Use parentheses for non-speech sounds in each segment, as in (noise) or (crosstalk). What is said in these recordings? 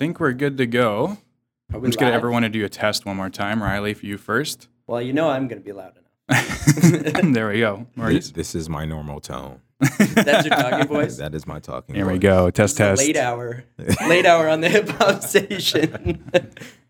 think we're good to go. I'm just gonna live? everyone to do a test one more time. Riley, for you first. Well, you know I'm going to be loud enough. (laughs) there we go. This, Maurice. this is my normal tone. That's your talking (laughs) voice. That is my talking. Here we go. Test It's test. late hour. late hour on the hip hop station. (laughs) All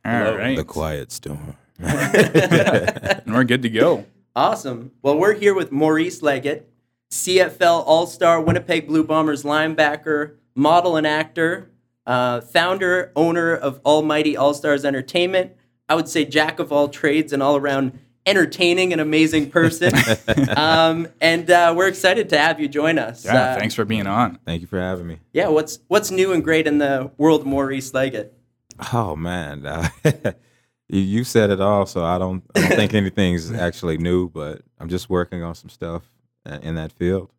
Hello. right. The quiet storm. and we're good to go. awesome. Well, we're here with Maurice Leggett, CFL All Star Winnipeg Blue Bombers linebacker, model and actor, uh, founder, owner of Almighty All Stars Entertainment. I would say jack of all trades and all around entertaining and amazing person. (laughs) um, and uh, we're excited to have you join us. Yeah. Uh, thanks for being on. Thank you for having me. Yeah, what's what's new and great in the world of Maurice Leggett? Oh man, uh, (laughs) you, you said it all, so I don't. I don't think (laughs) anything's actually new, but I'm just working on some stuff uh, in that field.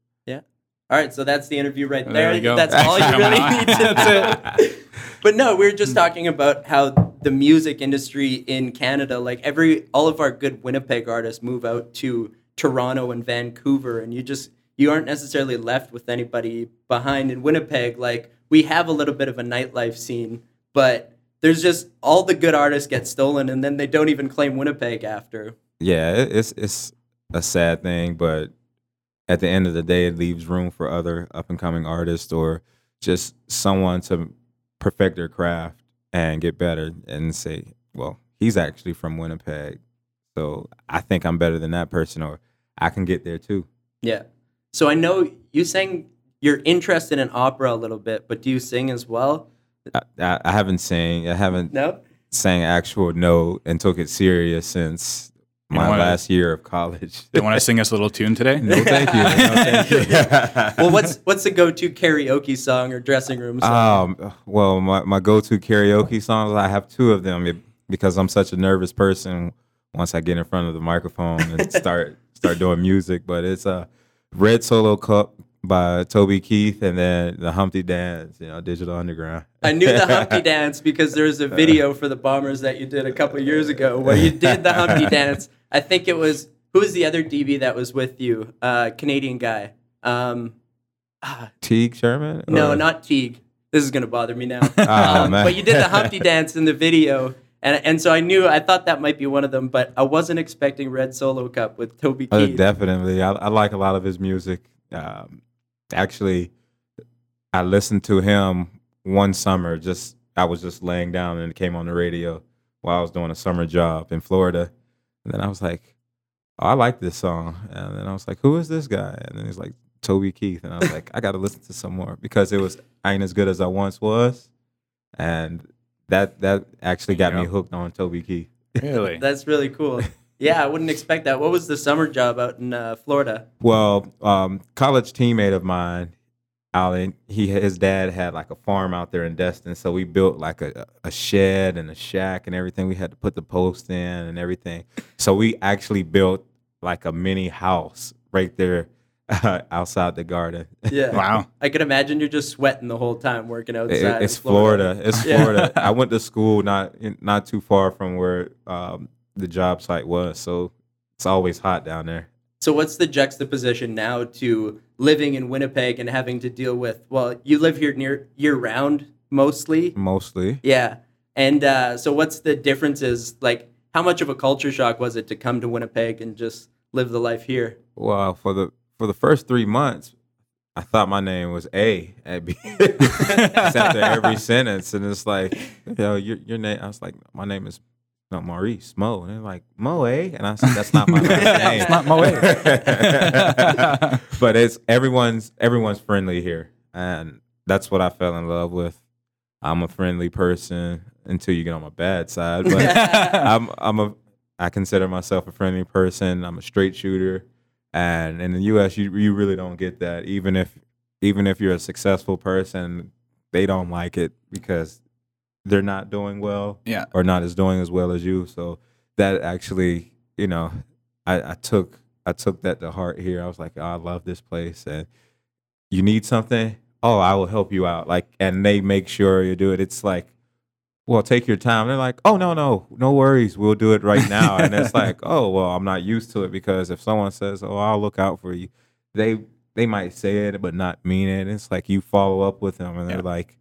All right, so that's the interview right There there. you go. That's all you (laughs) really on. need to (laughs) do. But no, we are just talking about how the music industry in Canada, like every all of our good Winnipeg artists move out to Toronto and Vancouver and you just you aren't necessarily left with anybody behind in Winnipeg. Like we have a little bit of a nightlife scene, but there's just all the good artists get stolen and then they don't even claim Winnipeg after. Yeah, it's it's a sad thing, but at the end of the day, it leaves room for other up and coming artists or just someone to perfect their craft and get better and say, well, he's actually from Winnipeg, so I think I'm better than that person, or I can get there too. Yeah. So I know you sang you're interested in opera a little bit, but do you sing as well? I, I, I haven't sang, I haven't No? sang actual note and took it serious since You my wanna- last year of college. Do you want to sing us a little tune today? no, thank you. No, thank you. (laughs) Well, what's what's the go-to karaoke song or dressing room song? Um, well, my, my go-to karaoke songs, I have two of them it- because I'm such a nervous person once I get in front of the microphone and (laughs) start start doing music. But it's a uh, Red Solo Cup by Toby Keith and then the Humpty Dance, you know, Digital Underground. I knew the Humpty (laughs) Dance because there was a video for the Bombers that you did a couple years ago where you did the Humpty Dance. I think it was who was the other DB that was with you? Uh, Canadian guy. Um, ah, Teague Sherman? no, Or- not Teague. This is gonna bother me now. Oh, (laughs) Um, man. but you did the Humpty (laughs) Dance in the video. And, and so I knew I thought that might be one of them, but I wasn't expecting Red Solo Cup with Toby Uh, Keith. definitely. I, I like a lot of his music. Um, actually, I listened to him one summer. Just I was just laying down and it came on the radio while I was doing a summer job in Florida, and then I was like, oh, "I like this song." And then I was like, "Who is this guy?" And then he's like, "Toby Keith." And I was like, "I got to listen to some more because it was I ain't as good as I once was," and that that actually got me hooked on Toby Keith. Really? (laughs) That's really cool. Yeah, I wouldn't expect that. What was the summer job out in uh, Florida? Well, um, college teammate of mine, Alan, he his dad had like a farm out there in Destin, so we built like a, a shed and a shack and everything. We had to put the post in and everything. So we actually built like a mini house right there uh, (laughs) outside the garden. Yeah. (laughs) Wow. I could imagine you're just sweating the whole time working It- outside. it's in Florida. It's Florida. (laughs) I went to school not not too far from where um, the job site was, so it's always hot down there. So what's the juxtaposition now to living in Winnipeg and having to deal with? Well, you live here near year round mostly. Mostly. Yeah. And uh, so what's the differences? Like, how much of a culture shock was it to come to Winnipeg and just live the life here? Well, for the for the first three months, I thought my name was A at B. After (laughs) every sentence, and it's like, yo, your your name. I was like, my name is no Maurice Mo, and they're like Mo A, and I said, that's not my last (laughs) name. It's not Mo eh? (laughs) but it's everyone's everyone's friendly here, and that's what I fell in love with. I'm a friendly person until you get on my bad side, but (laughs) I'm I'm a I consider myself a friendly person. I'm a straight shooter, and in the U.S. you you really don't get that. Even if even if you're a successful person, they don't like it because they're not doing well yeah. or not as doing as well as you. So that actually, you know, I, I took I took that to heart here. I was like, oh, I love this place, and you need something. Oh, I will help you out. Like, and they make sure you do it. It's like, well, take your time. They're like, oh no, no, no worries. We'll do it right now. and it's like, (laughs) oh well, I'm not used to it because if someone says, oh, I'll look out for you, they they might say it but not mean it. It's like you follow up with them, and they're Yeah. like,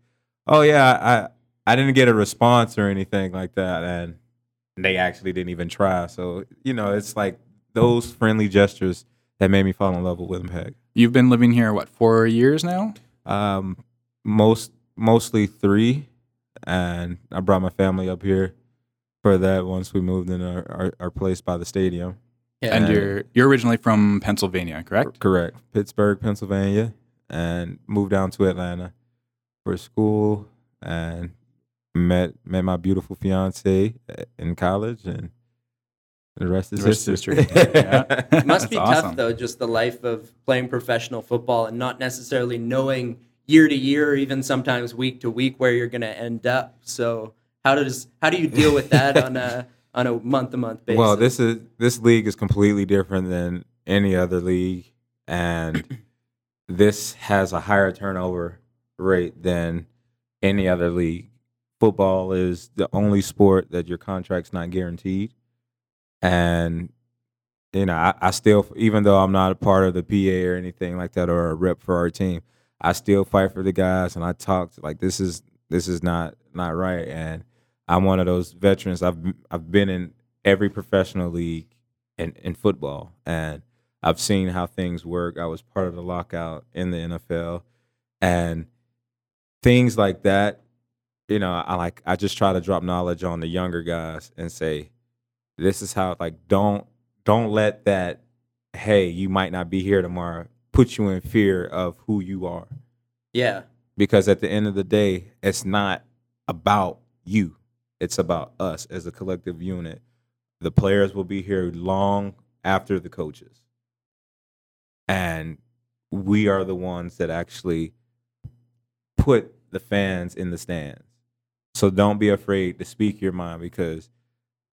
oh yeah, I didn't get a response or anything like that, and they actually didn't even try. So you know, it's like those friendly gestures that made me fall in love with Winnipeg. You've been living here what four years now? Um, most mostly three, and I brought my family up here for that once we moved in our, our, our place by the stadium. Yeah. And Yeah. you're you're originally from Pennsylvania, correct? Correct. Pittsburgh, Pennsylvania, and moved down to Atlanta for school and met met my beautiful fiance uh, in college and the rest is The rest is history. history. Yeah. It (laughs) must be That's tough though, just the life of playing professional football and not necessarily knowing year to year, or even sometimes week to week, where you're going to end up. So how does how do you deal with that on a (laughs) on a month to month basis? Well, this is this league is completely different than any other league, and (clears throat) this has a higher turnover rate than any other league. Football is the only sport that your contract's not guaranteed, and you know I, I still, even though I'm not a part of the PA or anything like that or a rep for our team, I still fight for the guys, and I talk to, like this is this is not not right, and I'm one of those veterans. I've I've been in every professional league in, in football, and I've seen how things work. I was part of the lockout in the NFL, and things like that. You know, I like I just try to drop knowledge on the younger guys and say, this is how like don't don't let that hey you might not be here tomorrow put you in fear of who you are yeah, because at the end of the day, it's not about you. It's about us as a collective unit. The players will be here long after the coaches. And we are the ones that actually put the fans in the stands. So don't be afraid to speak your mind because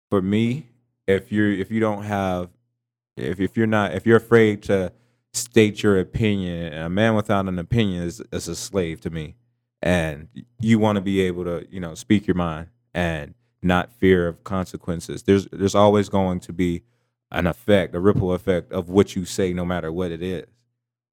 for me, if you're if you don't have if if you're not if you're afraid to state your opinion. A man without an opinion is, is a slave to me. And you want to be able to, you know, speak your mind and not fear of consequences. There's there's always going to be an effect, a ripple effect of what you say, no matter what it is.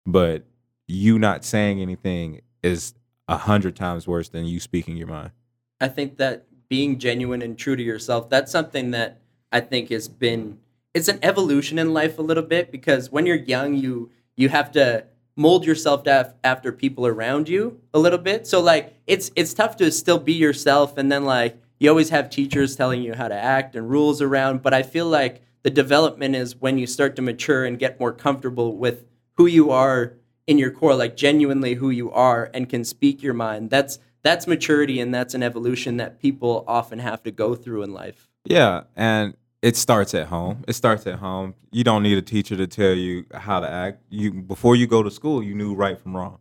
But you not saying anything is a hundred times worse than you speaking your mind. I think that being genuine and true to yourself, that's something that I think has been it's an evolution in life a little bit because when you're young, you you have to mold yourself af- after people around you a little bit. So like it's it's tough to still be yourself and then like you always have teachers telling you how to act and rules around, but I feel like the development is when you start to mature and get more comfortable with who you are in your core, like genuinely who you are and can speak your mind. That's that's maturity and that's an evolution that people often have to go through in life. Yeah, and it starts at home. It starts at home. You don't need a teacher to tell you how to act. You before you go to school, you knew right from wrong.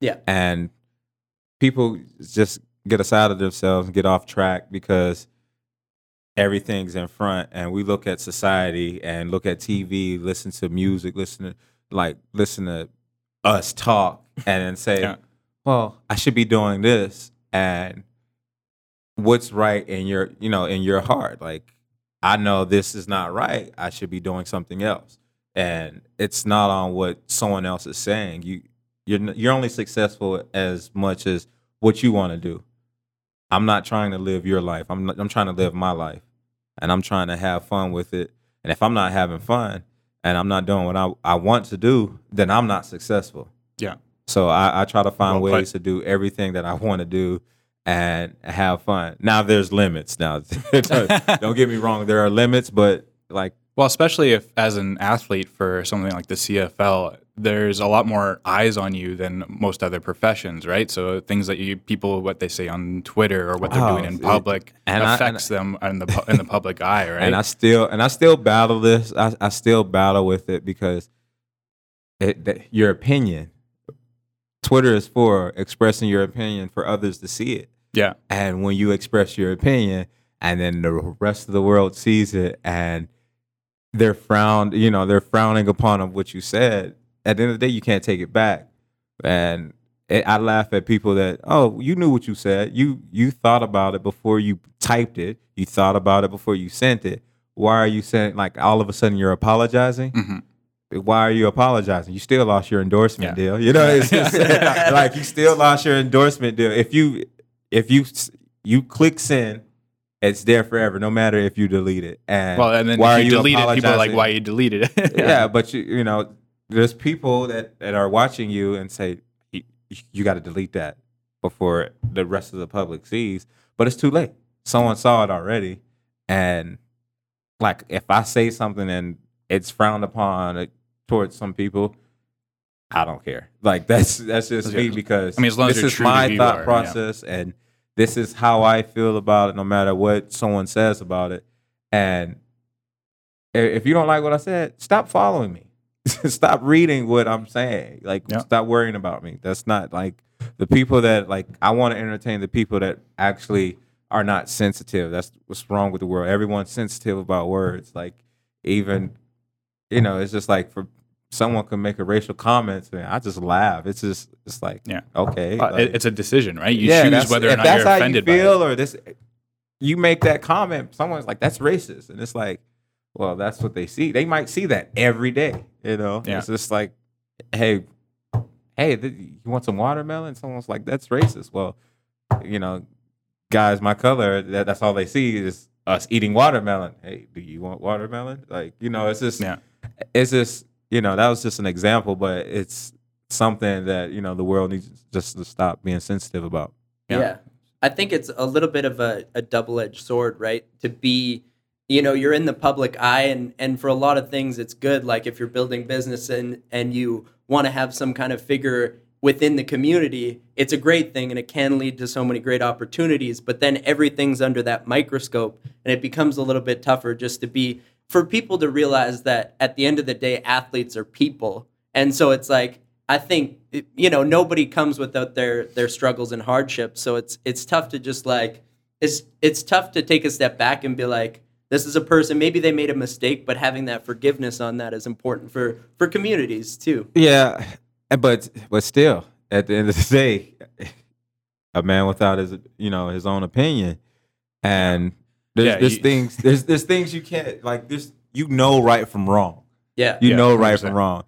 Yeah. And people just get aside of themselves and get off track because everything's in front and we look at society and look at TV, listen to music, listen to like listen to us talk and then say, Yeah. Well, I should be doing this and what's right in your, you know, in your heart. Like I know this is not right. I should be doing something else. And it's not on what someone else is saying. You you're you're only successful as much as what you want to do. I'm not trying to live your life. I'm not. I'm trying to live my life. And I'm trying to have fun with it. And if I'm not having fun and I'm not doing what I, I want to do, then I'm not successful. So I, I try to find Well ways to do everything that I want to do and have fun. Now there's limits. Now (laughs) don't get me wrong, there are limits, but like Well, especially if as an athlete for something like the CFL, there's a lot more eyes on you than most other professions, right? So things that you people what they say on Twitter or what they're Oh, doing in it- public and I- affects them in the in the public eye, (laughs) right? and I still and I still battle this. I, I still battle with it because it, that, your opinion. Twitter is for expressing your opinion for others to see it. yeah, And when you express your opinion, and then the rest of the world sees it, and they're frowned, you know, they're frowning upon what you said. At the end of the day, you can't take it back. And it, I laugh at people that, oh, you knew what you said. You you thought about it before you typed it. You thought about it before you sent it. Why are you saying like all of a sudden you're apologizing? Mhm. Why are you apologizing? You still lost your endorsement Yeah. deal. You know, it's just, (laughs) (laughs) like you still lost your endorsement deal. If you if you you click send, it's there forever, no matter if you delete it. And Well, and then why you, are delete it, people are like? "Why you deleted it?" (laughs) yeah. but you you know, there's people that that are watching you and say you, you got to delete that before the rest of the public sees. But it's too late. Someone saw it already, and like if I say something and it's frowned upon towards some people. I don't care. Like that's that's just me because I mean, as long as this you're is true to my you thought are, yeah. process and this is how I feel about it, no matter what someone says about it. And i- if you don't like what I said, stop following me. (laughs) stop reading what I'm saying. Like, Yeah. stop worrying about me. That's not like the people that like. I want to entertain the people that actually are not sensitive. That's what's wrong with the world. Everyone's sensitive about words. Like, even you know, it's just like for someone can make a racial comment, and I just laugh. It's just it's like Yeah. okay, Uh, like- it's a decision, right? You that's- choose whether or not that's you're how offended you by feel it. or this you make that comment someone's like that's racist and it's like well that's what they see they might see that every day you know Yeah. it's just like hey hey th- you want some watermelon someone's like that's racist well you know guys my color that, that's all they see is us eating watermelon hey do you want watermelon like you know it's just Yeah. it's just you know that was just an example but it's something that you know the world needs just to stop being sensitive about Yeah. Yeah. I think it's a little bit of a, a double edged sword, right? To be, you know, you're in the public eye and, and for a lot of things it's good. Like if you're building business and, and you want to have some kind of figure within the community, it's a great thing and it can lead to so many great opportunities. But then everything's under that microscope and it becomes a little bit tougher just to be for people to realize that at the end of the day, athletes are people. And so it's like, I think you know nobody comes without their their struggles and hardships. So it's it's tough to just like it's it's tough to take a step back and be like, this is a person. Maybe they made a mistake, but having that forgiveness on that is important for for communities too. Yeah, but but still, at the end of the day, a man without his you know his own opinion, and there's, Yeah, there's you- things there's there's things you can't like. There's you know right from wrong. Yeah, You Yeah, know right 100%. from wrong.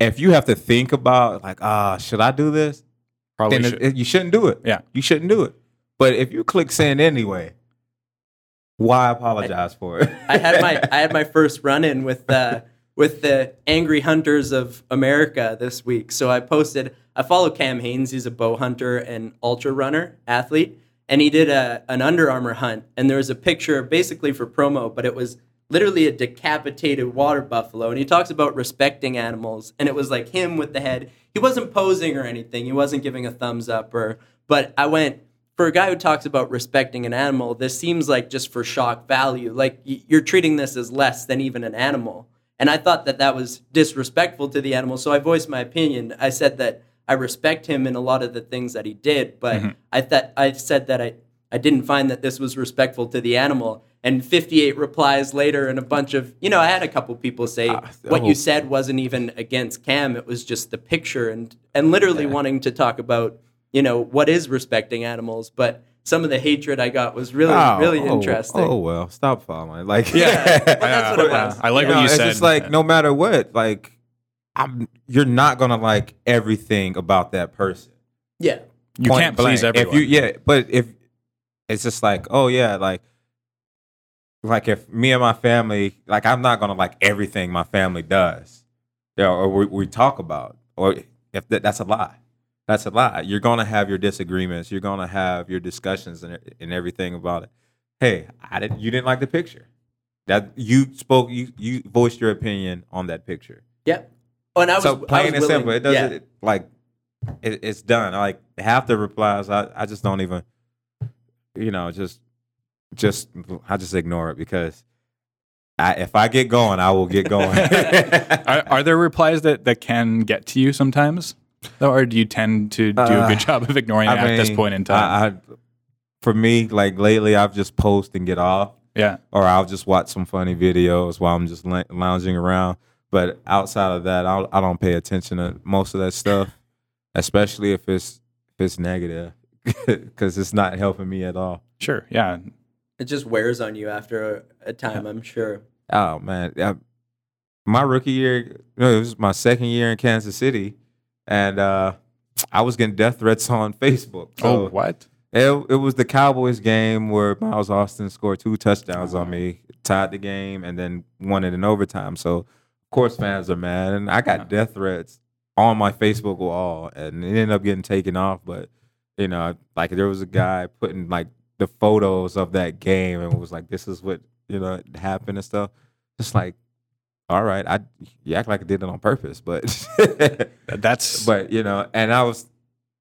If you have to think about like ah should I do this, Probably then should. it- you shouldn't do it. Yeah. you shouldn't do it. But if you click send anyway, why apologize for it? I had my (laughs) I had my first run in with uh, with the Angry Hunters of America this week. So I posted. I follow Cam Hanes. He's a bow hunter and ultra runner athlete, and he did a an Under Armour hunt. And there was a picture, basically for promo, but it was literally a decapitated water buffalo. And he talks about respecting animals, and it was like him with the head. He wasn't posing or anything. He wasn't giving a thumbs up or. But I went for a guy who talks about respecting an animal, this seems like just for shock value. Like you're treating this as less than even an animal. And I thought that that was disrespectful to the animal. So I voiced my opinion. I said that I respect him in a lot of the things that he did, but mm-hmm. I thought I said that I, I didn't find that this was respectful to the animal. And 58 replies later, and a bunch of, you know, I had a couple people say ah, what oh. you said wasn't even against Cam. It was just the picture and, and literally wanting to talk about you know what is respecting animals but some of the hatred i got was really Oh, really oh, interesting Oh well, stop following. Like Yeah, that's what it I- (laughs) was. I like You what you it's said. just like no matter what, like I'm you're not gonna like everything about that person. yeah you Point can't please blank. everyone. If you yeah, but if it's just like, oh yeah, like like if me and my family, like I'm not gonna like everything my family does, you know, or we, we talk about, or if that, that's a lie. That's a lie. You're gonna have your disagreements. You're gonna have your discussions and, and everything about it. Hey, I didn't. You didn't like the picture. That you spoke. You you voiced your opinion on that picture. yeah oh, and i was so I was plain and willing- simple. It doesn't yeah. like it, it's done. Like half the replies, I, I just don't even, you know, just just I just ignore it because I, if I get going, I will get going. (laughs) are, are there replies that, that can get to you sometimes? Or do you tend to do a Uh, good job of ignoring it at this point in time? I, I, for me, like lately, I've just post and get off, yeah. or I'll just watch some funny videos while I'm just lounging around. But outside of that, I'll, I don't pay attention to most of that stuff, especially if it's if it's negative, (laughs) because it's not helping me at all. Sure. Yeah. it just wears on you after a, a time i'm sure Oh man, I, my rookie year, no, it was my second year in Kansas City, and uh, I was getting death threats (laughs) on Facebook. So, oh, what? It, it was the Cowboys game where Miles Austin scored two touchdowns on me, tied the game, and then won it in overtime. So, of course, fans are mad. And I got death threats on my Facebook wall, and it ended up getting taken off. But, you know, like there was a guy putting like the photos of that game and was like, this is what, you know, happened and stuff. Just like, all right, I you act like I did it on purpose, but That's (laughs) but you know, and I was,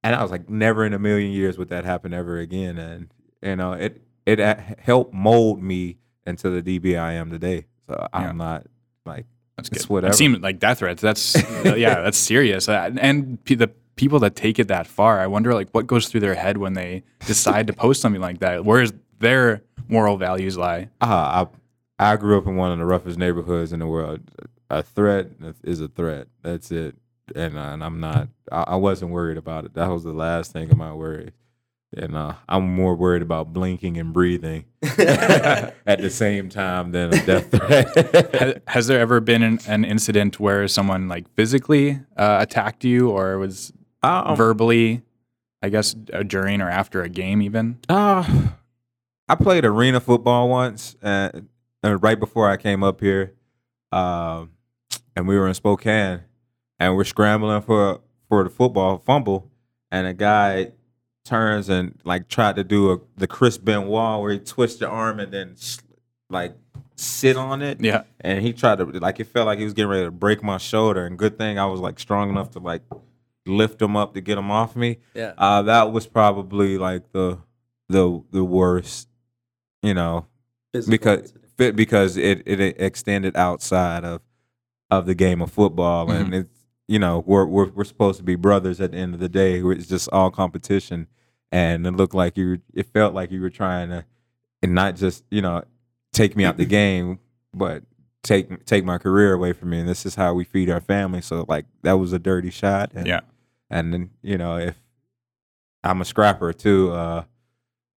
and I was like, never in a million years would that happen ever again. And you know, it it uh, helped mold me into the DB I am today. So I'm Yeah. not like That's It's good. whatever. It seemed like death threats. That's uh, (laughs) yeah, that's serious. Uh, and the people that take it that far, I wonder like what goes through their head when they decide to post something like that. Where's their moral values lie? ah, I I grew up in one of the roughest neighborhoods in the world. A threat is a threat. That's it. And, uh, and I'm not. I, I wasn't worried about it. That was the last thing of my worries. And uh, I'm more worried about blinking and breathing (laughs) at the same time than a death threat. (laughs) has, has there ever been an, an incident where someone like physically uh, attacked you or was Um, verbally, I guess, uh, during or after a game even? Uh, I played arena football once, and, and right before I came up here, um, and we were in Spokane, and we're scrambling for for the football fumble, and a guy turns and like tried to do a the Chris Benoit where he twists your arm and then like sit on it, Yeah. and he tried to like it felt like he was getting ready to break my shoulder, and good thing I was like strong enough to like lift him up to get him off me Yeah. uh, that was probably like the the the worst, you know, Physical because incident. fit because it it extended outside of of the game of football, Mm-hmm. and it's you know we're we're we're supposed to be brothers at the end of the day. It's just all competition, and it looked like you it felt like you were trying to, and not just you know take me out the game, but take take my career away from me. And this is how we feed our family. So like that was a dirty shot. And, Yeah. and then you know if I'm a scrapper too. Uh,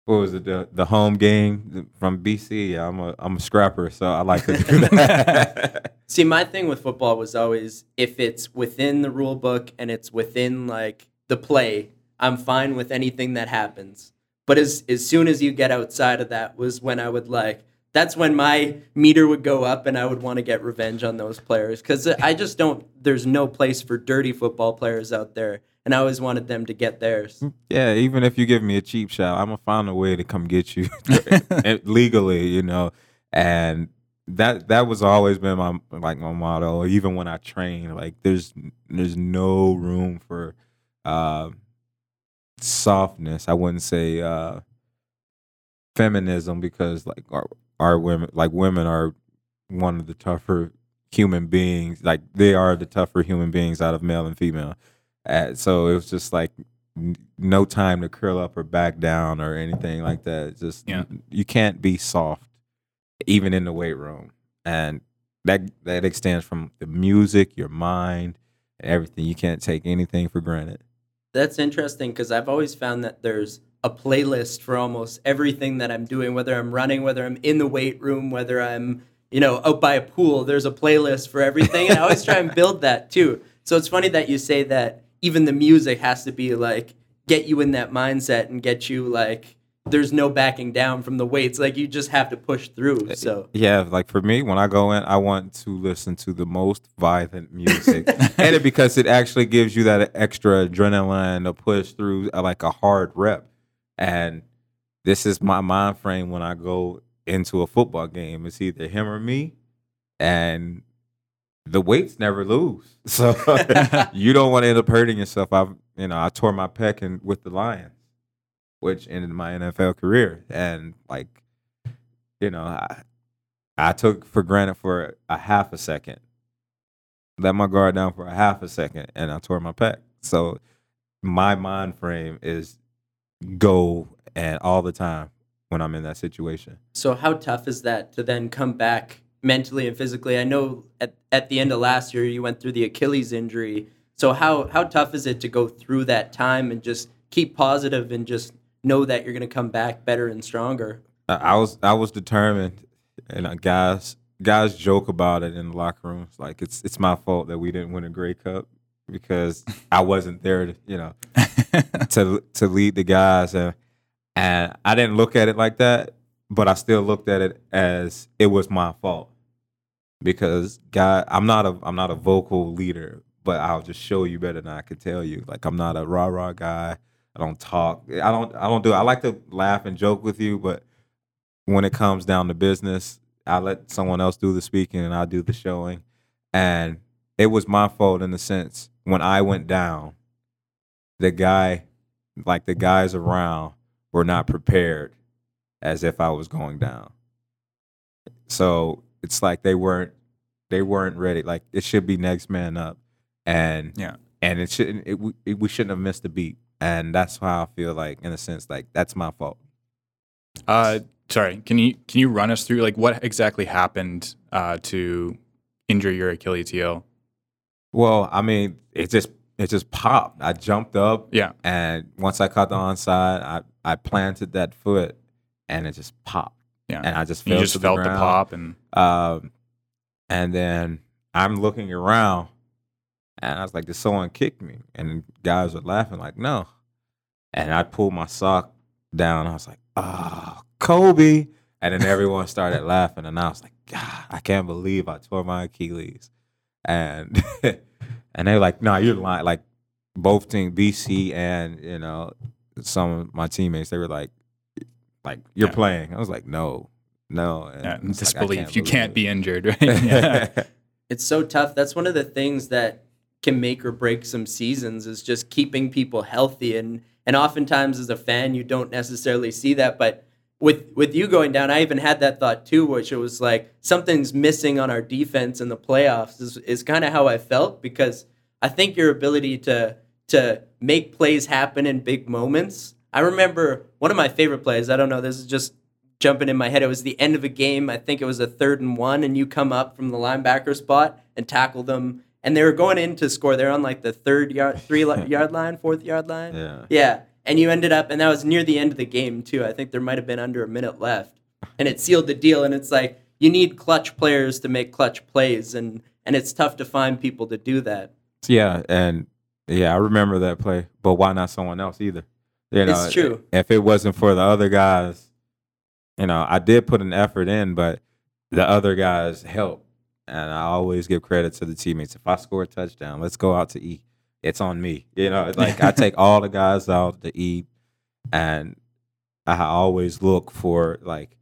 what was it? The, the home game from BC. I'm a I'm a scrapper, so I like to do that. (laughs) See, my thing with football was always if it's within the rule book and it's within like the play, I'm fine with anything that happens. But as as soon as you get outside of that was when I would like that's when my meter would go up and I would want to get revenge on those players cuz I just don't there's no place for dirty football players out there and I always wanted them to get theirs. yeah, even if you give me a cheap shot, I'm gonna find a way to come get you (laughs) (laughs) legally, you know. And that that was always been my like my motto. Even when I train, like there's there's no room for uh, softness. I wouldn't say uh, feminism because like our our women like women are one of the tougher human beings. Like they are the tougher human beings out of male and female. Uh, so it was just like n- no time to curl up or back down or anything like that. Just Yeah. you can't be soft even in the weight room. And that that extends from the music, your mind, everything. You can't take anything for granted. That's interesting because I've always found that there's a playlist for almost everything that I'm doing, whether I'm running, whether I'm in the weight room, whether I'm, you know, out by a pool. There's a playlist for everything. And I always try and (laughs) build that too. So it's funny that you say that even the music has to be like, get you in that mindset and get you like, there's no backing down from the weights. Like you just have to push through. So Yeah, like for me, when I go in, I want to listen to the most violent music, (laughs) and it because it actually gives you that extra adrenaline to push through uh, like a hard rep. And this is my mind frame when I go into a football game. It's either him or me, and the weights never lose. (laughs) So you don't want to end up hurting yourself. I've you know I tore my pec in, with the Lions, which ended my NFL career, and like you know I I took for granted for a half a second, let my guard down for a half a second, and I tore my pec. So my mind frame is go and all the time when I'm in that situation. So how tough is that to then come back mentally and physically? I know at, at the end of last year you went through the Achilles injury. So how how tough is it to go through that time and just keep positive and just know that you're going to come back better and stronger? I I was I was determined, and uh, guys guys joke about it in the locker rooms. Like it's it's my fault that we didn't win a Grey Cup because I wasn't there, to, you know, (laughs) to to lead the guys. And And I didn't look at it like that, but I still looked at it as it was my fault. Because God, I'm not a I'm not a vocal leader, but I'll just show you better than I could tell you. Like I'm not a rah rah guy. I don't talk. I don't I don't do I like to laugh and joke with you, but when it comes down to business, I let someone else do the speaking and I do the showing. And it was my fault in the sense when I went down, the guy, like the guys around, were not prepared as if I was going down. So it's like they weren't they weren't ready. Like it should be next man up, and Yeah. and it shouldn't. It, we, it, we shouldn't have missed a beat, and that's how I feel like in a sense like that's my fault. Uh, sorry. Can you can you run us through like what exactly happened uh, to injure your Achilles heel? Well, I mean, it just it just popped. I jumped up, Yeah. and once I caught the onside, I I planted that foot, and it just popped, Yeah. and I just you just felt the, ground. pop and Um, and then I'm looking around, and I was like, "Did someone kick me?" And guys were laughing, like, "No." And I pulled my sock down. I was like, "Ah, Kobe!" And then everyone started (laughs) laughing, and I was like, "God, I can't believe I tore my Achilles." And (laughs) and they were like, "No, you're lying." Like both team, BC and you know some of my teammates, they were like, "Like you're Yeah. playing." I was like, "No." No, and uh, yeah, it's like, I disbelief. you can't it. be injured, (laughs) right? (laughs) yeah. It's so tough. That's one of the things that can make or break some seasons is just keeping people healthy and and oftentimes as a fan you don't necessarily see that but with with you going down I even had that thought too which it was like something's missing on our defense in the playoffs is is kind of how I felt because I think your ability to to make plays happen in big moments. I remember one of my favorite plays, I don't know, this is just jumping in my head. It was the end of a game. I think it was a third and one, and you come up from the linebacker spot and tackle them. And they were going in to score. They're on like the third yard, three (laughs) yard line, fourth yard line. Yeah. Yeah. And you ended up, and that was near the end of the game too. I think there might have been under a minute left, and it sealed the deal. And it's like you need clutch players to make clutch plays, and and it's tough to find people to do that. Yeah, and yeah, I remember that play. But why not someone else either? You know, It's true. If it wasn't for the other guys, you know, I did put an effort in, but the other guys helped. And I always give credit to the teammates. If I score a touchdown, let's go out to eat. It's on me. You know, like I (laughs) take all the guys out to eat, and I always look for like,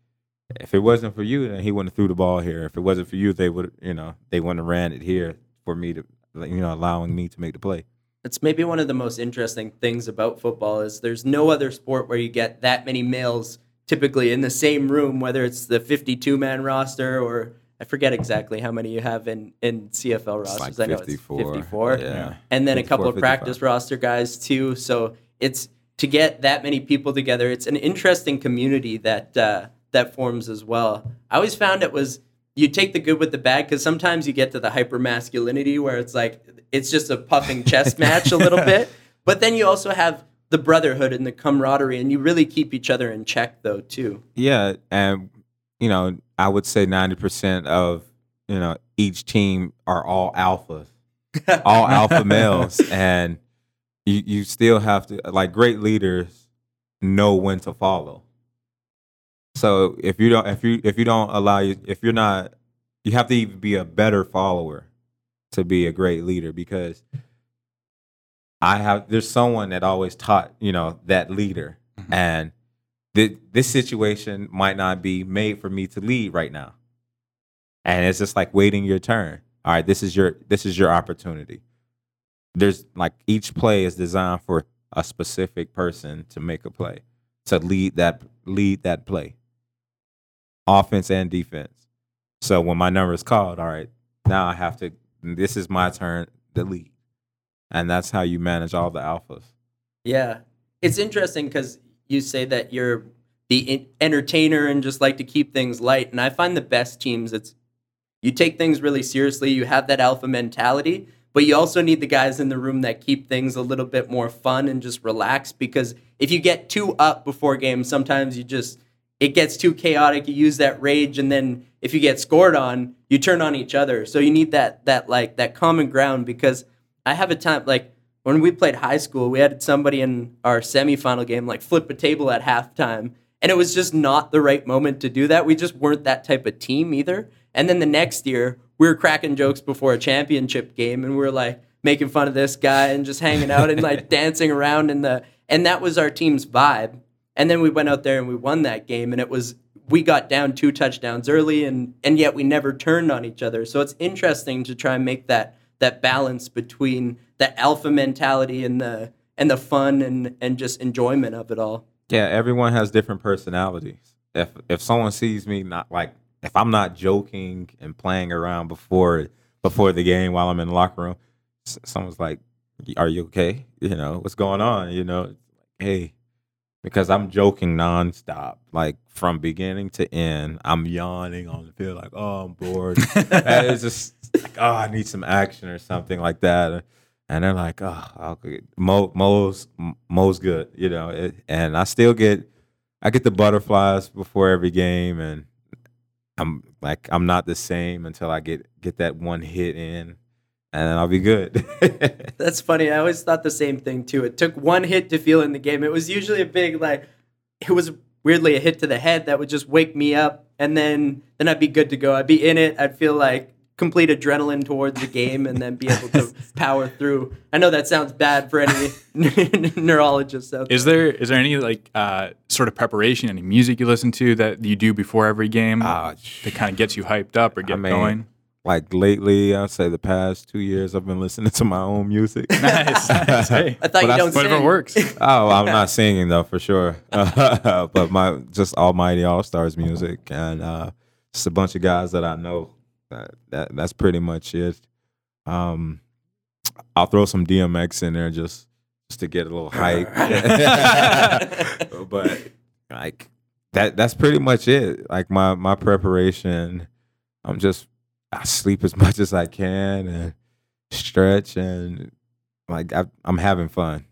if it wasn't for you, then he wouldn't have threw the ball here. If it wasn't for you, they would, you know, they wouldn't have ran it here for me to, you know, allowing me to make the play. It's maybe one of the most interesting things about football is there's no other sport where you get that many males typically in the same room, whether it's the 52 man roster or I forget exactly how many you have in, in CFL rosters. like I know it's 54. Yeah. And then a couple of 55. practice roster guys too. So it's to get that many people together. It's an interesting community that uh, that forms as well. I always found it was you take the good with the bad because sometimes you get to the hyper masculinity where it's like it's just a puffing chest match a little bit, (laughs) but then you also have the brotherhood and the camaraderie, and you really keep each other in check though too. Yeah, and you know, I would say ninety percent of you know each team are all alphas, all alpha (laughs) males, and you you still have to like great leaders know when to follow. So if you don't if you if you don't allow you if you're not you have to even be a better follower to be a great leader because I have there's someone that always taught you know that leader. Mhm. and th- this situation might not be made for me to lead right now. And it's just like waiting your turn. All right this is your this is your opportunity. There's like each play is designed for a specific person to make a play to lead that lead that play. Offense and defense. So when my number is called all right now i have to this is my turn delete. and that's how you manage all the alphas Yeah, it's interesting because you say that you're the en- entertainer and just like to keep things light. And I find the best teams, it's you take things really seriously. You have that alpha mentality, but you also need the guys in the room that keep things a little bit more fun and just relaxed. Because if you get too up before games, sometimes you just it gets too chaotic. You use that rage, and then if you get scored on, you turn on each other. So you need that that like that common ground because I have a time like when we played high school, we had somebody in our semifinal game like flip a table at halftime, and it was just not the right moment to do that. We just weren't that type of team either. And then the next year, we were cracking jokes before a championship game, and we were like making fun of this guy and just hanging out and like (laughs) dancing around in the and that was our team's vibe. And then we went out there and we won that game, and it was we got down two touchdowns early, and and yet we never turned on each other. So it's interesting to try and make that that balance between the alpha mentality and the and the fun and and just enjoyment of it all. Yeah, everyone has different personalities. If if someone sees me not like if I'm not joking and playing around before before the game while I'm in the locker room, someone's like, "Are you okay? You know what's going on? You know, hey." Because I'm joking nonstop, like from beginning to end. I'm yawning on the field, like, "Oh, I'm bored." it's just like, "Oh, I need some action or something like that." and they're like, "Oh, I'll Mo, Mo's Mo's good," you know. It, and I still get, I get the butterflies before every game, and I'm like, I'm not the same until I get get that one hit in, and then I'll be good. (laughs) That's funny. I always thought the same thing too. It took one hit to feel in the game. It was usually a big like, it was weirdly a hit to the head that would just wake me up, and then then I'd be good to go. I'd be in it. I'd feel like complete adrenaline towards the game and then be able to (laughs) power through. I know that sounds bad for any (laughs) neurologists out there. Is there is there any like uh, sort of preparation, any music you listen to that you do before every game uh, that kind of gets you hyped up or get I mean, going? Like lately, I'd say the past two years, I've been listening to my own music. (laughs) nice. nice. Hey. (laughs) I thought but you don't Whatever sing. works. (laughs) oh, I'm not singing though for sure. but my just Almighty All Stars music and uh, just a bunch of guys that I know that, that that's pretty much it. Um, I'll throw some DMX in there just just to get a little hype. but like that that's pretty much it. Like my my preparation, I'm just I sleep as (laughs) much as I can and stretch and like I, I'm having fun.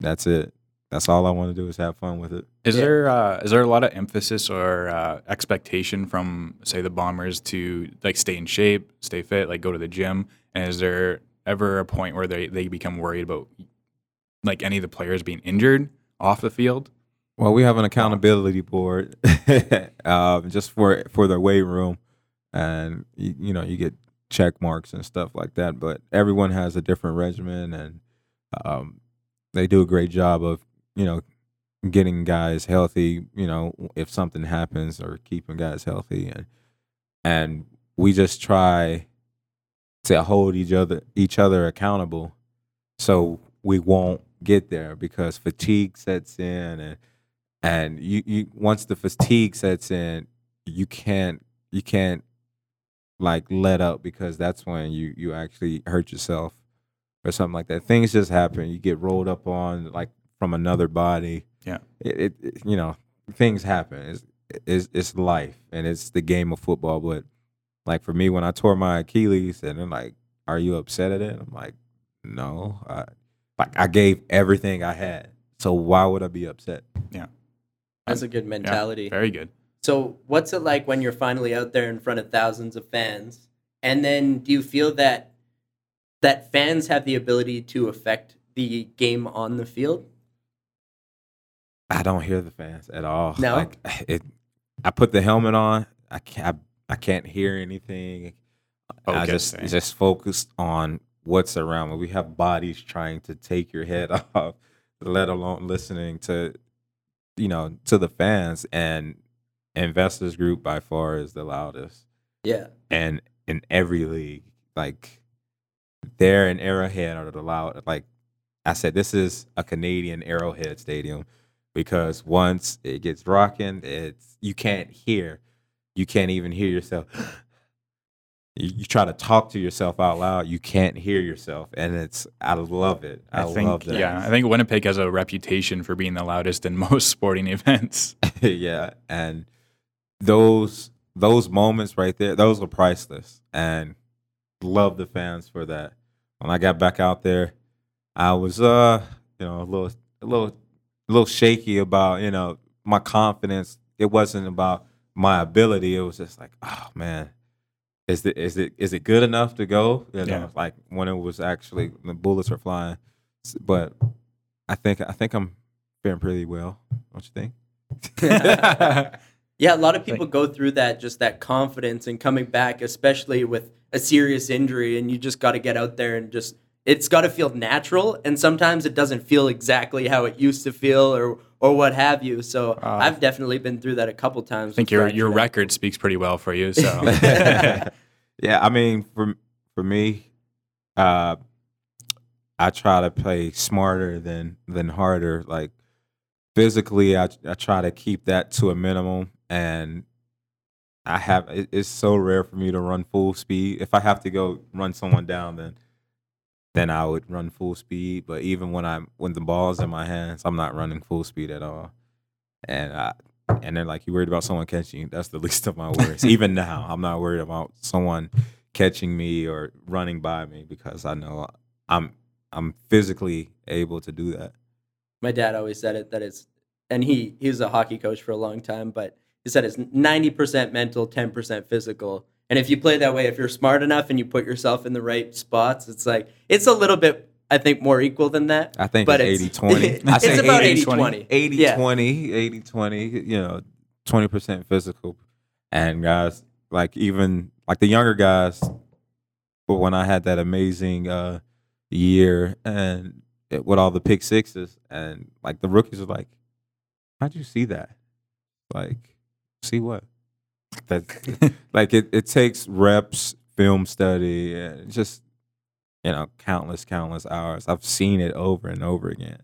That's it that's all I want to do is have fun with it. Is yeah. there uh, is there a lot of emphasis or uh, expectation from say the bombers to like stay in shape, stay fit, like go to the gym? And is there ever a point where they, they become worried about like any of the players being injured off the field? Well, we have an accountability board (laughs) um, just for for the weight room, and you, you, know you get check marks and stuff like that. But everyone has a different regimen, and um, they do a great job of you know, getting guys healthy, you know, if something happens or keeping guys healthy and and we just try to hold each other each other accountable so we won't get there because fatigue sets in and and you, you once the fatigue sets in you can't you can't like let up because that's when you you actually hurt yourself or something like that things just happen you get rolled up on like from another body. Yeah, it, it you know things happen. It's, it's it's life and it's the game of football. But like for me, when I tore my Achilles, and they're like, "Are you upset at it?" I'm like, "No, I, like I gave everything I had, so why would I be upset?" Yeah, that's a good mentality. Yeah, very good. So, what's it like when you're finally out there in front of thousands of fans? And then, do you feel that that fans have the ability to affect the game on the field? I don't hear the fans at all. No, like it. I put the helmet on. I can't. I, I can't hear anything. Okay, I just just focused on what's around me. We have bodies trying to take your head (laughs) off, let alone listening to, you know, to the fans. And investors group by far is the loudest. Yeah. And in every league, like they're in Arrowhead are the loud. Like I said, this is a Canadian Arrowhead Stadium because once it gets rocking, it's you can't hear, you can't even hear yourself. (gasps) you, you, try to talk to yourself out loud, you can't hear yourself, and it's I love it. I, I think, love that. Yeah, I think Winnipeg has a reputation for being the loudest in (laughs) most sporting events. (laughs) yeah, and those those moments right there, those were priceless, and love the fans for that. When I got back out there, I was uh you know a little a little a little shaky about you know my confidence. It wasn't about my ability. It was just like, oh man, is it is it is it good enough to go? You know, yeah. like when it was actually the bullets were flying. But I think I think I'm faring pretty well. Don't you think? (laughs) (laughs) Yeah, a lot of people go through that, just that confidence and coming back, especially with a serious injury, and you just got to get out there and just. It's got to feel natural, and sometimes it doesn't feel exactly how it used to feel, or or what have you. So Uh, I've definitely been through that a couple times. I think your fractured your ankle. record speaks pretty well for you. So (laughs) (laughs) yeah, I mean, for for me, uh, I try to play smarter than than harder. Like physically, I I try to keep that to a minimum, and I hmm. have. It, it's so rare for me to run full speed. If I have to go run someone down, then then I would run full speed. But even when I'm when the ball's in my hands, I'm not running full speed at all. And I and then like you worried about someone catching you. That's the (laughs) least of my worries. (laughs) even now, I'm not worried about someone catching me or running by me because I know I'm I'm physically able to do that. My dad always said it that it's, and he he was a hockey coach for a long time, but he said it's ninety percent mental, ten percent physical. And if you play that way, if you're smart enough and you put yourself in the right spots, it's like it's a little bit, I think, more equal than that. I think But it's it's- (laughs) 80 20. I it's say about 80 80-20. 80 Yeah. 20, 80 20, you know, 20% physical. And guys, like even like the younger guys, but when I had that amazing uh year and it, with all the pick sixes and like the rookies were like, How'd you see that? Like, see what? That (laughs) like it, it takes reps, film study, and just you know, countless, countless hours. I've seen it over and over again.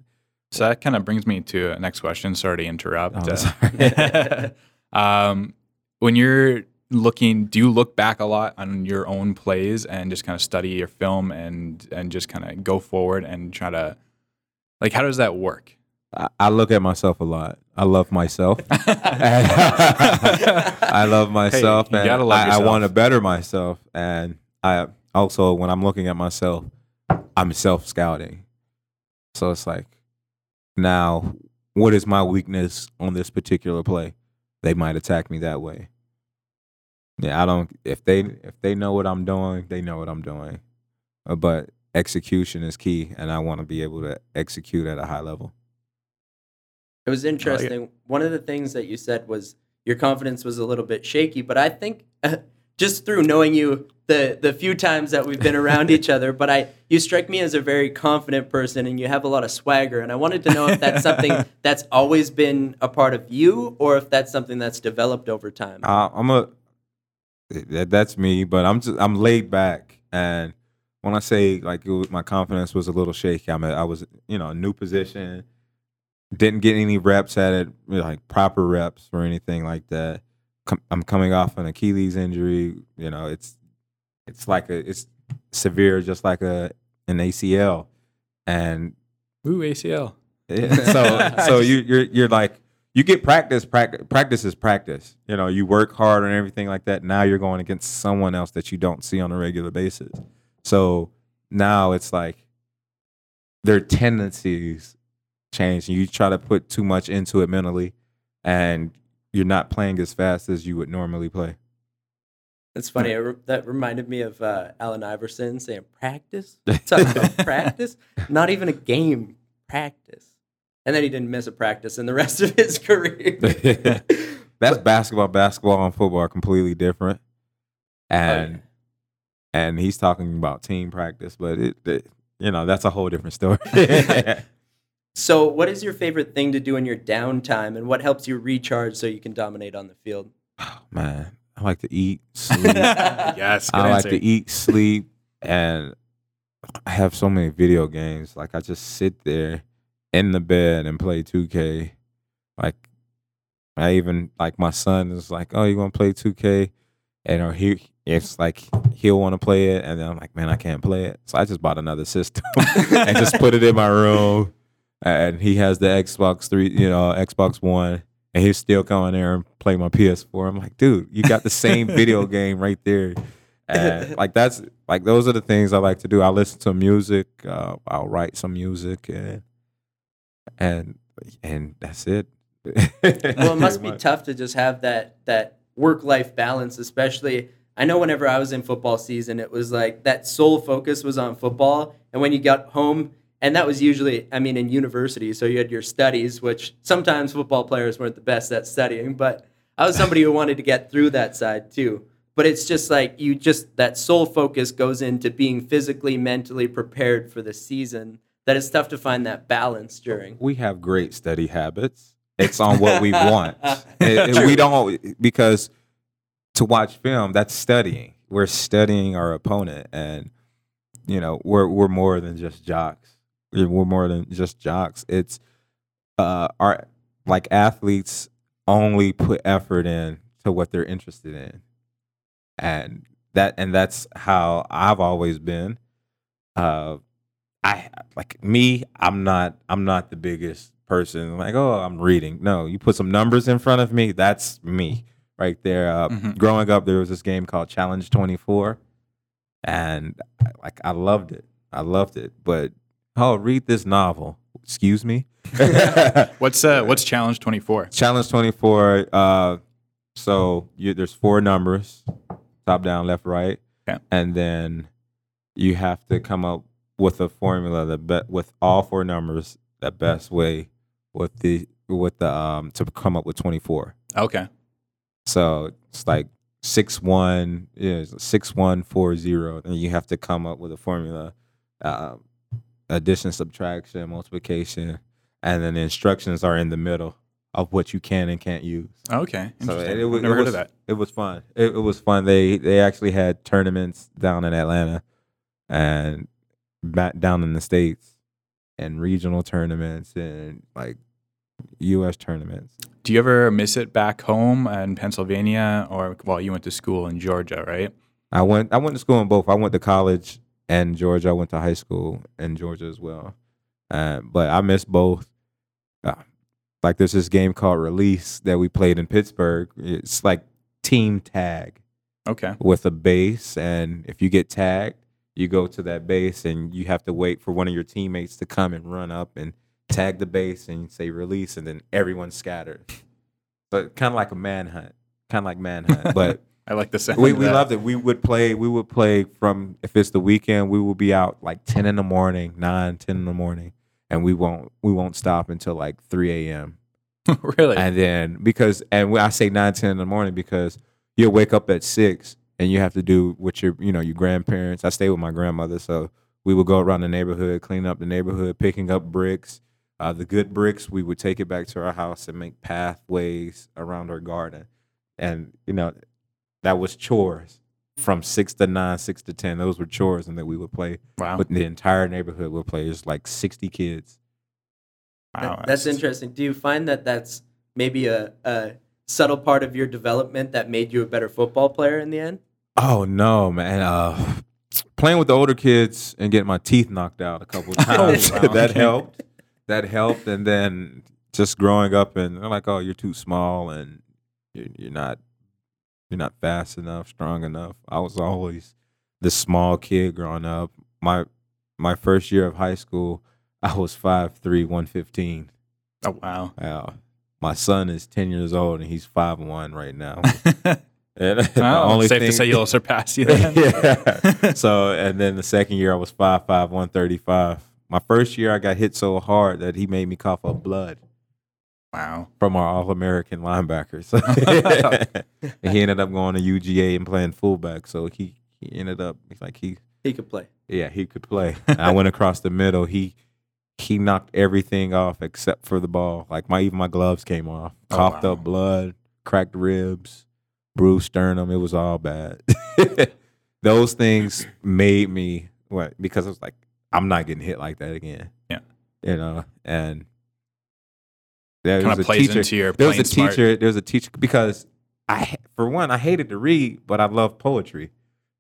So that kind of brings me to a next question. Sorry to interrupt. Oh, Uh, sorry. (laughs) (laughs) um, when you're looking, do you look back a lot on your own plays and just kind of study your film and and just kind of go forward and try to like how does that work? I, look at myself a lot. I love myself. (laughs) (laughs) I love myself, you and love I, I want to better myself. And I also, when I'm looking at myself, I'm self scouting. So it's like, now, what is my weakness on this particular play? They might attack me that way. Yeah, I don't. If they if they know what I'm doing, they know what I'm doing. Uh, But execution is key, and I want to be able to execute at a high level. It was interesting. One of the things that you said was your confidence was a little bit shaky, but I think (laughs) just through knowing you the the few times that we've been around each (laughs) other, but I you strike me as a very confident person and you have a lot of swagger and I wanted to know if that's something (laughs) that's always been a part of you or if that's something that's developed over time. Uh, I'm a that's me, but I'm just I'm laid back, and when I say like it was, my confidence was a little shaky, I'm I was you know a new position, didn't get any reps at it, like proper reps or anything like that. Com- I'm coming off an Achilles injury, you know it's it's like a it's severe, just like a an ACL, and Ooh, ACL. yeah, (laughs) so so you you're you're like you get practice practice practice is practice. You know, you work hard and everything like that. Now you're going against someone else that you don't see on a regular basis. So now it's like their tendencies change and you try to put too much into it mentally and you're not playing as fast as you would normally play. It's funny. Re- that reminded me of uh, Allen Iverson saying practice. (laughs) Talking about practice, not even a game. Practice, and then he didn't miss a practice in the rest of his (laughs) career. (laughs) That's basketball. Basketball and football are completely different. Oh, And yeah. and he's talking about team practice, but it, it you know that's a whole different story. So, what is your favorite thing to do in your downtime, and what helps you recharge so you can dominate on the field? Oh, man, I like to eat, (laughs) sleep. Yes, good I like answer. to eat, sleep, and I have so many video games. Like I just sit there in the bed and play 2K. Like I even like my son is like, "Oh, you want to play 2K?" And or he it's like he'll want to play it, and then I'm like, "Man, I can't play it." So I just bought another system (laughs) and just put it in my room. And he has the Xbox three, you know, Xbox One, and he's still coming there and play my PS4. I'm like, dude, you got the same (laughs) video game right there. And (laughs) like that's like those are the things I like to do. I listen to music. Uh, I'll write some music, and and and that's it. well, it (laughs) must be tough to just have that that work life balance, especially. I know whenever I was in football season, it was like that sole focus was on football, and when you got home, and that was usually, I mean, in university. So you had your studies, which sometimes football players weren't the best at studying, but I was somebody who wanted to get through that side too. But it's just like you just that sole focus goes into being physically, mentally prepared for the season. That it's tough to find that balance during. we have great study habits. It's on what we want. (laughs) It- it- we don't because to watch film that's studying. We're studying our opponent, and you know we're we're more than just jocks. We're more than just jocks. It's uh, our like athletes only put effort in to what they're interested in, and that and that's how I've always been. Uh, I like me. I'm not. I'm not the biggest person. Like, oh, I'm reading. No, you put some numbers in front of me. That's me right there. Uh, Mhm. Growing up, there was this game called Challenge 24, and I- like I loved it. I loved it. But oh, read this novel. Excuse me. (laughs) What's uh what's challenge 24? Challenge 24. Uh, so you, there's four numbers, top down, left, right, Okay. and then you have to come up with a formula that be, with all four numbers the best way with the with the um to come up with 24. Okay. So it's like six one is six one four zero, and you have to come up with a formula, uh, addition, subtraction, multiplication, and then the instructions are in the middle of what you can and can't use. Okay. So Interesting. it, it, was- never it heard was, of that. It was fun. It, it was fun. They they actually had tournaments down in Atlanta and back down in the states, and regional tournaments and like U.S. tournaments. Do you ever miss it back home in Pennsylvania or well, you went to school in Georgia, right? I went I went to school in both. I went to college in Georgia. I went to high school in Georgia as well. Uh, but I miss both. Uh, like there's this game called Release that we played in Pittsburgh. It's like team tag Okay. with a base, and if you get tagged, you go to that base and you have to wait for one of your teammates to come and run up and tag the base and say release, and then everyone scatters. But kind of like a manhunt, kind of like manhunt, but (laughs) I like the sound. we we loved it. We would play. We would play from if it's the weekend. We would be out like ten in the morning, 9, 10 in the morning, and we won't we won't stop until like three a.m. (laughs) really? And then because and I say 9, 10 in the morning because you'll wake up at six and you have to do what your you know your grandparents. I stay with my grandmother, so we would go around the neighborhood, clean up the neighborhood, picking up bricks. Uh, the good bricks, we would take it back to our house and make pathways around our garden. And you know, that was chores from six to nine, six to ten. Those were chores, and then we would play. wow. But the entire neighborhood would play. There's like sixty kids. wow. That- that's interesting. Do you find that that's maybe a, a subtle part of your development that made you a better football player in the end? Oh no, man! Uh, playing with the older kids and getting my teeth knocked out a couple (laughs) times (laughs) wow. that Okay. helped. That helped, and then just growing up and they're like, "Oh, you're too small and you're, you're not you're not fast enough, strong enough." I was always the small kid growing up. My my first year of high school, (laughs) I was 5'3", 115. Oh wow. Wow. my son is ten years old and he's five one right now. (laughs) And (laughs) well, only safe to say you'll surpass you then. yeah. So and then the second year I was five five one thirty five. My first year I got hit so hard that he made me cough up blood wow. from our All American linebackers. (laughs) (laughs) he ended up going to UGA and playing fullback. So he he ended up he's like he He could play. yeah he could play. (laughs) I went across the middle. He he knocked everything off except for the ball. Like my even my gloves came off. Oh, Coughed wow. up blood, cracked ribs, bruised sternum. It was all bad. Those things made me what because it was like I'm not getting hit like that again. Yeah. you know, and there Kind was of a plays teacher. into your There was a smart. teacher. There was a teacher because I, for one, I hated to read, but I love poetry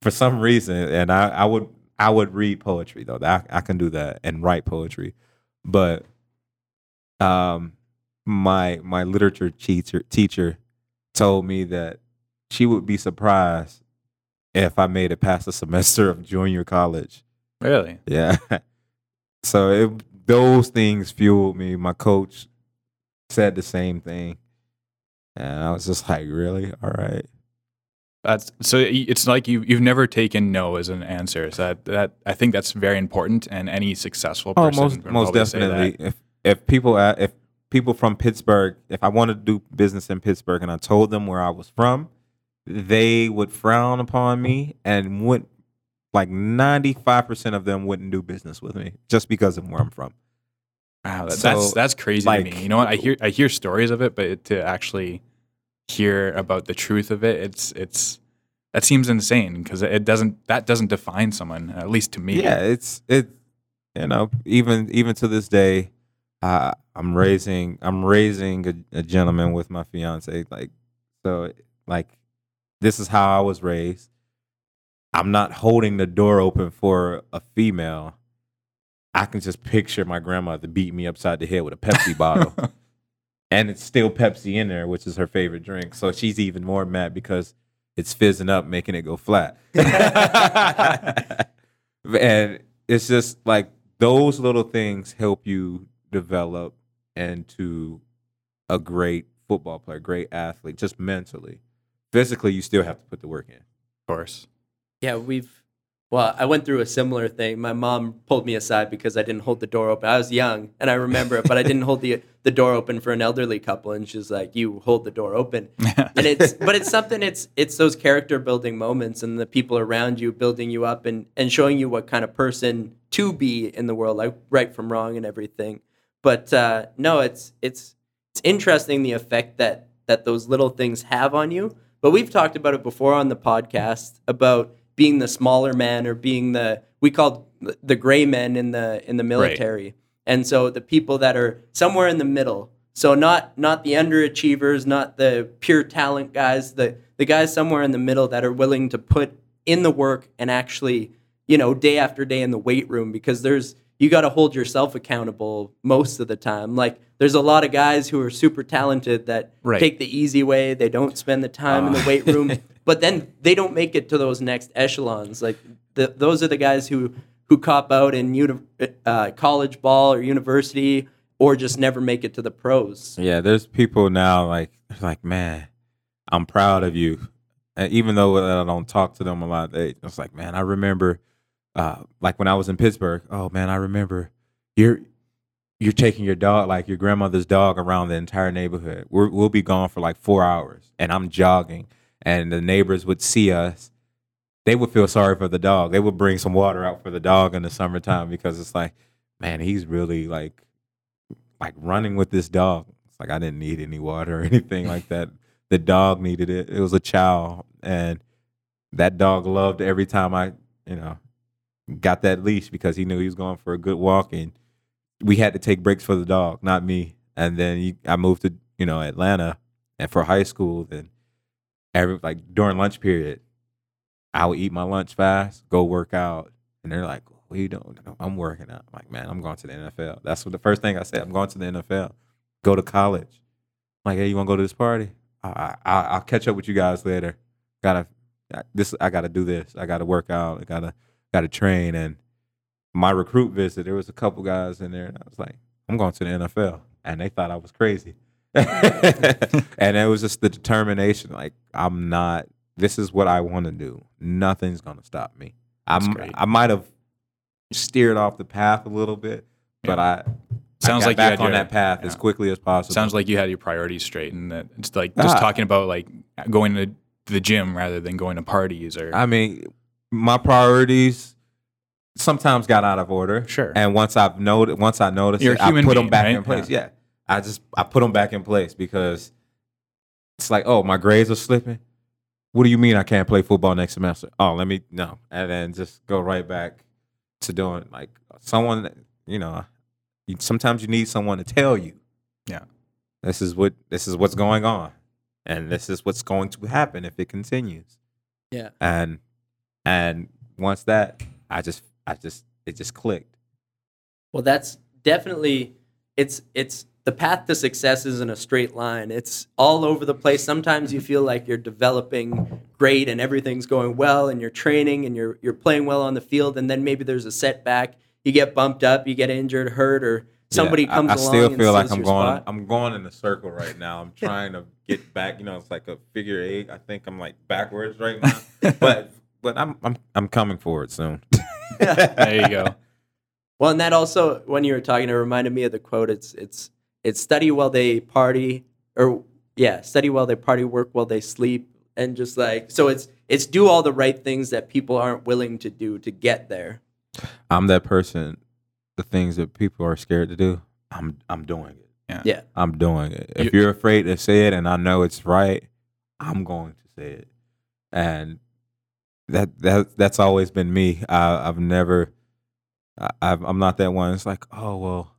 for some reason, and I, I would I would read poetry though. I, I can do that and write poetry, but um, my my literature teacher teacher told me that she would be surprised if I made it past a (laughs) semester of junior college. Really? Yeah. (laughs) So it, those things fueled me. My coach said the same thing. And I was just like, really? All right. That's so. It's like you you've never taken no as an answer. So that that I think that's very important. And any successful person Oh, person, most would most that. definitely. If if people uh, if people from Pittsburgh, if I wanted to do business in Pittsburgh and I told them where I was from, they would frown upon me and would like ninety five percent of them wouldn't do business with me just because of where I'm from. Wow, that, So, that's that's crazy like- to me. You know what? I hear I hear stories of it, but to actually hear about the truth of it, it's it's that seems insane because it doesn't that doesn't define someone at least to me. Yeah, it's it. You know, even even to this day, uh, I'm raising I'm raising a, a gentleman with my fiance. Like so, like this is how I was raised. I'm not holding the door open for a female. I can just picture my grandmother beat me upside the head with a Pepsi bottle, (laughs) and it's still Pepsi in there, which is her favorite drink. So she's even more mad because it's fizzing up, making it go flat. (laughs) and it's just like those little things help you develop into a great football player, great athlete, just mentally. Physically, you still have to put the work in. of course. Yeah, we've. Well, I went through a similar thing. My mom pulled me aside because I didn't hold the door open. I was young and I remember it, but I didn't hold the (laughs) the door open for an elderly couple, and she's like, "You hold the door open." (laughs) and it's but it's something. It's it's those character building moments and the people around you building you up and and showing you what kind of person to be in the world, like right from wrong and everything. But uh, no, it's it's it's interesting the effect that that those little things have on you. But we've talked about it before on the podcast about being the smaller man or being the we called the gray men in the in the military. And so the people that are somewhere in the middle. So not not the underachievers, not the pure talent guys, the the guys somewhere in the middle that are willing to put in the work and actually, you know, day after day in the weight room because there's you got to hold yourself accountable most of the time. Like there's a lot of guys who are super talented that Right. take the easy way. They don't spend the time in the Ah. weight room, (laughs) but then they don't make it to those next echelons. Like the, those are the guys who who cop out in uni- uh, college ball or university or just never make it to the pros. Yeah, there's people now like like man, I'm proud of you. And even though I don't talk to them a lot, they it's like man, I remember uh like when I was in Pittsburgh. Oh man, I remember you're you're taking your dog like your grandmother's dog around the entire neighborhood. We're, we'll be gone for like four hours, and I'm jogging, and the neighbors would see us. They would feel sorry for the dog. They would bring some water out for the dog in the summertime because it's like, man, he's really like like running with this dog. It's like I didn't need any water or (laughs) anything like that. The dog needed it. It was a chow, and that dog loved every time I, you know, got that leash because he knew he was going for a good walk, and we had to take breaks for the dog, not me. And then he, I moved to you know Atlanta, and for high school, then every like during lunch period, I would eat my lunch fast, go work out, and they're like, "What are you doing?" I'm working out. I'm like, man, I'm going to the NFL. That's what the first thing I said. I'm going to the NFL. Go to college. I'm like, hey, you want to go to this party? I, I, I'll catch up with you guys later. Gotta this. I gotta do this. I gotta work out. I gotta gotta train. And my recruit visit, there was a couple guys in there, and I was like, I'm going to the NFL, and they thought I was crazy. (laughs) and it was just the determination. Like, I'm not. This is what I want to do. Nothing's gonna stop me. I'm. I might have steered off the path a little bit, but I Sounds I got like you back had on your- that path as quickly as possible. Sounds like you had your priorities straight, and that it's like just Ah. talking about like going to the gym rather than going to parties or I mean, my priorities sometimes got out of order. Sure. And once I've noted, once I noticed, You're it, I put them back right? in place. Yeah. Yeah. I just I put them back in place because it's like, oh, my grades are slipping. What do you mean I can't play football next semester? Oh, let me no, and then just go right back to doing like someone. You know, you, sometimes you need someone to tell you. Yeah. This is what this is what's going on, and this is what's going to happen if it continues Yeah. and and once that i just i just it just clicked Well, that's definitely it's it's the path to success isn't a straight line. It's all over the place. Sometimes you feel like you're developing great and everything's going well and you're training and you're you're playing well on the field and then maybe there's a setback. You get bumped up, you get injured, hurt or somebody Yeah, I- comes I, along I still and feel like I'm going. spot. I'm going in a circle right now. I'm (laughs) trying to get back. You know, it's like a figure eight. I think I'm like backwards right now. (laughs) but but I'm I'm I'm coming forward soon. (laughs) There you go. Well, and that also, when you were talking, it reminded me of the quote. It's it's it's study while they party, or yeah, study while they party, work while they sleep, and just like so, it's it's do all the right things that people aren't willing to do to get there. I'm that person. The things that people are scared to do, I'm I'm doing it. Yeah, yeah. I'm doing it. If You- you're afraid to say it, and I know it's right, I'm going to say it. And that that that's always been me. I, I've never. I, I've, I'm not that one. It's like, oh well,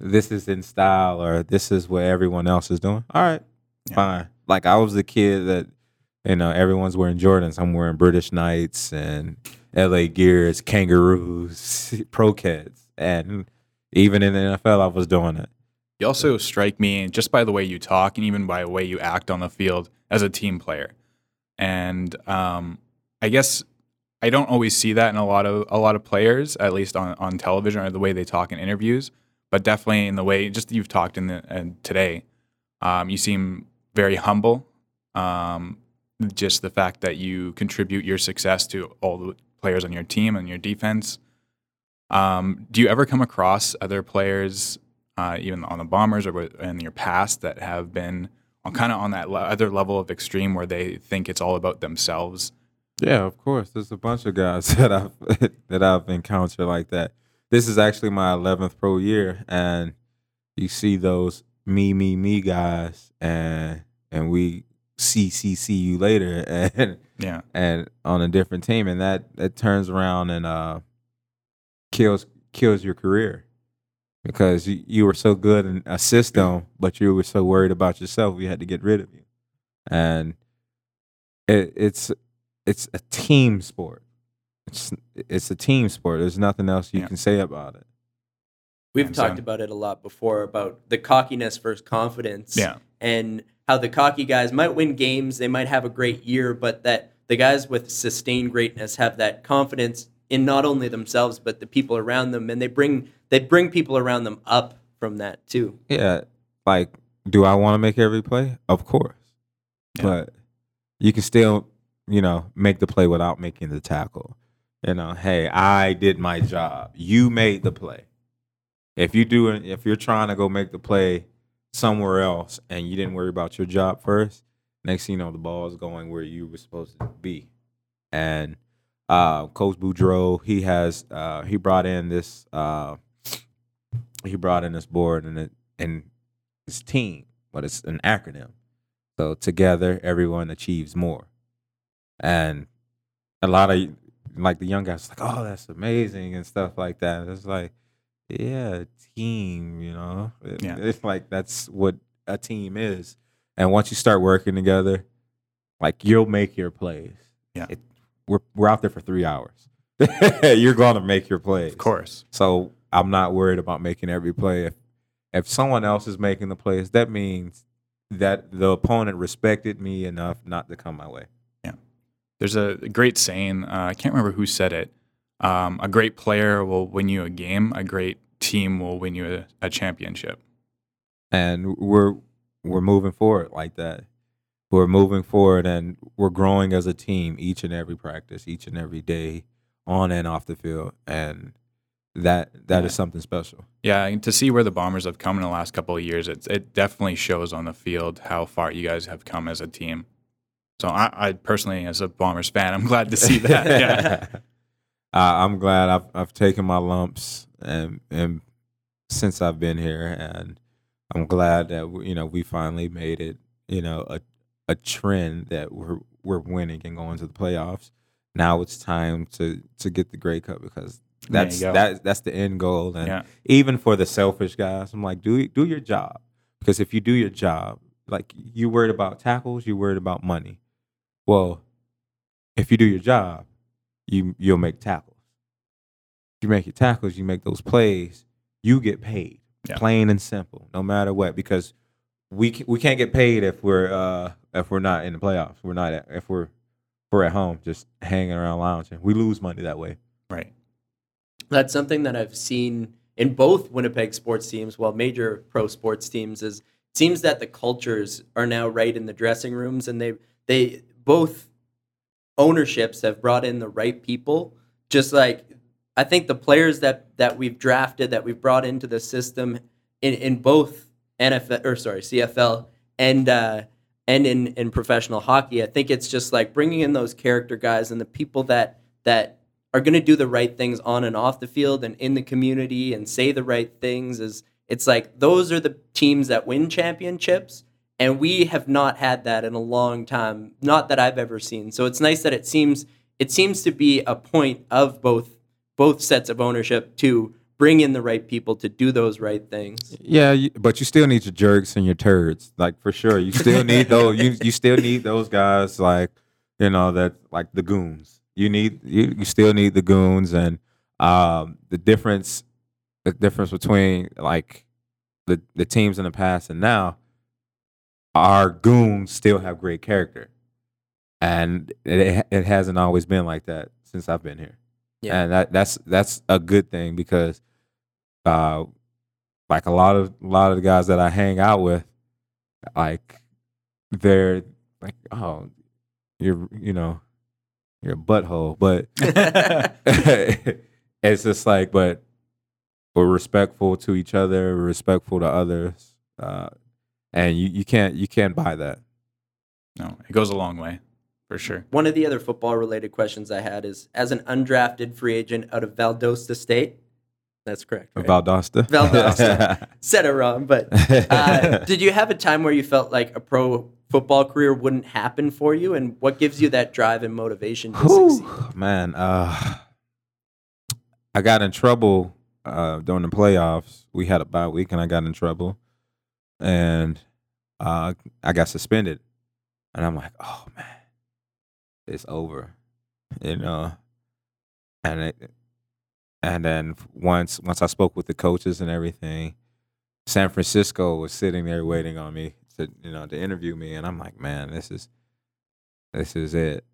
this is in style, or this is what everyone else is doing. All right, Yeah. fine. Like I was the kid that, you know, everyone's wearing Jordans. I'm wearing British Knights and L.A. Gears, Kangaroos, (laughs) Pro-Keds, and even in the NFL, I was doing it. You also strike me just by the way you talk and even by the way you act on the field as a team player. And um, I guess I don't always see that in a lot of a lot of players, at least on, on television or the way they talk in interviews. But definitely in the way just you've talked in the and today, um, you seem very humble. Um, just the fact that you contribute your success to all the players on your team and your defense. Um, do you ever come across other players uh, even on the Bombers or in your past that have been kind of on that le- other level of extreme where they think it's all about themselves. Yeah, of course. There's a bunch of guys (laughs) that I've that I've encountered like that. This is actually my 11th pro year, and you see those me, me, me guys, and and we see see see you later, (laughs) and Yeah, and on a different team, and that that turns around and uh kills kills your career. Because you, you were so good in a system, but you were so worried about yourself, we had to get rid of you, and it, it's it's a team sport. It's it's a team sport. There's nothing else you Yeah. can say about it. we've And talked so- about it a lot before about the cockiness versus confidence. yeah, and how the cocky guys might win games, they might have a great year, but that the guys with sustained greatness have that confidence in not only themselves but the people around them, and they bring they bring people around them up from that too. Yeah, like, do I want to make every play? Of course, Yeah. but you can still, you know, make the play without making the tackle. You know, hey, I did my job. You made the play. If you do, if you're trying to go make the play somewhere else and you didn't worry about your job first, next thing you know, the ball is going where you were supposed to be. And uh, Coach Boudreau, he has uh, he brought in this uh, he brought in this board and it and it's team, but it's an acronym. So together, everyone achieves more. And a lot of like the young guys, like, oh, that's amazing and stuff like that. It's like, yeah, team, you know. It- Yeah. It's like that's what a team is. And once you start working together, like you'll make your plays. Yeah. It, we're we're out there for three hours. (laughs) You're gonna make your plays. of course. So I'm not worried about making every play. If if someone else is making the plays, that means that the opponent respected me enough not to come my way. There's a great saying. Uh, I can't remember who said it. Um, a great player will win you a game. A great team will win you a, a championship. And we're we're moving forward like that. We're moving forward and we're growing as a team each and every practice, each and every day, on and off the field. And that that is Yeah. something special. Yeah, and to see where the Bombers have come in the last couple of years, it it definitely shows on the field how far you guys have come as a team. So I, I personally, as a Bombers fan, I'm glad to see that. (laughs) Yeah, (laughs) uh, I'm glad I've I've taken my lumps and and since I've been here, and I'm glad that you know we finally made it. You know, a a trend that we're we're winning and going to the playoffs. Now it's time to to get the Grey Cup because that's that that's the end goal. And yeah, even for the selfish guys, I'm like, do do your job because if you do your job, like you worried about tackles, you worried about money. Well, if you do your job, you you'll make tackles. You make your tackles, you make those plays, you get paid. Yeah. Plain and simple, no matter what, because we ca- we can't get paid if we're uh if we're not in the playoffs. We're not at, if we're we're at home just hanging around lounging. We lose money that way. right. That's something that I've seen in both Winnipeg sports teams, well, major pro sports teams, is it seems that the cultures are now right in the dressing rooms, and they they both ownerships have brought in the right people. Just like I think the players that that we've drafted, that we've brought into the system in in both NFL or sorry CFL and uh, and in in professional hockey, I think it's just like bringing in those character guys and the people that that are going to do the right things on and off the field and in the community and say the right things is it's like those are the teams that win championships and we have not had that in a long time not that i've ever seen so it's nice that it seems it seems to be a point of both both sets of ownership to bring in the right people to do those right things Yeah, you, but you still need your jerks and your turds, like for sure. You still need (laughs) those. You you still need those guys, like you know that like the goons. You need you, you still need the goons, and um, the difference the difference between like the the teams in the past and now, our goons still have great character, and it it hasn't always been like that since I've been here. Yeah. and that that's that's a good thing because uh like a lot of a lot of the guys that I hang out with, like they're like, oh, you're you know, you're a butthole, but (laughs) (laughs) it's just like, but we're respectful to each other, we're respectful to others, uh, and you you can't you can't buy that. No, it goes a long way for sure. one of the other football related questions i had is as an undrafted free agent out of valdosta state that's correct right? Valdosta. Valdosta. (laughs) said it wrong but uh, (laughs) did you have a time where you felt like a pro football career wouldn't happen for you and what gives you that drive and motivation to succeed man, uh, I got in trouble uh, during the playoffs. We had a bye week, and I got in trouble, and uh, I got suspended. And I'm like, oh man, it's over, you know. And it, and then once once I spoke with the coaches and everything, San Francisco was sitting there waiting on me to you know to interview me, and I'm like, man, this is this is it.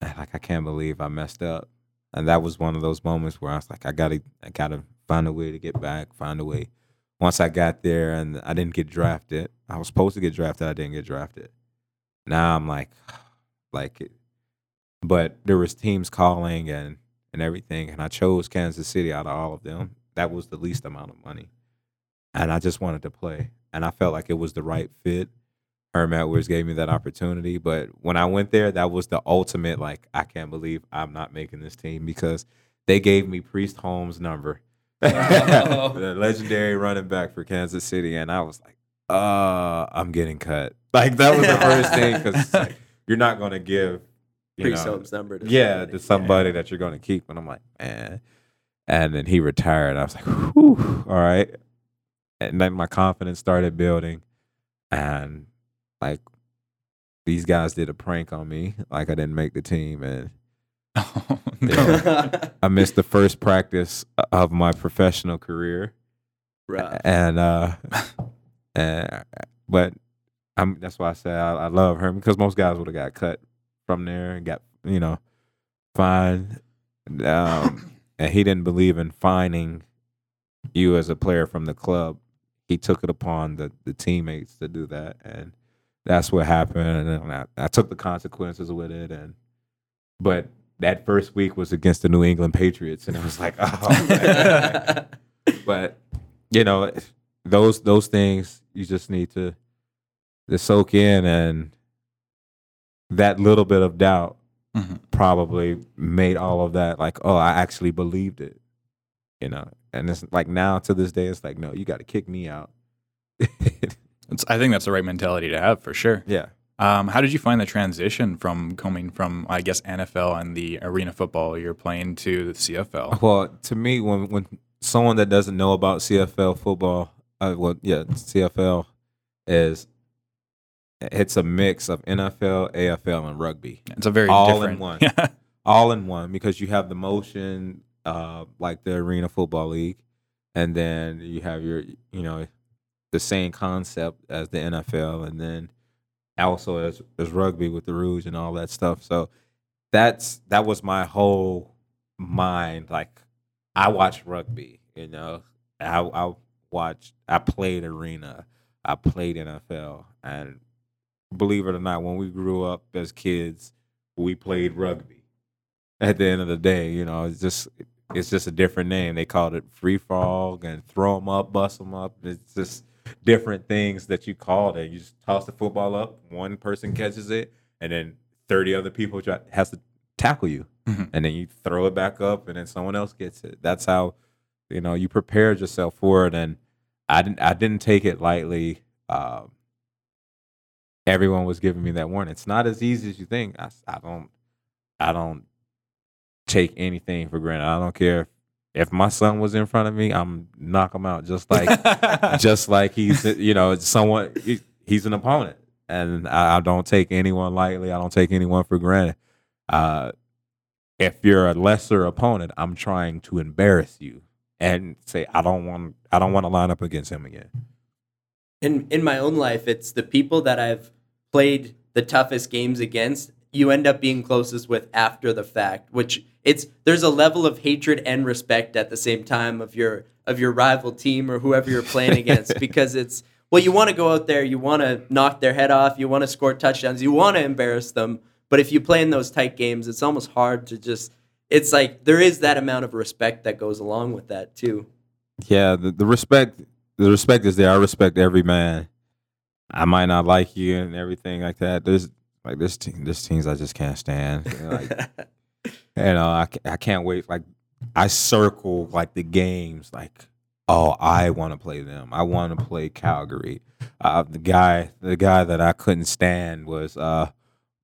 And, Like I can't believe I messed up, and that was one of those moments where I was like, I gotta I gotta find a way to get back, find a way. Once I got there and I didn't get drafted, I was supposed to get drafted, I didn't get drafted. Now I'm like, (sighs) like, it- but there was teams calling and and everything, and I chose Kansas City out of all of them. That was the least amount of money, and I just wanted to play, and I felt like it was the right fit. Herm Edwards gave me that opportunity, but when I went there, that was the ultimate. Like, I can't believe I'm not making this team because they gave me Priest Holmes' number. (laughs) the legendary running back for Kansas City, and I was like, "Uh, I'm getting cut." Like that was the first thing because (laughs) you're not going to give, you Priest know, Holmes number to yeah, somebody. to somebody that you're going to keep. And I'm like, man. And then he retired. I was like, whew, all right. And then my confidence started building. And like, these guys did a prank on me. Like, I didn't make the team. And Oh, Yeah. (laughs) I missed the first practice of my professional career. Rough. And, uh, and, but I'm, that's why I say I, I love her because most guys would have got cut from there and got, you know, fined. Um, (laughs) and he didn't believe in fining you as a player from the club. He took it upon the, the teammates to do that, and that's what happened. And I, I took the consequences with it. And but that first week was against the New England Patriots, and it was like, (laughs) oh. (laughs) but you know, those those things you just need to to soak in, and that little bit of doubt Mhm. probably made all of that like, oh, I actually believed it, you know. And it's like now to this day, it's like, no, you got to kick me out. (laughs) It's, I think that's the right mentality to have for sure. yeah. Um, how did you find the transition from coming from, I guess, NFL and the arena football you're playing to the CFL? Well, to me, when when someone that doesn't know about CFL football, uh, well, yeah, CFL is it's a mix of NFL, AFL, and rugby. It's a very all in one, (laughs) Yeah. all in one because you have the motion uh like the arena football league and then you have your you know the same concept as the NFL and then also as as rugby with the rouge and all that stuff so that's that was my whole mind like I watched rugby you know I, I watched. I played arena. I played NFL, and believe it or not, when we grew up as kids, we played rugby. At the end of the day, you know, it's just it's just a different name. They called it free fall and throw them up, bust them up. It's just different things that you called it. You just toss the football up, one person catches it, and then thirty other people try, has to tackle you, Mhm. and then you throw it back up, and then someone else gets it. That's how you know you prepared yourself for it. And I didn't I didn't take it lightly. Um, everyone was giving me that warning. It's not as easy as you think. I don't I don't take anything for granted. I don't care if, if my son was in front of me, I'm knock him out just like (laughs) just like he's you know someone he's an opponent, and I, I don't take anyone lightly. I don't take anyone for granted. Uh, if you're a lesser opponent, I'm trying to embarrass you and say I don't want I don't want to line up against him again. in in my own life, it's the people that I've played the toughest games against. You end up being closest with after the fact, which it's there's a level of hatred and respect at the same time of your of your rival team or whoever you're playing (laughs) against because it's well you want to go out there, you want to knock their head off, you want to score touchdowns, you want to embarrass them, but if you play in those tight games, it's almost hard to just it's like there is that amount of respect that goes along with that too. Yeah, the, the respect the respect is there. I respect every man. I might not like you and everything like that. There's like this team, this teams I just can't stand. Like you (laughs) know, I, ca- I can't wait. Like I circle like the games. Like oh, I want to play them. I want to play Calgary. Uh, the guy, the guy that I couldn't stand was uh,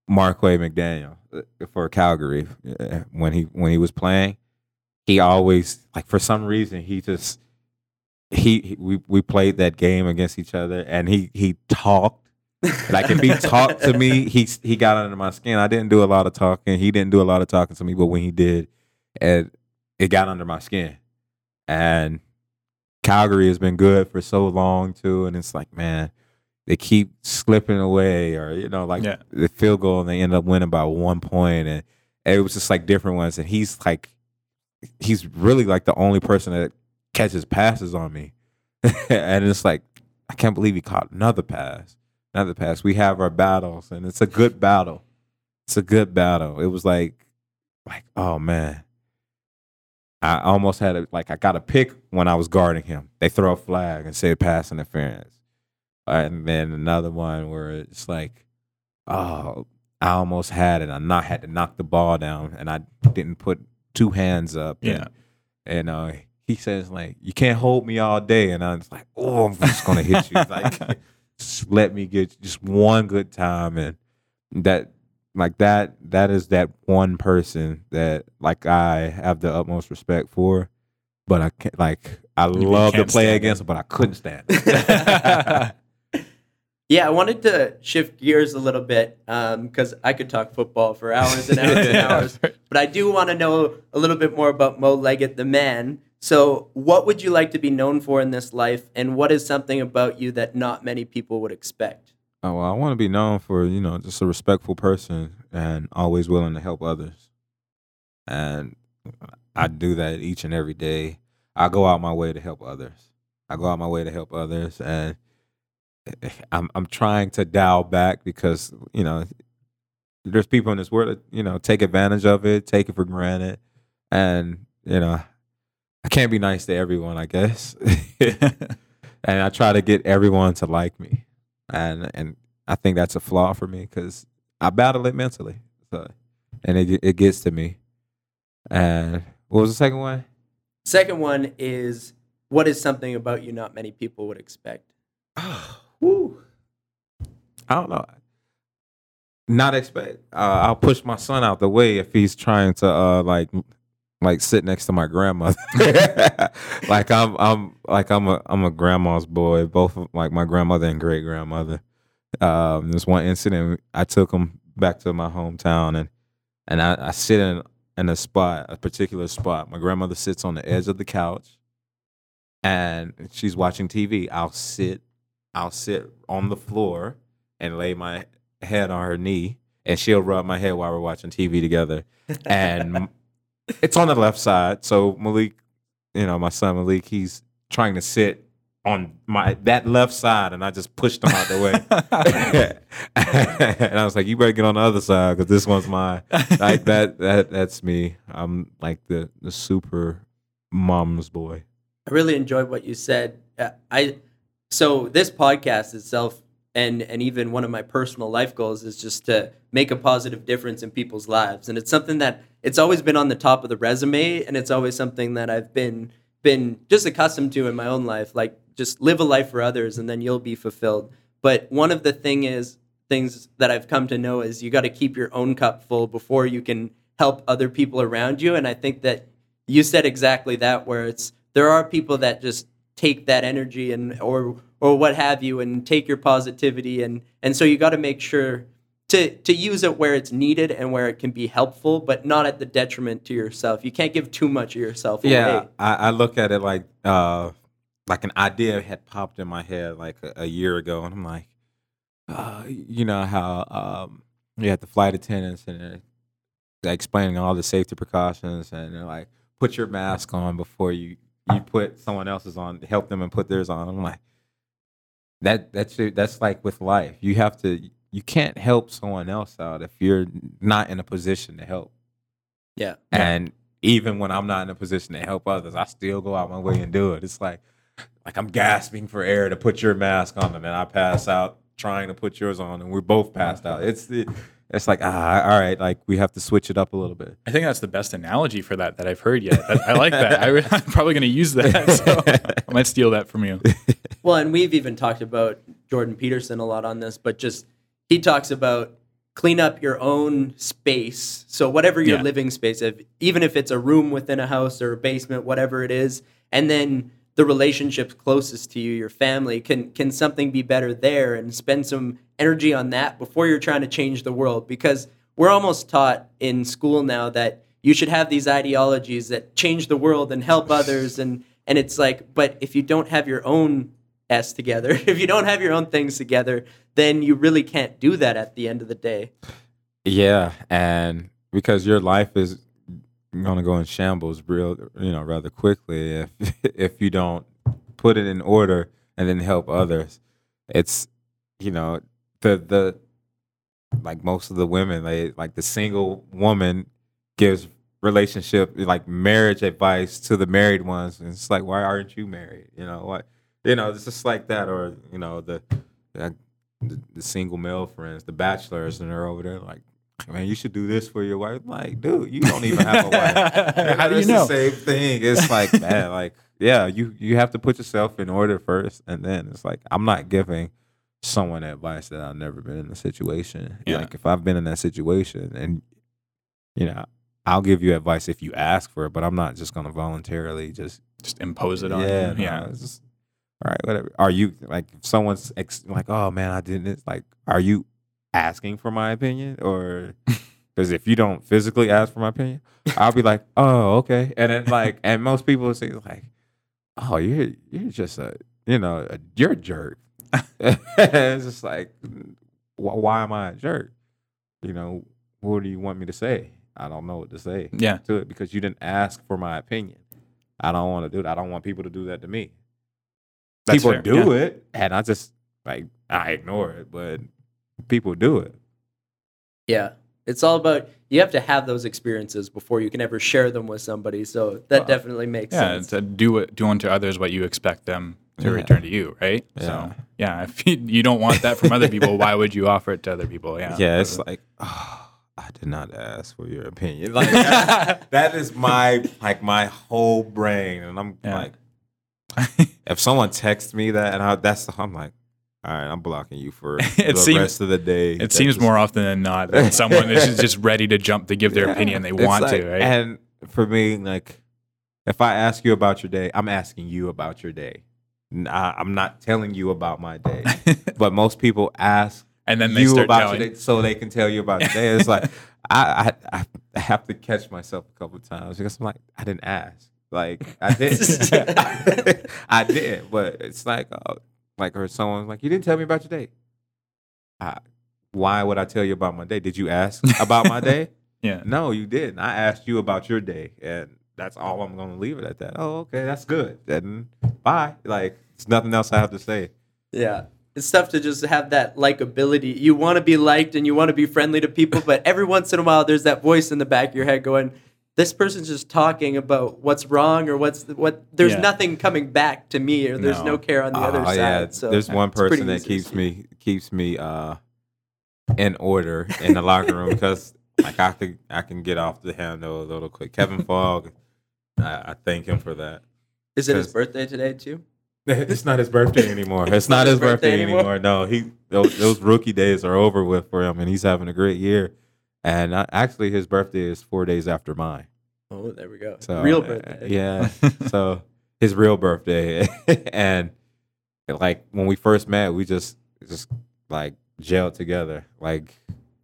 Marquay McDaniel uh, for Calgary uh, when he when he was playing. He always like for some reason he just he, he we we played that game against each other and he he talked like if he (laughs) talked to me, he he got under my skin. I didn't do a lot of talking. He didn't do a lot of talking to me, but when he did, it it got under my skin. And Calgary has been good for so long too, and it's like, man, they keep slipping away, or you know, like Yeah. the field goal, and they end up winning by one point, and it was just like different ones. And he's like, he's really like the only person that catches passes on me, (laughs) and it's like, I can't believe he caught another pass another pass. We have our battles, and it's a good battle. It's a good battle. It was like, like, oh man, I almost had a like I got a pick when I was guarding him. They throw a flag and say pass interference, and then another one where it's like, oh, I almost had it. I not had to knock the ball down, and I didn't put two hands up. Yeah. and, and uh, he says like, you can't hold me all day, and I was like, oh, I'm just gonna hit you. (laughs) Like, just let me get just one good time and that like that that is that one person that like I have the utmost respect for but I can't like I You love to play against him. him but I couldn't stand him. (laughs) Yeah, I wanted to shift gears a little bit um, because I could talk football for hours and hours and (laughs) hours. But I do want to know a little bit more about Mo Leggett, the man. So, what would you like to be known for in this life, and what is something about you that not many people would expect? oh, well, I want to be known for you know just a respectful person and always willing to help others. And I do that each and every day. I go out my way to help others. I go out my way to help others and (sighs) I'm I'm trying to dial back because you know there's people in this world that you know take advantage of it, take it for granted, and you know I can't be nice to everyone, I guess. (laughs) and I try to get everyone to like me, and and I think that's a flaw for me because I battle it mentally, so and it it gets to me. And what was the second one? Second one is what is something about you not many people would expect? (sighs) Woo. I don't know. Not expect. Uh, I'll push my son out the way if he's trying to uh like like sit next to my grandmother. (laughs) (laughs) like I'm I'm like I'm a I'm a grandma's boy. Both of- like my grandmother and great grandmother. Um, there's one incident I took him back to my hometown and and I, I sit in in a spot, a particular spot. My grandmother sits on the edge of the couch and she's watching TV. I'll sit I'll sit on the floor and lay my head on her knee, and she'll rub my head while we're watching TV together. (laughs) And it's on the left side, so Malik, you know, my son Malik, he's trying to sit on my that left side, and I just pushed him out the way. (laughs) and I was like, "You better get on the other side because this one's mine." Like (laughs) that. That that's me. I'm like the the super mom's boy. I really enjoyed what you said. Uh, I so this podcast itself and and even one of my personal life goals is just to make a positive difference in people's lives. And it's something that it's always been on the top of the resume and it's always something that I've been been just accustomed to in my own life like just live a life for others and then you'll be fulfilled. But one of the thing is things that I've come to know is you got to keep your own cup full before you can help other people around you. And I think that you said exactly that where it's there are people that just take that energy and or or what have you and take your positivity. And and so you got to make sure to to use it where it's needed and where it can be helpful but not at the detriment to yourself. You can't give too much of yourself Yeah, I, I look at it like uh like an idea had popped in my head like a, a year ago, and I'm like, uh, you know how um you had the flight attendants and they're explaining all the safety precautions, and they're like, put your mask on before you you put someone else's on, help them and put theirs on. I'm like, that that's it- that's like with life. You have to you can't help someone else out if you're not in a position to help. yeah And even when I'm not in a position to help others, I still go out my way and do it. It's like like I'm gasping for air to put your mask on, and then I pass out trying to put yours on, and we're both passed out. It's the it's like ah, all right, like we have to switch it up a little bit. I think that's the best analogy for that that I've heard yet. I, I like that. I, re- (laughs) I'm probably going to use that. So I might steal that from you. (laughs) Well, and we've even talked about Jordan Peterson a lot on this, but just he talks about clean up your own space. So whatever your Yeah. living space, if, even if it's a room within a house or a basement, whatever it is, and then the relationships closest to you, your family, can can something be better there and spend some energy on that before you're trying to change the world? Because we're almost taught in school now that you should have these ideologies that change the world and help others and and it's like but if you don't have your own s together (laughs) if you don't have your own things together then you really can't do that at the end of the day. Yeah, and because your life is gonna go in shambles real, you know, rather quickly if (laughs) if you don't put it in order and then help others. It's you know the the like most of the women they like the single woman gives relationship like marriage advice to the married ones and it's like why aren't you married you know what you know it's just like that or you know the the, the single male friends the bachelors and they're over there like man you should do this for your wife like dude you don't even have a wife (laughs) How do you know? the same thing it's like man like yeah you you have to put yourself in order first and then it's like i'm not giving someone advice that i've never been in a situation Yeah. like if i've been in that situation and you know i'll give you advice if you ask for it but i'm not just going to voluntarily just Just impose it on yeah you. no, Yeah. it's just, all right whatever are you like if someone's ex- like oh man i didn't it's like are you asking for my opinion or because if you don't physically ask for my opinion i'll be like oh okay. And then like and most people will say like oh you're you're just a you know a, you're a jerk. (laughs) It's just like wh- why am i a jerk? You know what do you want me to say? I don't know what to say Yeah. to it because you didn't ask for my opinion. I don't want to do that. I don't want people to do that to me. That's people fair, do it and i just like i ignore it but people do it yeah it's all about you have to have those experiences before you can ever share them with somebody so that Well, definitely makes Yeah. sense To do it, do unto others what you expect them to Yeah. return to you, right? Yeah. So yeah, if you, you don't want that from other people, why would you offer it to other people? Yeah. yeah it's like oh, i did not ask for your opinion (laughs) like that, that is my like my whole brain and i'm Yeah. like if someone texts me that and I, that's i'm like all right i'm blocking you for (laughs) It the seems- rest of the day It seems just- more often than not that (laughs) someone is just ready to jump to give their Yeah. opinion they want like- to, right? And for me, like, if I ask you about your day, I'm asking you about your day. I, am not telling you about my day. (laughs) but most people ask and then they you start about telling. your day so they can tell you about your day. It's like I, I I have to catch myself a couple times because I'm like I didn't ask. Like I didn't. I did, but it's like uh, like or someone's like you didn't tell me about your day. I, why would I tell you about my day? Did you ask about my day? (laughs) yeah. No, you didn't. I asked you about your day, and that's all I'm gonna leave it at that. Oh, okay, that's good. Then bye. Like it's nothing else I have to say. Yeah. It's tough to just have that likability. You want to be liked and you want to be friendly to people, but every once in a while there's that voice in the back of your head going, this person's just talking about what's wrong or what's the, what there's Yeah. nothing coming back to me or there's no, No. care on the other Oh, side. yeah, So there's one person that keeps see. me keeps me uh in order in the locker room because like I can I can get off the handle a little quick. Kevin (laughs) Fogg, I, I thank him for that. Is it his birthday today too? (laughs) It's not his birthday anymore. It's, not, his birthday, anymore. No, he those, those rookie days are over with for him, and he's having a great year. And uh, actually, his birthday is four days after mine. Oh, there we go. So Real uh, birthday. yeah. (laughs) so his real birthday, (laughs) and like when we first met, we just just like gelled together, like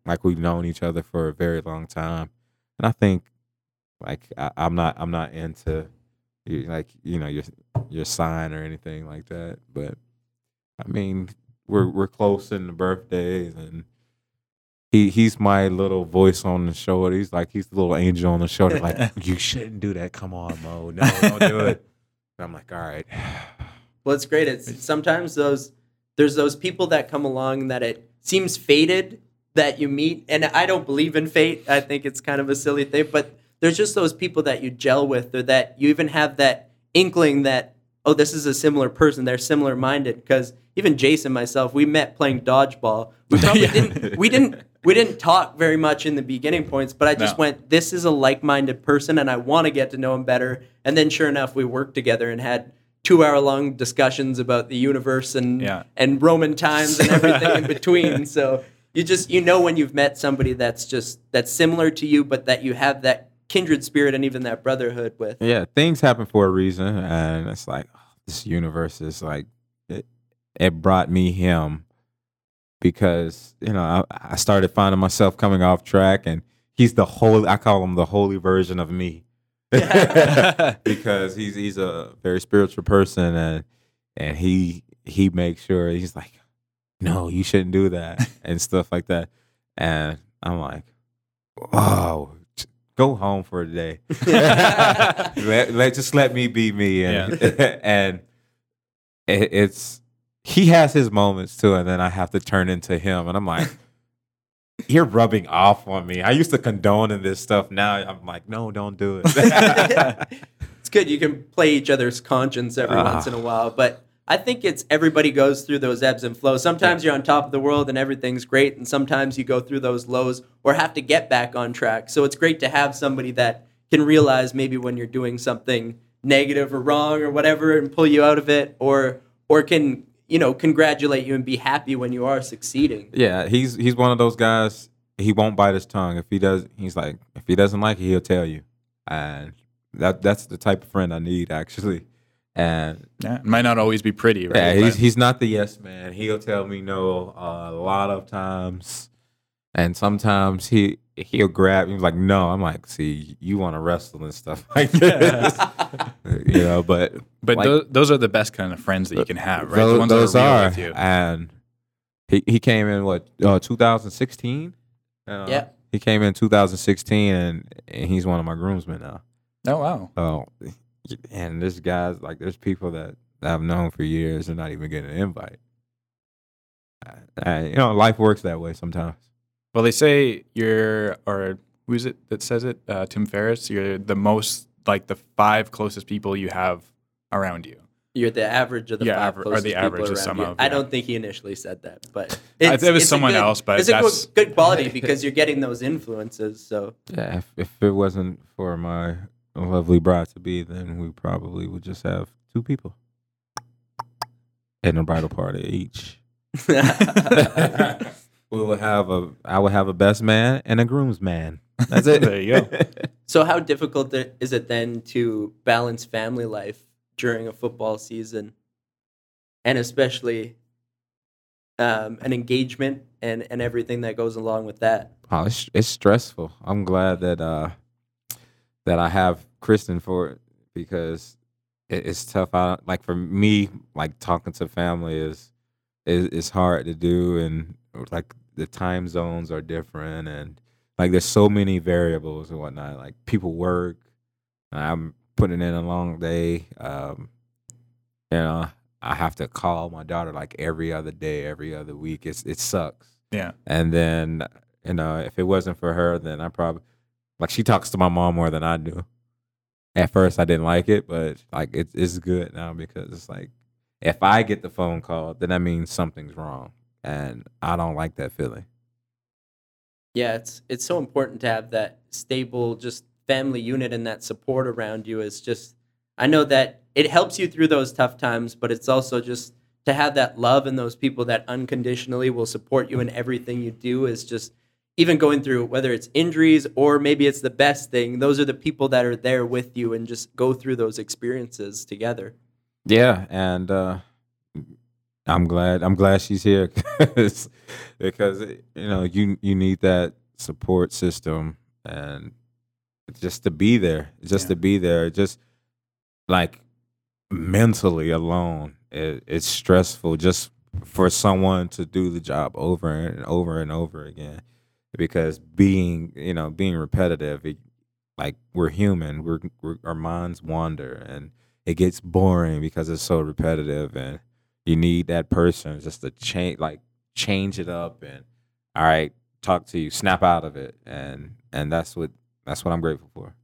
like we've known each other for a very long time. And I think like I, I'm not I'm not into like you know your your sign or anything like that, but I mean we're we're close in the birthdays and. He, he's my little voice on the shoulder. He's like he's the little angel on the shoulder. Like (laughs) you shouldn't do that. Come on, Mo. No, don't do it. And I'm like, all right. (sighs) Well, it's great. It's sometimes those there's those people that come along that it seems fated that you meet, and I don't believe in fate. I think it's kind of a silly thing, but there's just those people that you gel with, or that you even have that inkling that oh, this is a similar person. They're similar minded. Because even Jason, and myself, we met playing dodgeball. We (laughs) probably Yeah. didn't. We didn't. We didn't talk very much in the beginning points, but I just No. went, this is a like minded person, and I want to get to know him better. And then, sure enough, we worked together and had two hour long discussions about the universe and Yeah. and Roman times and everything in between. (laughs) So you just you know when you've met somebody that's just that's similar to you, but that you have that kindred spirit and even that brotherhood with. Yeah, things happen for a reason, and it's like oh, this universe is like it. It brought me him because you know I, I started finding myself coming off track, and he's the holy. I call him the holy version of me (laughs) because he's he's a very spiritual person, and and he he makes sure he's like, no, you shouldn't do that, (laughs) and stuff like that, and I'm like, wow. Go home for a day. (laughs) let, let just let me be me and and it, it's he has his moments too and then i have to turn into him and i'm like (laughs) you're rubbing off on me i used to condone in this stuff now i'm like no don't do it (laughs) (laughs) it's good you can play each other's conscience every Ah. once in a while, but I think it's everybody goes through those ebbs and flows. Sometimes you're on top of the world and everything's great, and sometimes you go through those lows or have to get back on track. So it's great to have somebody that can realize maybe when you're doing something negative or wrong or whatever and pull you out of it or or can, you know, congratulate you and be happy when you are succeeding. yeah he's he's one of those guys he won't bite his tongue if he does he's like if he doesn't like it he'll tell you and that that's the type of friend i need actually and yeah, it might not always be pretty, right? Yeah, he's he's not the yes man. He'll tell me no uh, a lot of times, and sometimes he he'll grab me like no. I'm like, see, you want to wrestle and stuff (laughs) like this, (laughs) you know. But but like, tho- those are the best kind of friends that you can have, right? those, the ones those that are, real are, with you. and he he came in what uh, 2016. Uh, Yeah. he came in 2016, and, and he's one of my groomsmen now. Oh wow. So, and this guy's like, there's people that I've known for years and not even getting an invite. Uh, uh, you know, life works that way sometimes. Well, they say you're, or who is it that says it? Uh, Tim Ferriss. You're the most like the five closest people you have around you. You're the average of the Yeah, five aver- or the people average of some you. of, I yeah. don't think he initially said that, but (laughs) it's, it was it's someone good- else, but it's a that's- good, good quality (laughs) because you're getting those influences. So Yeah, if, if it wasn't for my lovely bride to be, then we probably would just have two people and a bridal party each. (laughs) we would have a, I would have a best man and a groomsman. That's it. There you go. (laughs) So how difficult is it then to balance family life during a football season, and especially um, an engagement and and everything that goes along with that? Oh, it's it's stressful. I'm glad that uh that I have Kristen for it because it, it's tough. I like for me, like talking to family is is is hard to do, and like the time zones are different, and like there's so many variables and whatnot. Like people work, I'm putting in a long day. Um, you know, I have to call my daughter like every other day, every other week. It's it sucks. Yeah. And then you know, if it wasn't for her, then I probably like she talks to my mom more than I do. At first, I didn't like it, but like it's it's good now because it's like if I get the phone call, then that means something's wrong, and I don't like that feeling. Yeah, it's it's so important to have that stable, just family unit and that support around you. Is just I know that it helps you through those tough times, but it's also just to have that love and those people that unconditionally will support you in everything you do is just even going through whether it's injuries or maybe it's the best thing. Those are the people that are there with you and just go through those experiences together. Yeah, and uh, I'm glad I'm glad she's here because you know you you need that support system and just to be there, just Yeah. to be there, just like mentally alone, it, it's stressful just for someone to do the job over and over and over again because being you know being repetitive it, like we're human we're, we're our minds wander and it gets boring because it's so repetitive and you need that person just to change like change it up and all right talk to you snap out of it and and that's what that's what i'm grateful for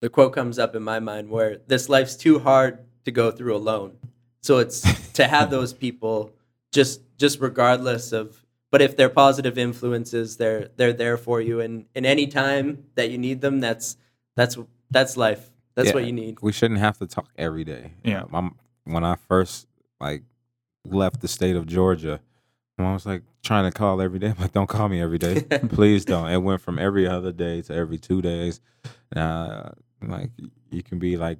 the quote comes up in my mind where this life's too hard to go through alone. So it's (laughs) to have those people just just regardless of but if they're positive influences, they're they're there for you and in any time that you need them, that's that's that's life. That's what you need. we shouldn't have to talk every day Yeah. Um, I'm, when i first like left the state of georgia I was like trying to call every day. (laughs) I'm like, don't call me every day. (laughs) Please don't. It went from every other day to every two days. Uh, like you can be like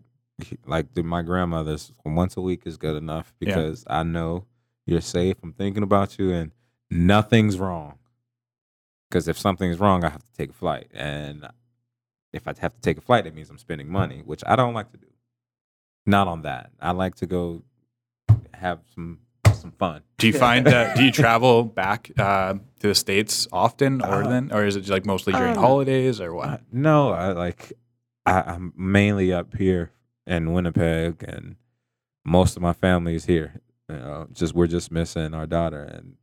like my grandmother's once a week is good enough Yeah. because I know you're safe. I'm thinking about you and nothing's wrong. Because if something's wrong, I have to take a flight, and if I have to take a flight, it means I'm spending money, which I don't like to do. Not on that. I like to go have some some fun. (laughs) Do you find that? Do you travel back uh, to the states often, or Uh, then, or is it like mostly during uh, holidays, or what? Uh, no, I like I, I'm mainly up here in Winnipeg, and most of my family is here. You know, just we're just missing our daughter, and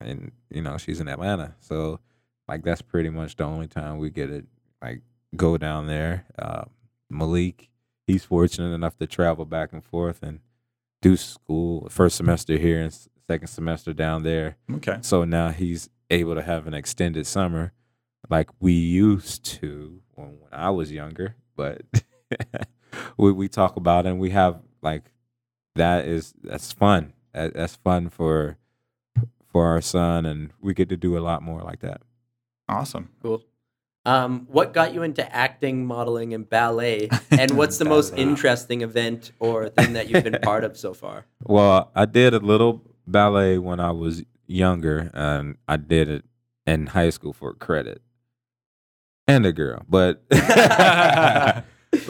and you know she's in Atlanta, so like that's pretty much the only time we get it. like go down there. Uh, Malik, he's fortunate enough to travel back and forth and do school first semester here and second semester down there. Okay. So now he's able to have an extended summer like we used to when, when I was younger. But (laughs) we we talk about it and we have like that is that's fun. That, that's fun for for our son and we get to do a lot more like that. Awesome. Cool. Um, what got you into acting, modeling, and ballet? (laughs) And what's the most interesting event or thing that you've been part of so far? (laughs) Well, I did a little ballet when I was younger, and I did it in high school for credit. And a girl, but (laughs) but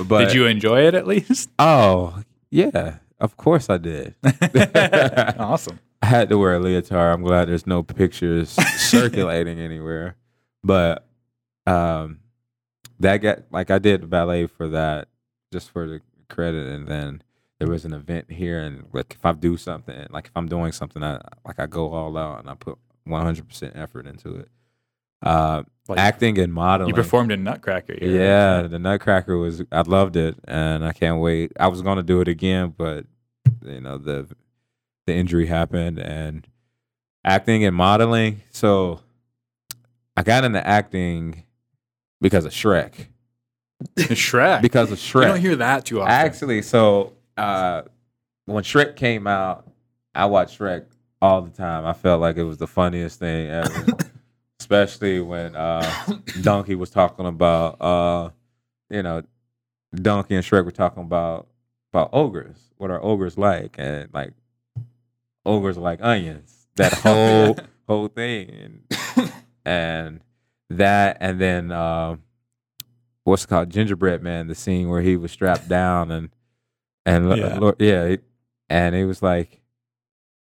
Did you enjoy it at least? Oh yeah, of course I did. awesome. I had to wear a leotard. I'm glad there's no pictures circulating anywhere. But um, that got like I did ballet for that, just for the credit, and then there was an event here, and like if I do something, like if I'm doing something, I like I go all out and I put 100 percent effort into it. Uh, Like, acting and modeling. You performed in Nutcracker. here, right? Yeah, the Nutcracker was. I loved it, and I can't wait. I was gonna do it again, but you know the the injury happened, and acting and modeling. So I got into acting because of Shrek. (laughs) Shrek. Because of Shrek. you don't hear that too often. Actually, so uh, when Shrek came out, I watched Shrek all the time. I felt like it was the funniest thing ever. (coughs) Especially when uh, Donkey was talking about, uh, you know, Donkey and Shrek were talking about about ogres. What are ogres like? And like ogres are like onions. That whole (laughs) whole thing, and and that, and then uh, what's it called Gingerbread Man, the scene where he was strapped down and and Yeah. lo- yeah, it, and it was like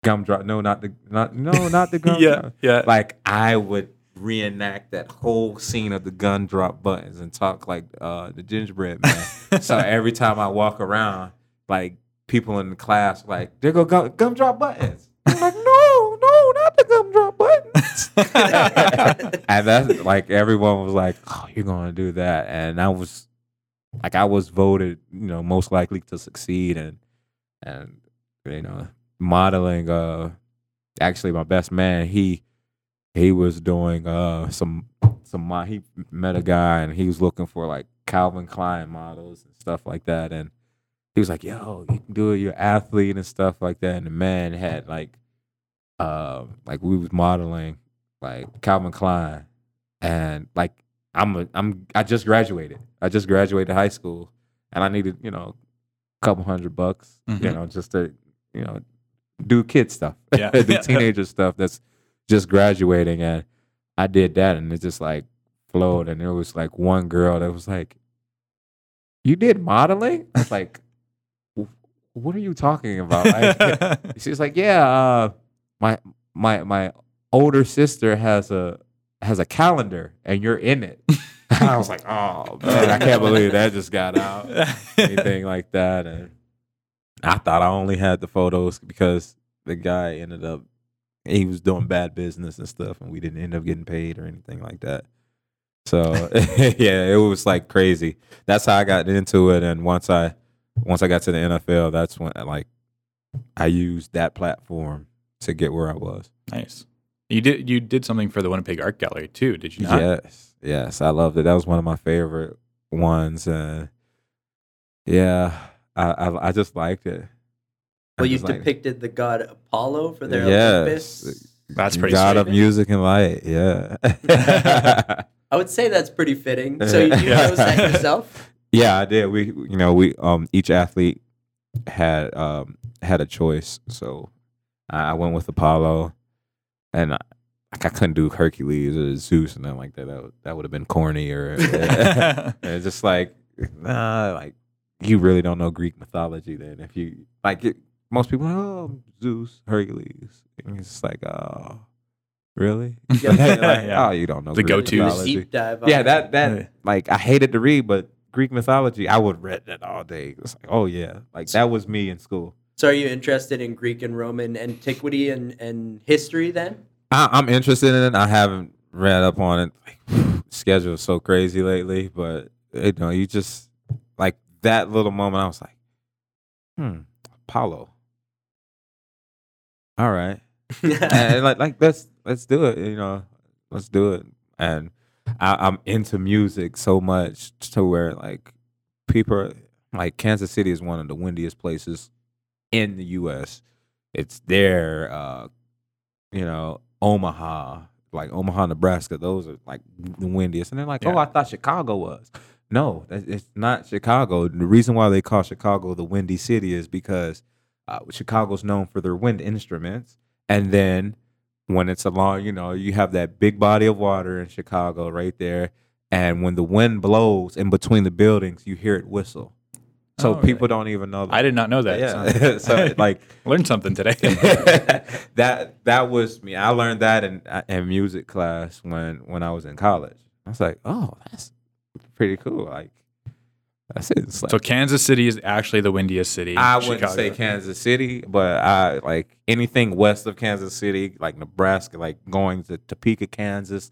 gumdrop. No, not the not no, not the gumdrop (laughs) yeah, yeah. like I would reenact that whole scene of the gun drop buttons and talk like uh, the gingerbread man. (laughs) so every time I walk around, like people in the class, like there go gum, gum drop buttons. I'm like, (laughs) and that's like everyone was like, oh, you're gonna do that, and I was like, I was voted, you know, most likely to succeed, and and you know, modeling. Uh, actually, my best man, he he was doing uh some some he met a guy and he was looking for like Calvin Klein models and stuff like that. And he was like yo you can do it. You're athlete and stuff like that. And the man had like uh like we was modeling like Calvin Klein and like I'm a, I'm I just graduated I just graduated high school and I needed you know a couple hundred bucks you Mhm. know just to you know do kid stuff (laughs) Yeah. do teenager stuff that's just graduating and I did that and it just like flowed and there was like one girl that was like, You did modeling? I was like, what are you talking about? Like, (laughs) she's like, Yeah, uh, my my my older sister has a has a calendar and you're in it. (laughs) I was like, Oh (laughs) man, I can't believe that just got out. Anything like that. And I thought I only had the photos because the guy ended up he was doing bad business and stuff and we didn't end up getting paid or anything like that. So (laughs) yeah, it was like crazy. That's how I got into it and once I once I got to the NFL, that's when like I used that platform to get where I was. nice. You did you did something for the Winnipeg Art Gallery too, did you not? Yes. Yes, I loved it. That was one of my favorite ones and yeah, I I, I just liked it. Well, you just liked depicted the god Apollo for their Yes. Olympus. That's pretty God sweet. of music and light. Yeah. (laughs) (laughs) I would say that's pretty fitting. So you (laughs) Yeah. chose that yourself? yeah, I did. We you know, we um each athlete had um had a choice. So I I went with Apollo and I, like I couldn't do Hercules or Zeus and nothing like that. That would, that would have been corny or (laughs) (laughs) it's just like nah, like you really don't know Greek mythology then if you like it, most people are like, oh Zeus, Hercules. And it's just like, oh really? (laughs) Yeah. like, Yeah. oh you don't know The Greek go to mythology. Deep dive. Yeah, that that Yeah. like I hated to read, but Greek mythology, I would read that all day. It's like, oh yeah, like that was me in school. So are you interested in Greek and Roman antiquity and, and history then? I, I'm interested in it. I haven't read up on it. Like, (sighs) schedule is so crazy lately, but you know, you just like that little moment. I was like, hmm, Apollo. All right. (laughs) and like like let's let's do it. You know, let's do it. And I, I'm into music so much to where like people are, like Kansas City is one of the windiest places in the U.S. It's there. Uh, you know, Omaha, like Omaha, Nebraska. Those are like the windiest. And they're like, oh, I thought Chicago was. No, it's not Chicago. The reason why they call Chicago the windy city is because uh, Chicago's known for their wind instruments. And then when it's along, you know, you have that big body of water in Chicago right there. And when the wind blows in between the buildings, you hear it whistle. So Oh, really? people don't even know that. I did not know that. Yeah. so (laughs) (laughs) like learned something today. (laughs) that that was me. I learned that in uh, in music class when when I was in college. I was like, oh, that's pretty cool. Like that's it. Like, so Kansas City is actually the windiest city. I wouldn't Chicago. say Kansas City, but I like anything west of Kansas City, like Nebraska, like going to Topeka, Kansas,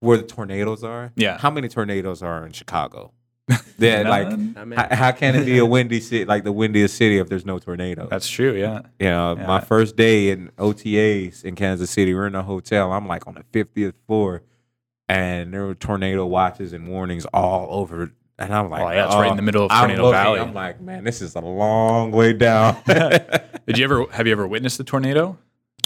where the tornadoes are. Yeah. How many tornadoes are in Chicago? (laughs) Yeah, like None? I mean, how, how can it be a windy city, like the windiest city, if there's no tornadoes? That's true. Yeah. You know, Yeah. my first day in OTAs in Kansas City, we're in a hotel. I'm like on the 50th floor, and there were tornado watches and warnings all over. And I'm like, Oh, yeah, it's right in the middle of I'm Tornado looking, Valley. I'm like, man, this is a long way down. (laughs) Did you (laughs) ever have you ever witnessed the tornado?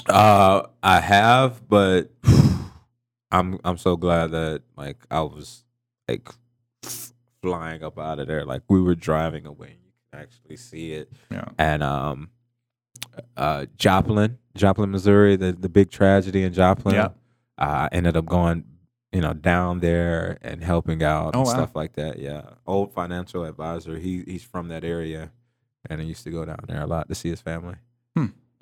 uh, I have, but (sighs) I'm I'm so glad that like I was like flying up out of there. Like we were driving away, you can actually see it. Yeah. and um, uh, Joplin, Joplin, Missouri, the the big tragedy in Joplin. Yeah. uh, I ended up going, you know, down there and helping out Oh, and wow. stuff like that. Yeah, old financial advisor. He he's from that area, and I used to go down there a lot to see his family.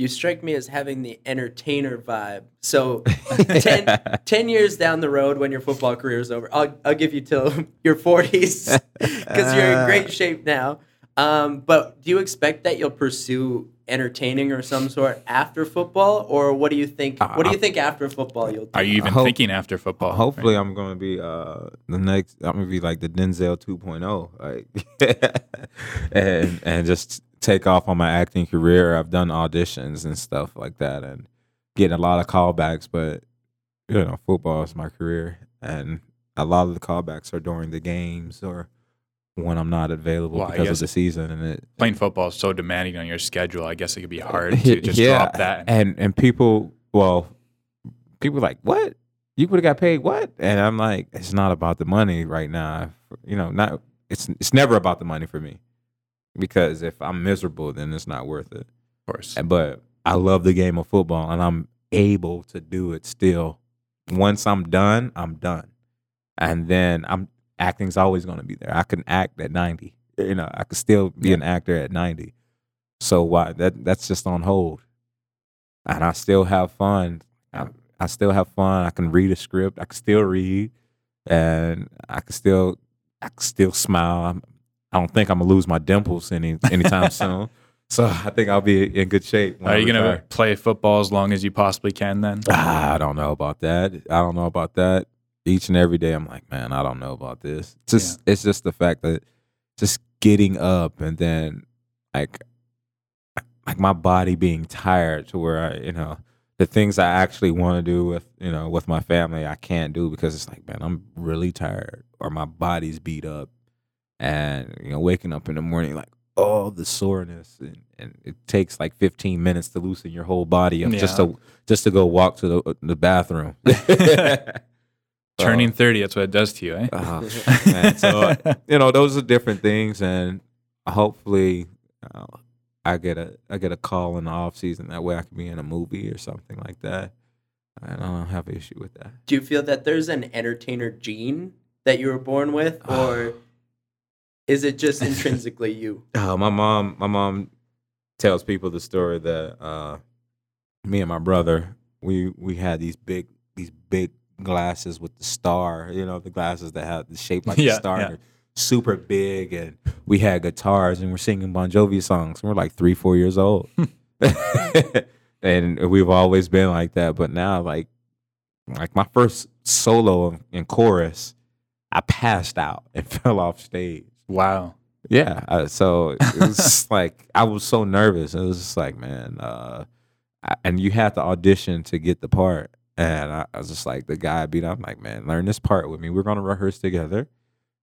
You strike me as having the entertainer vibe. So (laughs) 10, 10 years down the road when your football career is over, I'll, I'll give you till (laughs) your 40s because (laughs) you're in great shape now. Um, but do you expect that you'll pursue entertaining or some sort after football, or what do you think? What do you think after football you'll do? Are you even hope- thinking after football? Hopefully, I'm going to be uh, the next. I'm going to be like the Denzel 2.0, like, and and just take off on my acting career. I've done auditions and stuff like that, and getting a lot of callbacks. But you know, football is my career, and a lot of the callbacks are during the games or when I'm not available Well, because of the season, and it Playing football is so demanding on your schedule. I guess it could be hard (laughs) to just drop that. and and people, well, people like what you would have got paid what, and I'm like, it's not about the money right now. You know, not it's it's never about the money for me because if I'm miserable, then it's not worth it. of course. But I love the game of football, and I'm able to do it still. Once I'm done, I'm done, and then I'm acting's always going to be there. I can act at 90. You know, I could still be an actor at 90. So why that that's just on hold, and I still have fun. I, I still have fun. I can read a script. I can still read, and I can still I can still smile. I'm, I don't think I'm gonna lose my dimples any anytime (laughs) soon. So I think I'll be in good shape. Are you going to retire. play football as long as you possibly can then? Ah, I don't know about that. I don't know about that. Each and every day, I'm like, man, I don't know about this. It's just, it's just the fact that just getting up and then like, like my body being tired to where I, you know, the things I actually want to do with, you know, with my family, I can't do because it's like, man, I'm really tired or my body's beat up, and you know, waking up in the morning like. all the soreness and, and it takes like 15 minutes to loosen your whole body up just to just to go walk to the the bathroom. (laughs) (laughs) Turning 30, that's what it does to you, eh? Oh, man. (laughs) So you know, those are different things, and hopefully, uh, I get a I get a call in the off season. That way, I can be in a movie or something like that. I don't have an issue with that. Do you feel that there's an entertainer gene that you were born with, or is it just (laughs) intrinsically you? Uh, my mom, my mom tells people the story that uh, me and my brother, we we had these big these big glasses with the star, you know, the glasses that have the shape like Yeah, the star, yeah. super big, and we had guitars and we're singing Bon Jovi songs. We're like three, four years old, (laughs) and we've always been like that. But now, like, like my first solo in chorus, I passed out and (laughs) fell off stage. Wow. Yeah. Uh, so it was (laughs) like I was so nervous. It was just like, man, uh, I, and you had to audition to get the part. And I, I was just like, the guy beat up, I'm like, man, learn this part with me. We're gonna rehearse together.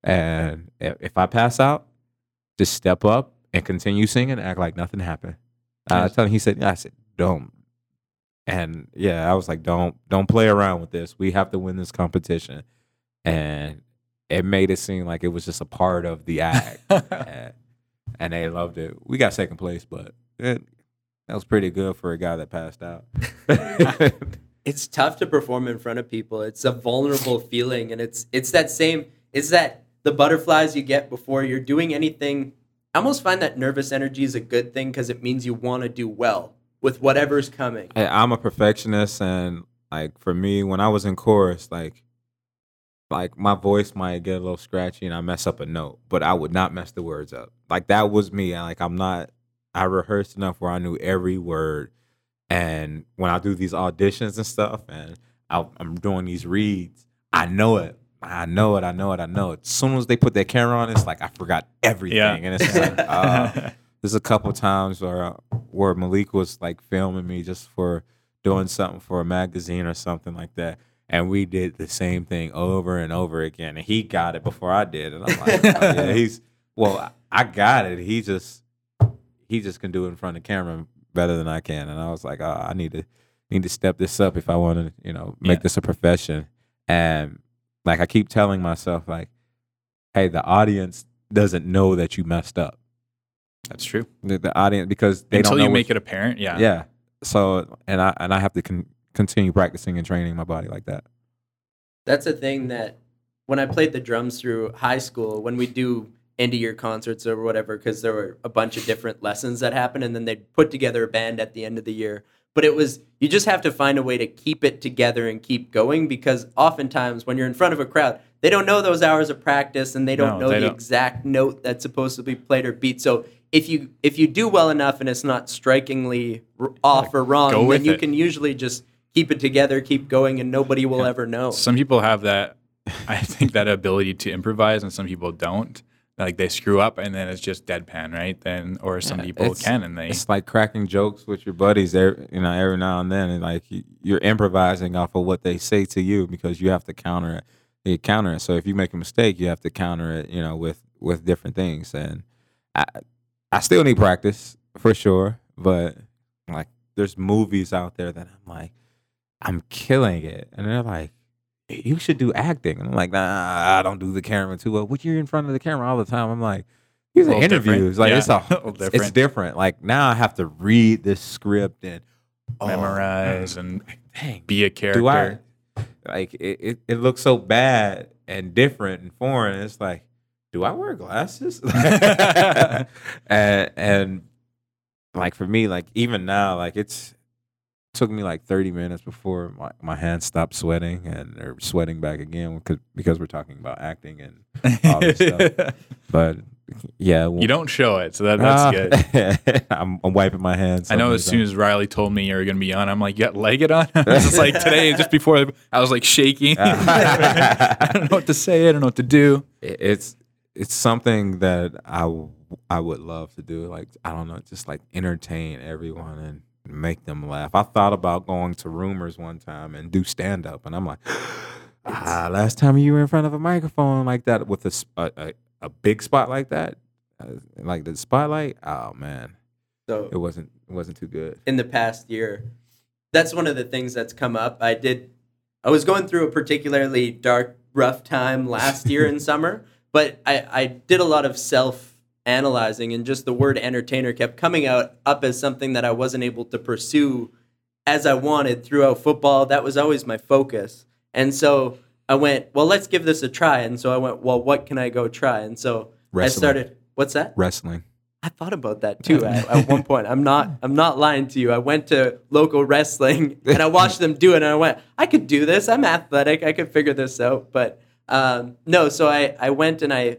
And if, if I pass out, just step up and continue singing, act like nothing happened. I Yes. told him, he said, I said, don't. And yeah, I was like, don't, don't play around with this. We have to win this competition. And it made it seem like it was just a part of the act (laughs) and, and they loved it. We got second place, but it, that was pretty good for a guy that passed out. (laughs) (laughs) it's tough to perform in front of people. It's a vulnerable feeling, and it's it's that same. It's that the butterflies you get before you're doing anything. I almost find that nervous energy is a good thing because it means you want to do well with whatever's coming. I, I'm a perfectionist, and like for me, when I was in chorus, like like my voice might get a little scratchy and I mess up a note, but I would not mess the words up. Like that was me. I- Like I'm not. I rehearsed enough where I knew every word, and when I do these auditions and stuff, and I, I'm doing these reads, I know it. I know it. I know it. I know it. As soon as they put that camera on, it's like I forgot everything, Yeah. and it's like. (laughs) Uh, there's a couple times where where Malik was like filming me just for doing something for a magazine or something like that, and we did the same thing over and over again, and he got it before I did, and I'm like, (laughs) oh, yeah, he's well, I got it. He just he just can do it in front of the camera better than I can, and I was like, oh, I need to need to step this up if I want to, you know, make Yeah. this a profession, and like I keep telling myself, like, hey, the audience doesn't know that you messed up That's true. the, the audience because they Until don't know you make it apparent, yeah. yeah. So and I and I have to con- continue practicing and training my body like that. That's a thing that when I played the drums through high school, when we do end of year concerts or whatever because there were a bunch of different lessons that happened and then they'd put together a band at the end of the year but it was you just have to find a way to keep it together and keep going because oftentimes when you're in front of a crowd they don't know those hours of practice and they don't No, know they the don't. exact note that's supposed to be played or beat so if you if you do well enough and it's not strikingly r- off or wrong then you it. can usually just keep it together keep going and nobody will ever know Some people have that, (laughs) I think, that ability to improvise, and some people don't. Like they screw up, and then it's just deadpan, right? Then, or some people can, and they. It's like cracking jokes with your buddies, every, you know, every now and then, and like you, you're improvising off of what they say to you because you have to counter it. You counter it. So if you make a mistake, you have to counter it, you know, with with different things. And I I still need practice for sure, but like there's movies out there that I'm like, I'm killing it, and they're like. You should do acting. And I'm like, nah, I don't do the camera too well. But you're in front of the camera all the time. I'm like, these are different. interviews. Like Yeah, it's a (laughs) little it's different. different. Like now I have to read this script and oh, memorize and dang, be a character. do I like it, it? It looks so bad and different and foreign. It's like, do I wear glasses? (laughs) (laughs) and and like for me, like even now, like it's took me like 30 minutes before my, my hands stopped sweating and they're sweating back again because because we're talking about acting and all this stuff. (laughs) But yeah, you don't show it, so that, that's ah. good. good. (laughs) I'm, I'm wiping my hands. I know as soon as Riley told me you were going to be on, I'm like, you got it on? (laughs) it's like today, just before, I was like shaking. Ah. I don't know what to say. I don't know what to do. it's it's something that I, I would love to do. Like I don't know, just like entertain everyone and make them laugh. I thought about going to Rumors one time and do stand up, and I'm like, (gasps) ah, last time you were in front of a microphone like that with a a big spot like that, uh, like the spotlight. Oh man, so it wasn't it wasn't too good. in the past year. That's one of the things that's come up. I did I was going through a particularly dark, rough time last year in (laughs) summer, but I, I did a lot of self analyzing and just the word entertainer kept coming out up as something that I wasn't able to pursue as I wanted throughout football. That was always my focus. And so I went, well, let's give this a try. And so I went, well, what can I go try? And so I started, what's that? Wrestling. I thought about that too at, at one point. I'm not I'm not lying to you. I went to local wrestling (laughs) and I watched them do it and I went, I could do this. I'm athletic. I could figure this out. But um, no, so I, I went and I,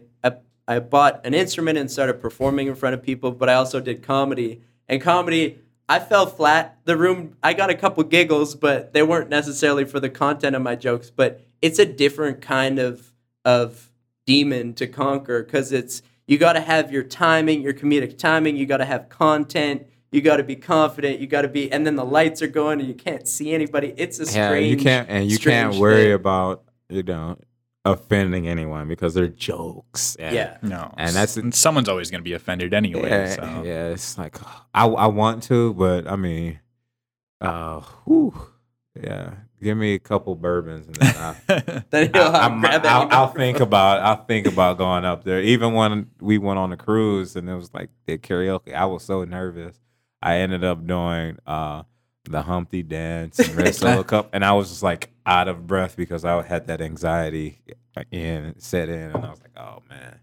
I bought an instrument and started performing in front of people, but I also did comedy. And comedy, I fell flat. The room I got a couple giggles, but they weren't necessarily for the content of my jokes, but it's a different kind of of demon to conquer because it's you got to have your timing, your comedic timing. You got to have content. You got to be confident. You got to be, and then the lights are going, and you can't see anybody. It's a strange. Yeah, you can't and you can't worry thing. about you know offending anyone because they're jokes. And- Yeah, No. And that's- and someone's always going to be offended anyway. Yeah, so. yeah, it's like I I want to, but I mean, uh, whew, yeah. Give me a couple bourbons and then I, (laughs) Then you'll I, have- I'm- grab that I'll, I'll think about I'll think about going up there. Even when we went on the cruise and it was like the karaoke, I was so nervous. I ended up doing uh the Humpty dance and (laughs) Red Solo Cup, and I was just like out of breath because I had that anxiety in set in, and I was like, oh man.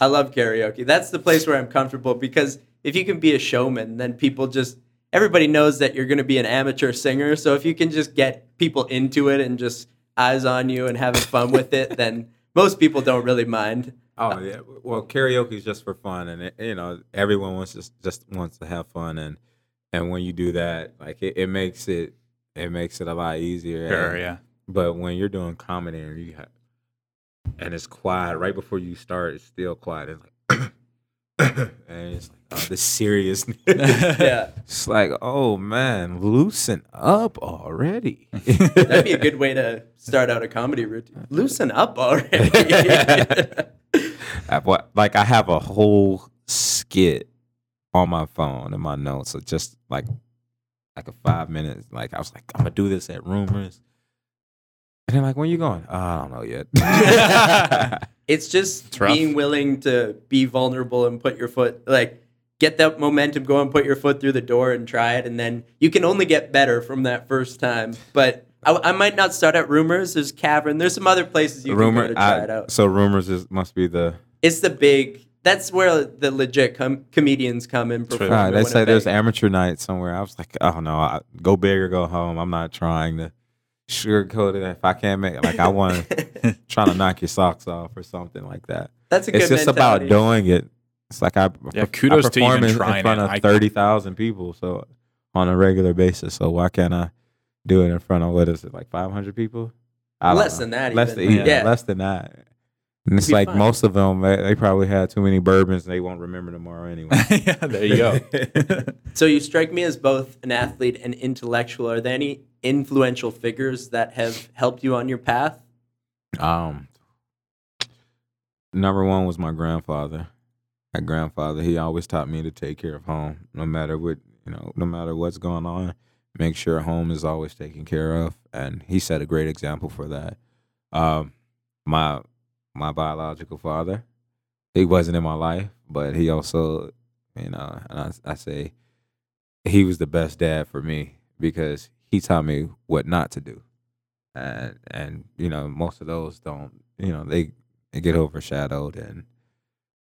I love karaoke. That's the place where I'm comfortable because if you can be a showman, then people just everybody knows that you're going to be an amateur singer. So if you can just get people into it and just eyes on you and having fun with it, then most people don't really mind. Oh yeah. Well, karaoke is just for fun, and it, you know everyone wants just just wants to have fun, and and when you do that, like it, it makes it it makes it a lot easier. Sure, and- yeah. But when you're doing comedy and you have and it's quiet right before you start, it's still quiet. It's like (coughs) and it's like oh, the seriousness. Yeah. It's like, oh man, loosen up already. (laughs) That'd be a good way to start out a comedy routine. Loosen up already. (laughs) I- like I have a whole skit on my phone in my notes, so just like like a five minutes. Like I was like, I'm gonna do this at Rumors, and they're like, when you going? "Uh, I don't know yet. (laughs) it's just It's being willing to be vulnerable and put your foot like get that momentum going put your foot through the door and try it and then you can only get better from that first time but i, I might not start at rumors there's cavern there's some other places you can Rumor, go to try I- it out so Rumors is must be the it's the big. That's where the legit com- comedians come and perform. Right, they say there's amateur night somewhere. I was like, oh no, I, go big or go home. I'm not trying to sugarcoat it. If I can't make it, like I want to trying to knock your socks off or something like that. That's a good thing. It's just mentality. about doing it. It's like I Yeah, I kudos to perform even in, trying in front it. of I- thirty thousand people, so on a regular basis. So why can't I do it in front of what is it like five hundred people? I Less know. than that Less even. than yeah, Yeah. less than that. And it's like fine. most of them, they, they probably had too many bourbons and they won't remember tomorrow anyway. (laughs) yeah, there you go. (laughs) So you strike me as both an athlete and intellectual. Are there any influential figures that have helped you on your path? Um, number one was my grandfather. My grandfather, he always taught me to take care of home, no matter what you know, no matter what's going on. Make sure home is always taken care of, and he set a great example for that. Um, my my biological father, he wasn't in my life, but he also, you know, and I, I say, he was the best dad for me because he taught me what not to do. And and you know most of those don't you know they they get overshadowed and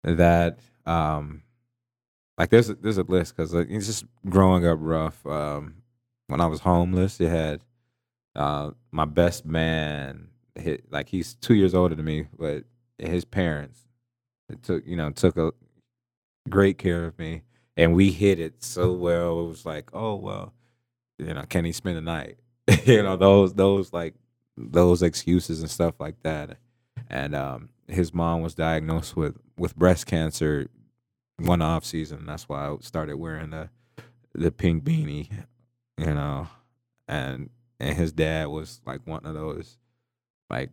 that um like there's a, there's a list because like, it's just growing up rough. Um when i was homeless it had uh my best man hit like he's two years older than me but his parents took you know took a great care of me and we hit it so well it was like oh well you know can he spend the night? (laughs) You know those those like those excuses and stuff like that and um his mom was diagnosed with with breast cancer one off season that's why i started wearing the the pink beanie you know and and his dad was like one of those like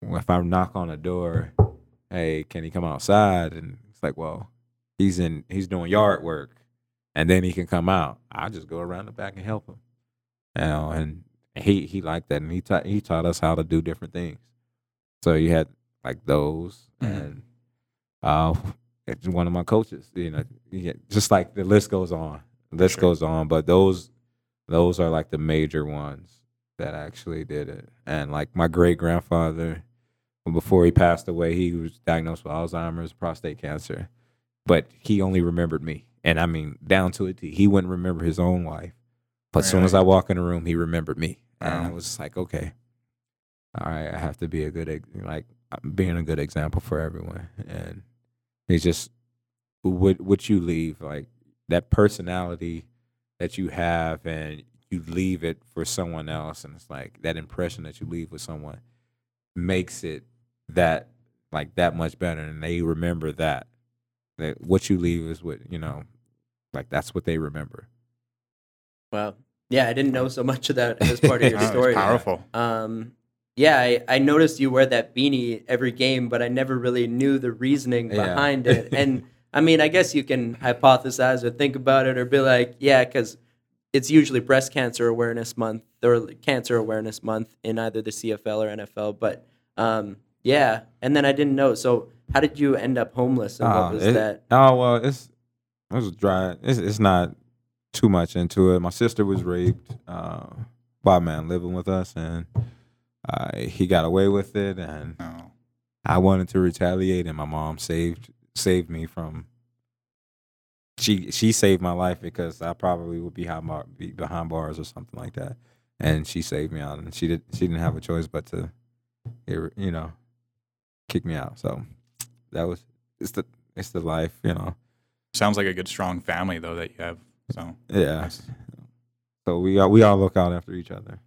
if i knock on a door hey can he come outside and it's like well he's in he's doing yard work and then he can come out i'll just go around the back and help him you know, and he he liked that, and he taught he taught us how to do different things. So you had like those, Mhm. and uh, it's one of my coaches. You know, you get, just like the list goes on, the list Sure. goes on, but those those are like the major ones that actually did it. And like my great grandfather, before he passed away, he was diagnosed with Alzheimer's, prostate cancer, but he only remembered me, and I mean down to a T. He wouldn't remember his own wife. But as soon as I walk in the room, he remembered me, and I was like, okay, all right, I have to be a good, like, being a good example for everyone. And it's just what what you leave, like that personality that you have, and you leave it for someone else, and it's like that impression that you leave with someone makes it that like that much better, and they remember that. That what you leave is what you know, like that's what they remember. well Yeah, I didn't know so much of that as part of your (laughs) Wow, it's story. powerful. Um, yeah, I, I noticed you wear that beanie every game, but I never really knew the reasoning Yeah. behind it. And I mean, I guess you can hypothesize or think about it or be like, yeah, because it's usually breast cancer awareness month or cancer awareness month in either the CFL or NFL. But um, yeah, and then I didn't know. So how did you end up homeless and Ah, what was it- that? Oh well, it's it was dry. It's it's not too much into it. My sister was raped uh, by a man living with us, and uh, he got away with it. And Oh. I wanted to retaliate, and my mom saved saved me from. She she saved my life because I probably would be behind bar, be behind bars or something like that, and she saved me out. And she did she didn't have a choice but to, you know, kick me out. So that was it's the it's the life, you know. Sounds like a good, strong family though that you have. So Yeah. Nice. So we all, we all look out after each other.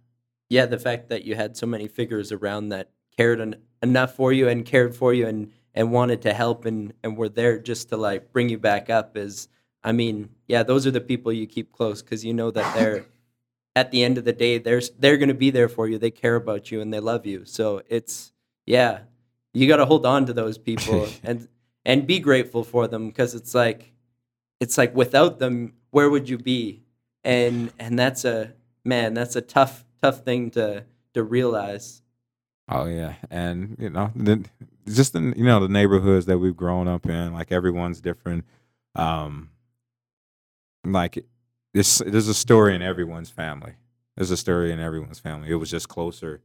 yeah, the fact that you had so many figures around that cared en- enough for you and cared for you and and wanted to help and and were there just to like bring you back up is I mean, yeah, those are the people you keep close cuz you know that they're (laughs) at the end of the day they're they're going to be there for you. They care about you and they love you. So it's yeah, you got to hold on to those people (laughs) and and be grateful for them cuz it's like it's like without them where would you be? And and that's a man, that's a tough tough thing to to realize. Oh yeah, and you know, the, just in you know the neighborhoods that we've grown up in, like everyone's different. Um, like this, there's a story in everyone's family. There's a story in everyone's family. It was just closer,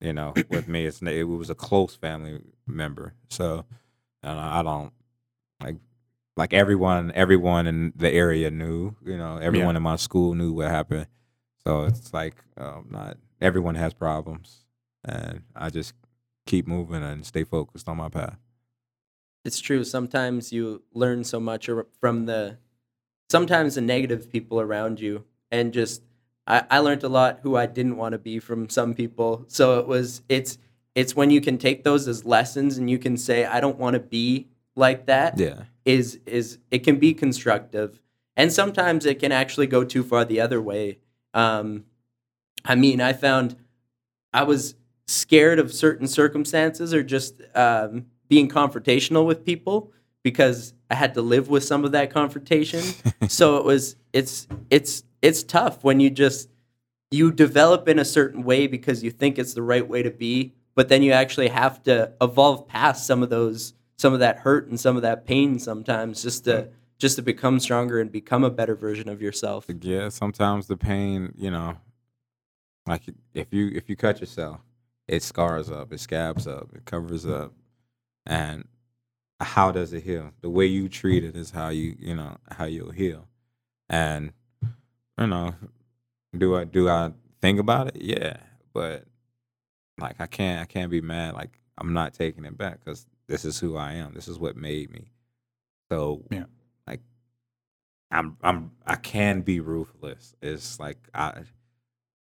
you know. (clears throat) with me, it's it was a close family member. So and I don't like like everyone everyone in the area knew. You know, everyone in my school knew what happened. So it's like um, not everyone has problems, and I just keep moving and stay focused on my path. It's true. Sometimes you learn so much from the sometimes the negative people around you, and just I, I learned a lot who I didn't want to be from some people. So it was it's it's when you can take those as lessons and you can say I don't want to be like that. Yeah, is is it can be constructive and sometimes it can actually go too far the other way um, i mean i found i was scared of certain circumstances or just um, being confrontational with people because i had to live with some of that confrontation (laughs) so it was it's it's it's tough when you just you develop in a certain way because you think it's the right way to be but then you actually have to evolve past some of those some of that hurt and some of that pain sometimes just to just to become stronger and become a better version of yourself yeah. Sometimes the pain, you know, like if you if you cut yourself, it scars up, it scabs up, it covers up, and how does it heal? The way you treat it is how you you know how you'll heal, and you know, do I do I think about it? Yeah, but like I can't I can't be mad. Like I'm not taking it back because this is who I am. This is what made me. So Yeah. like I'm I'm I can be ruthless. It's like I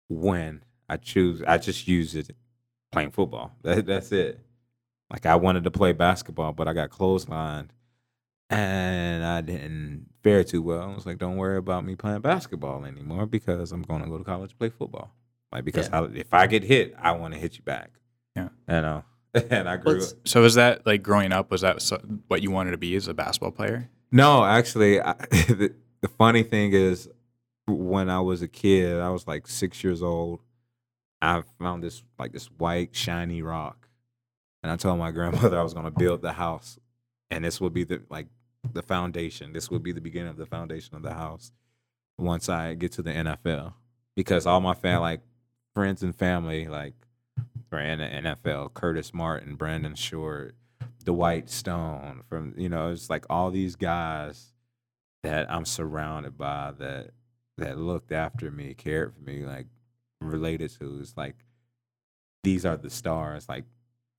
when I choose I just use it playing football. (laughs) That, that's it. Like I wanted to play basketball, but I got clotheslined and I didn't fare too well. I was like, don't worry about me playing basketball anymore because I'm going to go to college to play football. Like because I, if I get hit, I want to hit you back. Yeah. You know. (laughs) and I grew up. So was that like growing up? Was that so, what you wanted to be as a basketball player? No, actually, I, (laughs) the, the funny thing is, when I was a kid, I was like six years old. I found this like this white shiny rock, and I told my (laughs) grandmother I was going to build the house, and this would be the like the foundation. This would be the beginning of the foundation of the house. Once I get to the NFL, because all my fan mm. like friends and family like are in the NFL. Curtis Martin, Brandon Short, Dwight Stone from you know it's like all these guys that I'm surrounded by that that looked after me, cared for me, like related to. It's like these are the stars, like,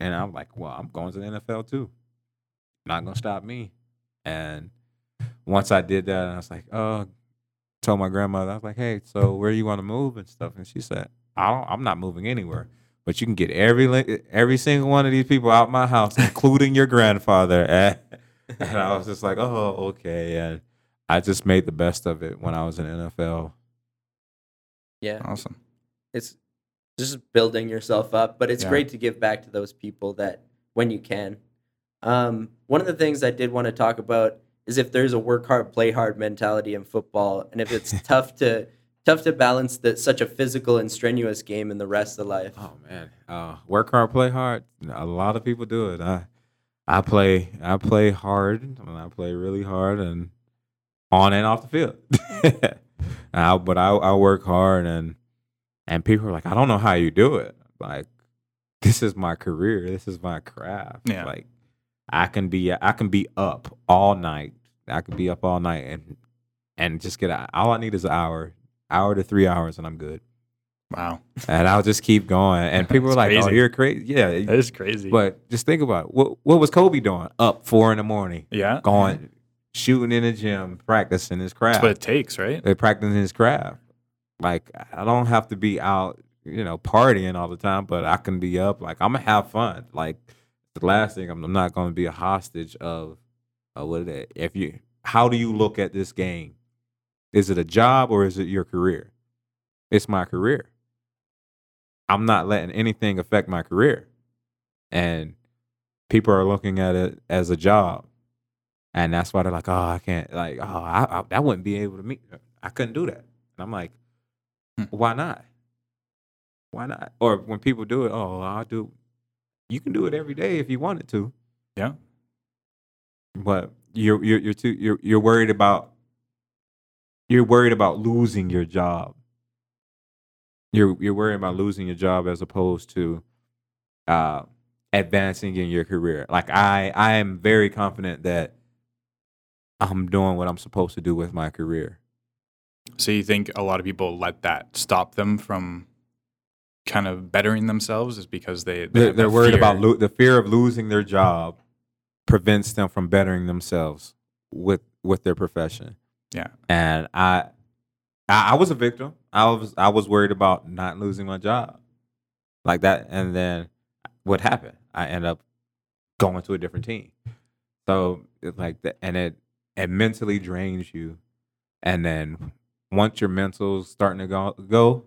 and I'm like, well, I'm going to the NFL too. Not gonna stop me. And once I did that, I was like, oh, told my grandmother, I was like, hey, so where you want to move and stuff, and she said, I don't, I'm not moving anywhere. But you can get every li- every single one of these people out my house, including your grandfather. And, (laughs) and I was just like, oh, okay. And I just made the best of it when I was in NFL. yeah Awesome. it's just building yourself up but it's Yeah. great to give back to those people that when you can um, one of the things i did want to talk about is if there's a work hard play hard mentality in football and if it's (laughs) tough to tough to balance the, such a physical and strenuous game in the rest of life Oh man, uh, work hard, play hard. A lot of people do it. I I play I play hard and I play really hard and on and off the field. (laughs) I, but I I work hard and and people are like, I don't know how you do it. Like this is my career. This is my craft. Yeah. Like I can be I can be up all night. I can be up all night and and just get a, all I need is an hour, hour to three hours, and I'm good Wow. and I'll just keep going. And (laughs) people are That's like, "Oh, you're crazy." Yeah, That is crazy. but just think about it. What what was Kobe doing? Up four in the morning, yeah. going shooting in the gym, practicing his That's craft. what it takes, right? They practicing his craft. Like I don't have to be out, you know, partying all the time, but I can be up. Like I'm gonna have fun. Like the last thing, I'm, I'm not gonna be a hostage of, what. If you, how do you look at this game? Is it a job or is it your career? It's my career. I'm not letting anything affect my career. And people are looking at it as a job. And that's why they're like, oh, I can't, like, oh, I, I, I wouldn't be able to meet. I couldn't do that. And I'm like, Hmm. why not? Why not? Or when people do it, oh, I'll do, you can do it every day if you wanted to. Yeah. But you're, you're, you're too, you're, you're worried about, you're worried about losing your job. You're, you're worried about losing your job as opposed to, uh, advancing in your career. Like I I am very confident that I'm doing what I'm supposed to do with my career. So you think a lot of people let that stop them from kind of bettering themselves is because they, they They're, they're worried fear. about lo- the fear of losing their job prevents them from bettering themselves with with their profession. Yeah. And I I, I was a victim. I was I was worried about not losing my job. Like that and then what happened? I end up going to a different team. So it's like that and it it mentally drains you. And then once your mental's starting to go, go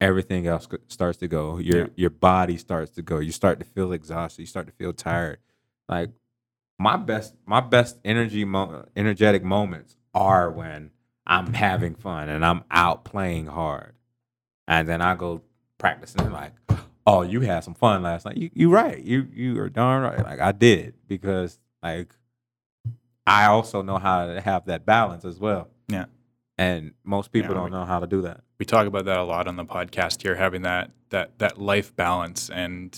everything else starts to go. Your Yeah. your body starts to go. You start to feel exhausted. You start to feel tired. Like my best my best energy mo- energetic moments are when I'm having fun and I'm out playing hard. And then I go practicing like, oh, you had some fun last night. You you right. You you are darn right. Like I did because like I also know how to have that balance as well. Yeah. And most people Yeah, don't we- know how to do that. we talk about that a lot on the podcast here, having that that that life balance. And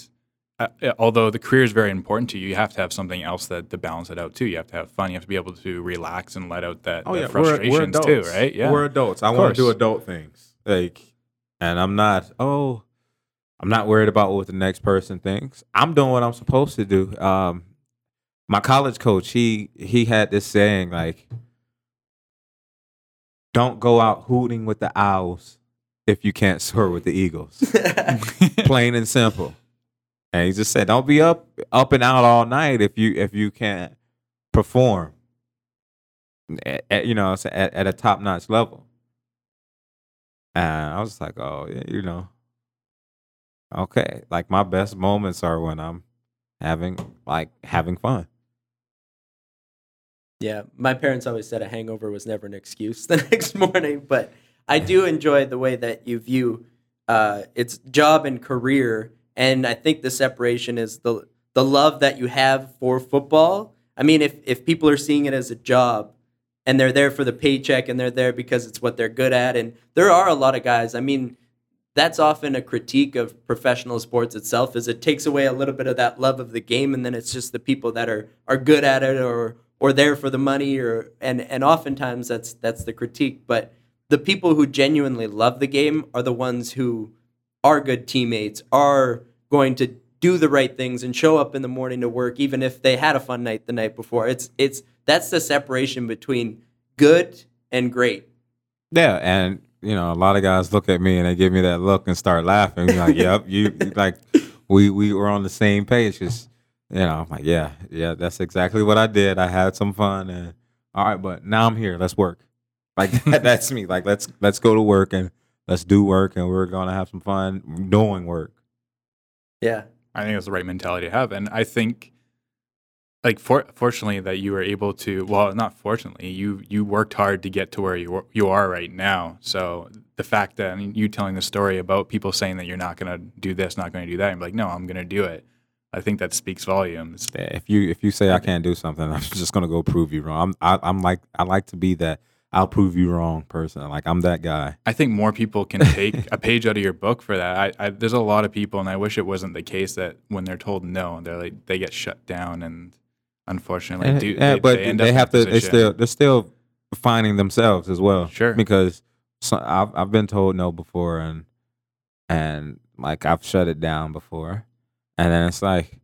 uh, although the career is very important to you, you have to have something else that to balance it out too. You have to have fun. You have to be able to relax and let out that, that frustrations too, right? Yeah, Oh, We're adults. I want to do adult things. Like, and I'm not. Oh, I'm not worried about what the next person thinks. I'm doing what I'm supposed to do. Um, my college coach, he he had this saying like, "Don't go out hooting with the owls if you can't soar with the eagles." (laughs) Plain and simple. And he just said, "Don't be up up and out all night if you if you can't perform." At, at, you know, at, at a top notch level. And I was like, oh, yeah, you know, okay. Like my best moments are when I'm having like having fun. Yeah, my parents always said a hangover was never an excuse (laughs) the next morning, but I do enjoy the way that you view uh, it's job and career, and I think the separation is the the love that you have for football. I mean, if if people are seeing it as a job and they're there for the paycheck and they're there because it's what they're good at, and there are a lot of guys. I mean, that's often a critique of professional sports itself is it takes away a little bit of that love of the game and then it's just the people that are are good at it or or there for the money or and and oftentimes that's that's the critique but the people who genuinely love the game are the ones who are good teammates are going to do the right things and show up in the morning to work even if they had a fun night the night before it's it's that's the separation between good and great Yeah, and you know, a lot of guys look at me and they give me that look and start laughing. like, (laughs) yep, you like we we were on the same page. Cause you know, I'm like, yeah, yeah, that's exactly what I did. I had some fun and all right, but now I'm here. Let's work. Like (laughs) that, that's me. Like let's let's go to work and let's do work and we're gonna have some fun doing work. yeah I think that's the right mentality to have, and I think, like, for, fortunately, that you were able to. Well, not fortunately, you you worked hard to get to where you are- you are right now. So the fact that I mean, you telling the story about people saying that you're not going to do this, not going to do that, I'm like, no, I'm going to do it. I think that speaks volumes. If you if you say I can't do something, (laughs) I'm just gonna go prove you wrong. I'm I, I'm like I like to be that I'll prove you wrong person. Like I'm that guy. I think more people can take a page out of your book for that. I, I, there's a lot of people, and I wish it wasn't the case that when they're told no, they're like they get shut down, and unfortunately, Yeah, do, yeah, they, but they, they have to. They still they're still finding themselves as well. Sure. Because so, I've I've been told no before, and and like I've shut it down before, and then it's like,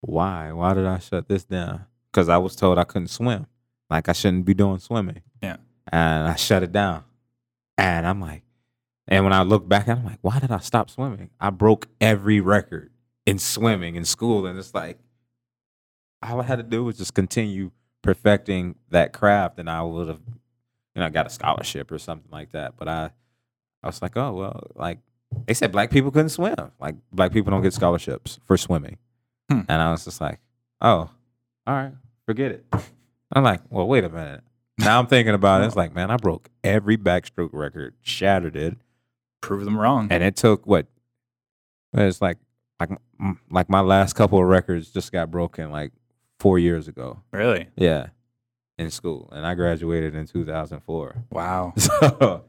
why? Why did I shut this down? Because I was told I couldn't swim. Like I shouldn't be doing swimming. Yeah. And I shut it down, and I'm like, and when I look back, I'm like, why did I stop swimming? I broke every record in swimming in school, and it's like all I had to do was just continue perfecting that craft, and I would have, you know, got a scholarship or something like that. But I, I was like, oh well, like they said, black people couldn't swim. Like black people don't get scholarships for swimming, Hmm. and I was just like, oh, all right, forget it. I'm like, well, wait a minute. Now I'm thinking about it. It's like, man, I broke every backstroke record, shattered it, prove them wrong. and it took what? It's like, like, like my last couple of records just got broken like four years ago. really? Yeah, in school, and I graduated in 2004. Wow. (laughs) So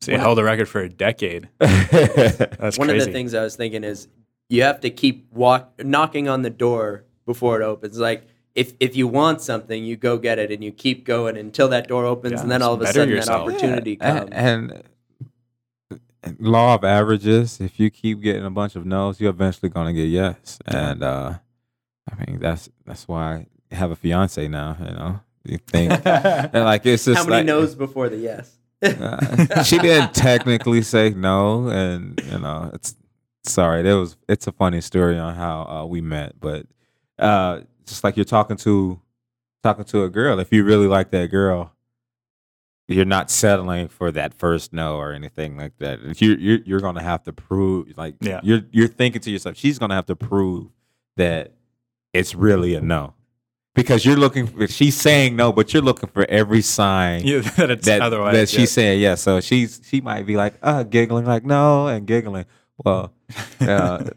So you held a record for a decade. (laughs) That's one crazy. of the things I was thinking is you have to keep walk knocking on the door before it opens. Like if if you want something, you go get it and you keep going until that door opens, Yeah, and then all of a sudden yourself. that opportunity Yeah, comes. And, and, and law of averages, if you keep getting a bunch of no's, you're eventually gonna get yes. And uh I mean that's that's why I have a fiance now, you know. You think (laughs) and like it's just How many like, no's before the yes? Uh, (laughs) she didn't technically say no, and you know, it's sorry. It was it's a funny story on how uh, we met, but uh, just like you're talking to talking to a girl, if you really like that girl, you're not settling for that first no or anything like that. If you you're you're gonna have to prove like Yeah. you're you're thinking to yourself, she's gonna have to prove that it's really a no. Because you're looking for, she's saying no, but you're looking for every sign yeah, (laughs) that it's that otherwise. that yeah. she's saying yes. So she's she might be like uh giggling like no and giggling. Well, (laughs) uh,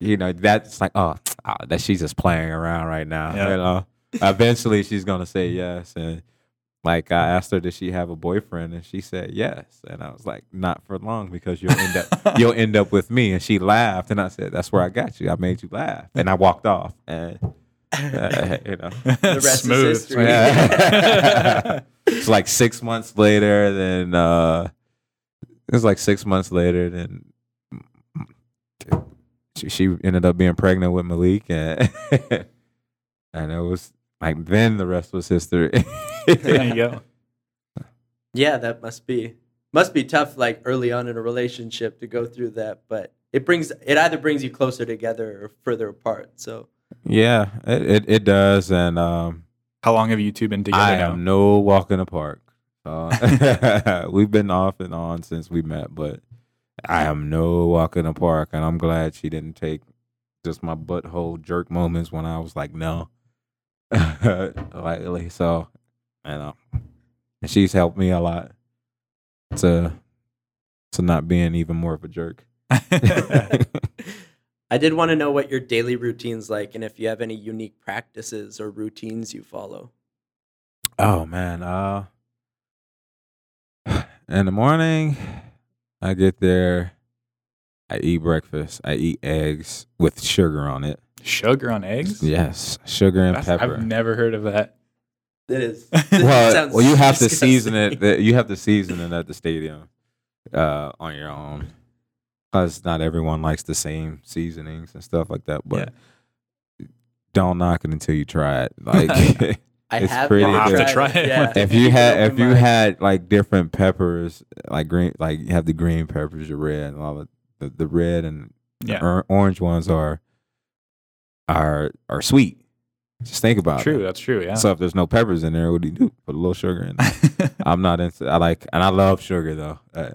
you know that's like oh ah, that she's just playing around right now. Yeah. You know, eventually she's gonna say yes and. Like I asked her, did she have a boyfriend, and she said yes, and I was like, not for long because you'll end up (laughs) you'll end up with me. And she laughed, and I said, that's where I got you. I made you laugh, and I walked off, and uh, (laughs) you know, (laughs) The rest Smooth. is history. yeah. (laughs) it's like six months later. Then uh, it was like six months later. Then she, she ended up being pregnant with Malik, and and it was like then the rest was history. there you go. Yeah, that must be must be tough like early on in a relationship to go through that, but it brings it either brings you closer together or further apart. So yeah, it, it it does, and um, How long have you two been together I now? am no walk in the park. Uh, (laughs) (laughs) we've been off and on since we met, but I am no walk in the park, and I'm glad she didn't take just my butthole jerk moments when I was like, no, (laughs) lightly. So, you know, and she's helped me a lot to to not being even more of a jerk. I did want to know what your daily routine's like and if you have any unique practices or routines you follow. Oh man, uh (sighs) in the morning I get there, I eat breakfast. I eat eggs with sugar on it. Sugar on eggs? Yes, sugar and That's- pepper. I've never heard of that. It is. (laughs) well, sounds well, you have to season it. You have to season it at the stadium uh, on your own, because not everyone likes the same seasonings and stuff like that. But don't knock it until you try it. (laughs) Like I (laughs) It's have pretty never have to try it Yeah. if you (laughs) had if you had like different peppers, like green, like you have the green peppers, your red, and all of the, the red and the Yeah. or- orange ones are are are sweet. Just think about True, it. True, that's true. Yeah. So if there's no peppers in there, what do you do? Put a little sugar in. it. I'm not into. I like and I love sugar though. Uh,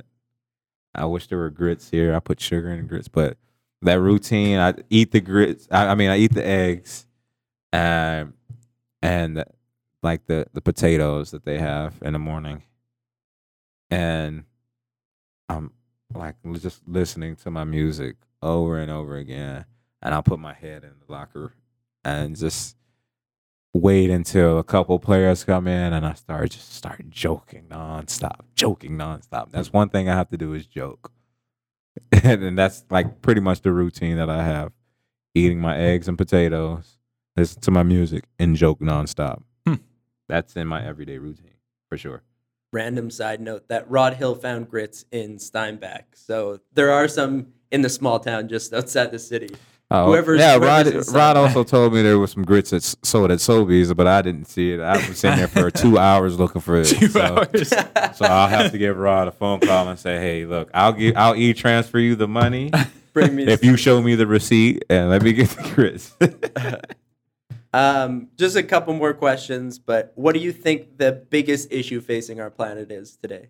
I wish there were grits here. I put sugar in the grits, but that routine. I eat the grits. I, I mean, I eat the eggs, um, and like the the potatoes that they have in the morning, and I'm like just listening to my music over and over again, and I'll put my head in the locker and just wait until a couple players come in and I start just start joking nonstop, joking nonstop. That's one thing I have to do is joke. (laughs) and, and that's like pretty much the routine that I have. Eating my eggs and potatoes, listen to my music, and joke nonstop. Hmm. That's in my everyday routine for sure. Random side note that Rod Hill found grits in Steinbach. So there are some in the small town just outside the city. Oh, Whoever's- yeah, whoever's Rod. Rod also (laughs) told me there was some grits that sold at Sobeys, but I didn't see it. I was sitting there for two (laughs) hours looking for it. Two so- hours. So I'll have to give Rod a phone call and say, "Hey, look, I'll give, I'll e transfer you the money (laughs) Bring me if you show me the receipt and let me get the grits." Um, just a couple more questions, but what do you think the biggest issue facing our planet is today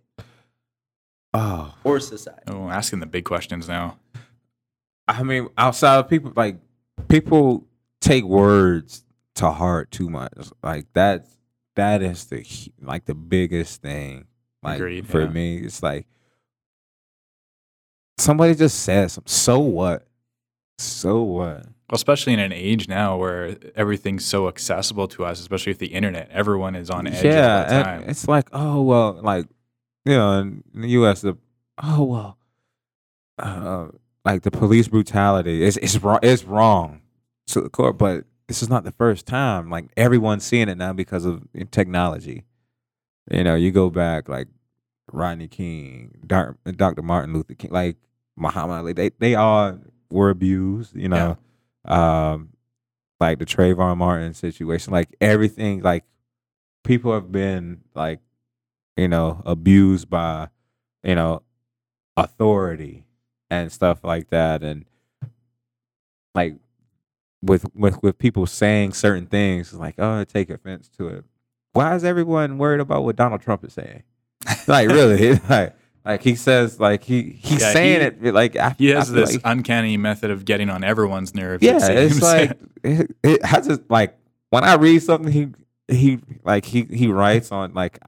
oh, or society? oh, asking the big questions now. I mean, outside of people, like people take words to heart too much. Like that, that is the like the biggest thing. Like Agreed, for yeah. me, it's like somebody just says, something. "So what? So what?" Especially in an age now where everything's so accessible to us, especially with the internet, everyone is on edge yeah, all the time. it's like, oh well, like you know, in the U.S., the oh well, uh, like the police brutality. is it's wrong. It's wrong to the court, but this is not the first time. Like everyone's seeing it now because of technology. You know, you go back like Rodney King, Dr. Martin Luther King, like Muhammad Ali. They they all were abused. You know, um, like the Trayvon Martin situation. Like everything. Like people have been like, you know, abused by, you know, authority and stuff like that, and like with with with people saying certain things, like oh, I take offense to it. Why is everyone worried about what Donald Trump is saying? like really, (laughs) like like he says, like he he's Yeah, saying he- it like I, He has this like- uncanny method of getting on everyone's nerves. yeah, it it's (laughs) like it, it, I just like when I read something he he like he he writes on like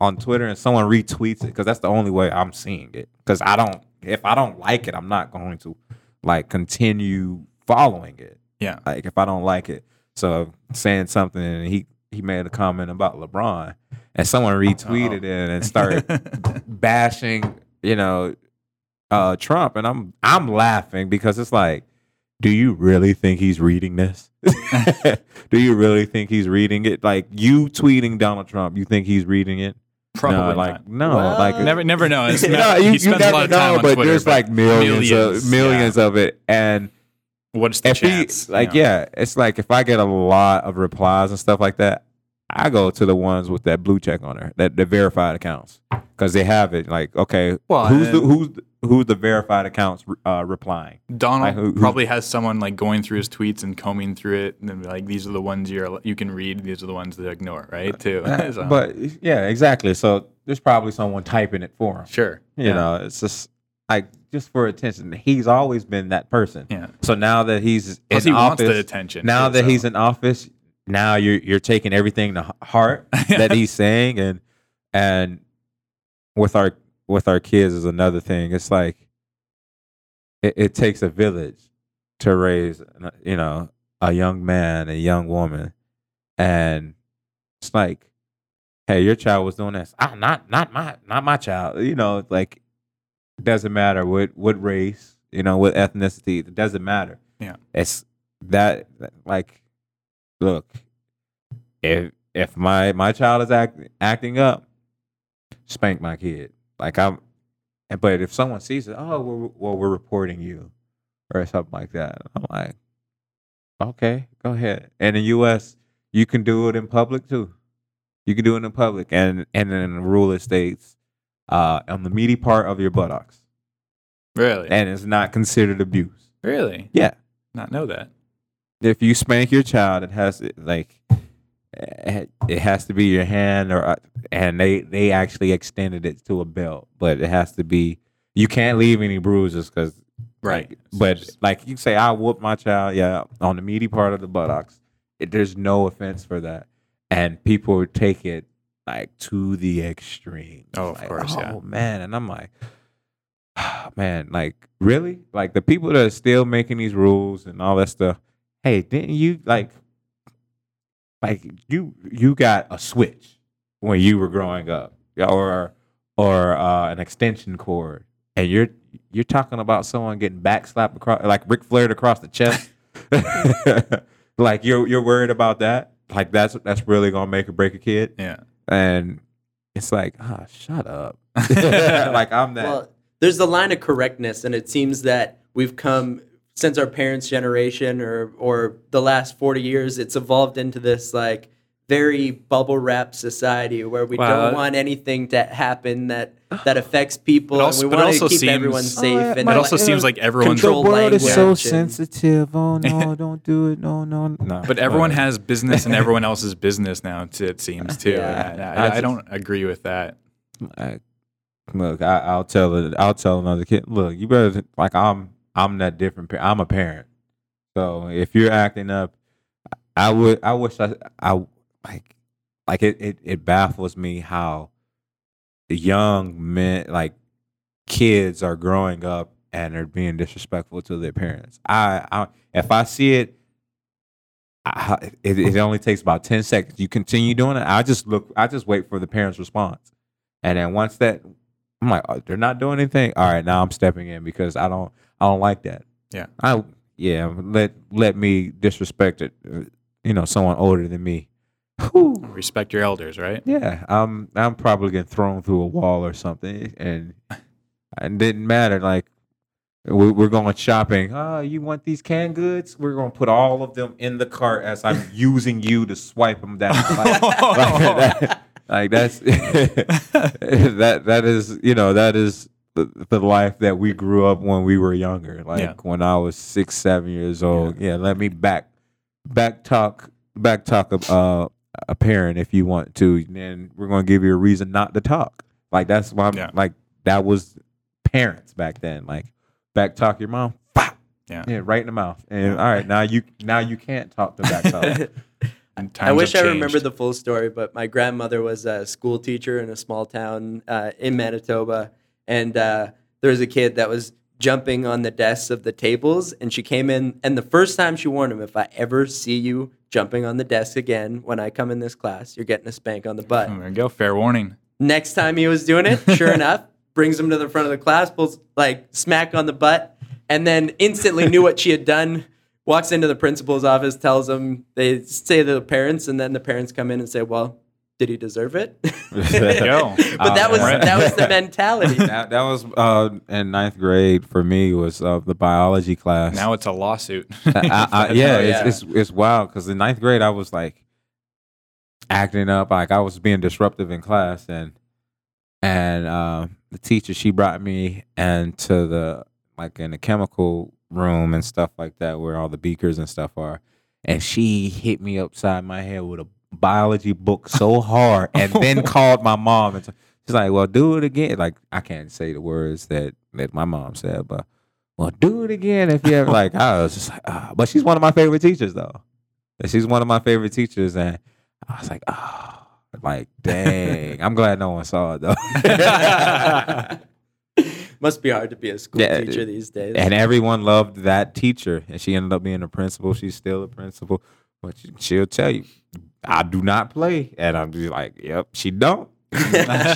on Twitter and someone retweets it because that's the only way I'm seeing it because I don't if I don't like it I'm not going to like continue following it yeah, like if I don't like it. So saying something and he he made a comment about LeBron and someone retweeted it and started (laughs) bashing, you know, uh Trump and I'm I'm laughing because it's like do you really think he's reading this? (laughs) (laughs) do you really think he's reading it? Like you tweeting Donald Trump, you think he's reading it? Probably no, not. like no, Well, like never, never know. It's (laughs) no, not- you, he you spends never a lot of time know, on but Twitter, there's like millions, of millions yeah. of it, and What's the if he like you know? yeah it's like if i get a lot of replies and stuff like that i go to the ones with that blue check on there that the verified accounts because they have it like okay Well, who's the who's the, who's the verified accounts uh replying Donald like, who- who- probably has someone like going through his tweets and combing through it, and then like these are the ones you're you can read, these are the ones to ignore, right? Too. (laughs) So, Uh, but yeah exactly so there's probably someone typing it for him sure, you yeah. know it's just like just for attention he's always been that person yeah. so now that he's Plus, in he office wants the attention. now too, that so. he's in office, now you're you're taking everything to heart (laughs) that he's saying, and and with our with our kids is another thing. It's like it, it takes a village to raise, you know, a young man, a young woman, and it's like, hey, your child was doing this. Ah, not not my not my child. You know, like doesn't matter what what race, you know, what ethnicity. It doesn't matter. Yeah. it's that like, look, if if my my child is act, acting up, spank my kid. Like I'm, and- but if someone sees it, oh, we're, well, we're reporting you, or something like that. I'm like, okay, go ahead. And in the U.S., you can do it in public too. You can do it in public, and and in the rural states, uh, on the meaty part of your buttocks, really, and it's not considered abuse. really, Yeah, not know that. if you spank your child, it has like it has to be your hand or uh, and they they actually extended it to a belt, but it has to be you can't leave any bruises because Right. but like you say, I whoop my child, yeah, on the meaty part of the buttocks. It, there's no offense for that, and people would take it like to the extreme. Oh, of Like, course, yeah. Oh man, and I'm like, (sighs) man, like really, like the people that are still making these rules and all that stuff. Hey, didn't you like, like you you got a switch when you were growing up, or or uh, an extension cord, and you're you're talking about someone getting backslapped across, like Ric Flair across the chest. (laughs) like you're you're worried about that. Like that's that's really gonna make or break a kid. Yeah. And it's like, ah, shut up. (laughs) like I'm that. Well, there's the line of correctness, and it seems that we've come since our parents' generation or or the last 40 years. It's evolved into this like very bubble wrap society where we Well, don't want anything to happen that (gasps) that affects people, But also- and we want to keep seems- everyone Oh, safe. yeah, and my- It also like, seems uh, like everyone's the control world is so sensitive. Oh no, don't do it. No, no, no. (laughs) But everyone has business and (laughs) everyone else's business now. It seems too. Yeah. I, I I, I don't agree with that. I, look, I, I'll tell it. I'll tell another kid. Look, you better like I'm. I'm that different. I'm a parent. So if you're acting up, I would. I wish I. I like. Like it. It, it baffles me how young men, like kids, are growing up and are being disrespectful to their parents. I. I if I see it. I, it, it only takes about 10 seconds. You continue doing it. I just look, I just wait for the parent's response. And then once that I'm like, oh, they're not doing anything. All right, now I'm stepping in because I don't I don't like that. Yeah. I yeah let let me disrespect it. uh, You know, someone older than me. Whew. (laughs) Respect your elders, right? Yeah, I'm I'm probably getting thrown through a wall or something, and it didn't matter. Like we, we're going shopping. Oh, you want these canned goods? We're going to put all of them in the cart as I'm (laughs) using you to swipe them down. Like, like that- like, that's (laughs) that that is you know that is the, the life that we grew up when we were younger. Like Yeah. when I was six, seven years old. Yeah, let me back back talk back talk uh, a parent if you want to. Then we're going to give you a reason not to talk. Like that's why I'm Yeah. like that was parents back then. Like back talk your mom. Yeah. Yeah, right in the mouth. And all right, now you now you can't talk to back talk. (laughs) I wish I have remember changed. the full story, but my grandmother was a school teacher in a small town uh, in Manitoba, and uh, there was a kid that was jumping on the desks of the tables, and she came in, and the first time she warned him, if I ever see you jumping on the desk again when I come in this class, you're getting a spank on the butt. There you go. Fair warning. Next time he was doing it, (laughs) sure enough, brings him to the front of the class, pulls like smack on the butt, and then instantly knew what she had done. Walks into the principal's office, tells them they say to the parents, and then the parents come in and say, "Well, did he deserve it?" (laughs) There you go. (laughs) but that Oh, was man. that was the mentality. (laughs) that, that was uh, in ninth grade for me was uh, the biology class. Now it's a lawsuit. I, I, yeah, Oh, yeah. It's, it's it's wild because in ninth grade I was like acting up, like I was being disruptive in class, and and uh, the teacher she brought me and to the like in the chemical room and stuff like that where all the beakers and stuff are, and she hit me upside my head with a biology book so hard, (laughs) and then called my mom and t- she's like, "Well, do it again." Like I can't say the words that that my mom said, but well, do it again if you ever like. I was just like, ah. but she's one of my favorite teachers though. She's one of my favorite teachers, and I was like, oh, like dang. I'm glad no one saw it though. (laughs) (laughs) Must be hard to be a school Yeah, teacher these days. and everyone loved that teacher, and she ended up being a principal. She's still a principal, but she, she'll tell you, I do not play, and I'm just like, yep, she don't. (laughs) she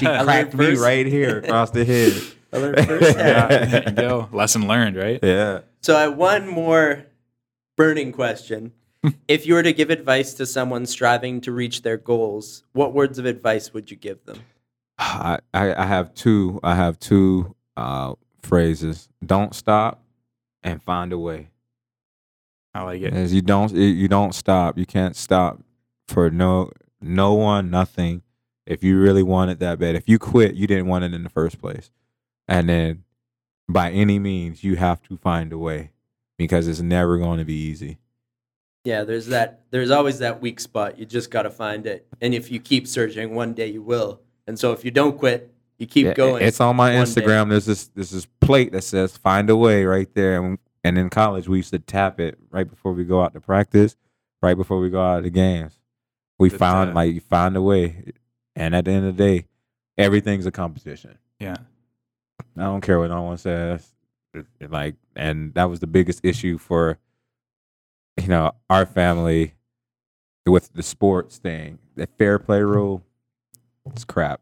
cracked me first- right here across the head. I learned firsthand. (laughs) yeah, (laughs) there you go. Lesson learned, right? Yeah. So I have one more burning question. if you were to give advice to someone striving to reach their goals, what words of advice would you give them? I, I I have two I have two uh phrases. Don't stop and find a way. I like it. As you don't you don't stop. You can't stop for no no one, nothing. If you really want it that bad. If you quit, you didn't want it in the first place. And then by any means, you have to find a way because it's never going to be easy. Yeah, there's that. There's always that weak spot. You just got to find it. And if you keep searching, one day you will. And so if you don't quit, you keep Yeah, going. It's on my one Instagram. There's this there's this plate that says "Find a way" right there. And, and in college, we used to tap it right before we go out to practice, right before we go out to games. We Good found tap. like you find a way, and at the end of the day, everything's a competition. Yeah. I don't care what no one says. It- it Like, and that was the biggest issue for, you know, our family with the sports thing. The fair play rule, it's crap.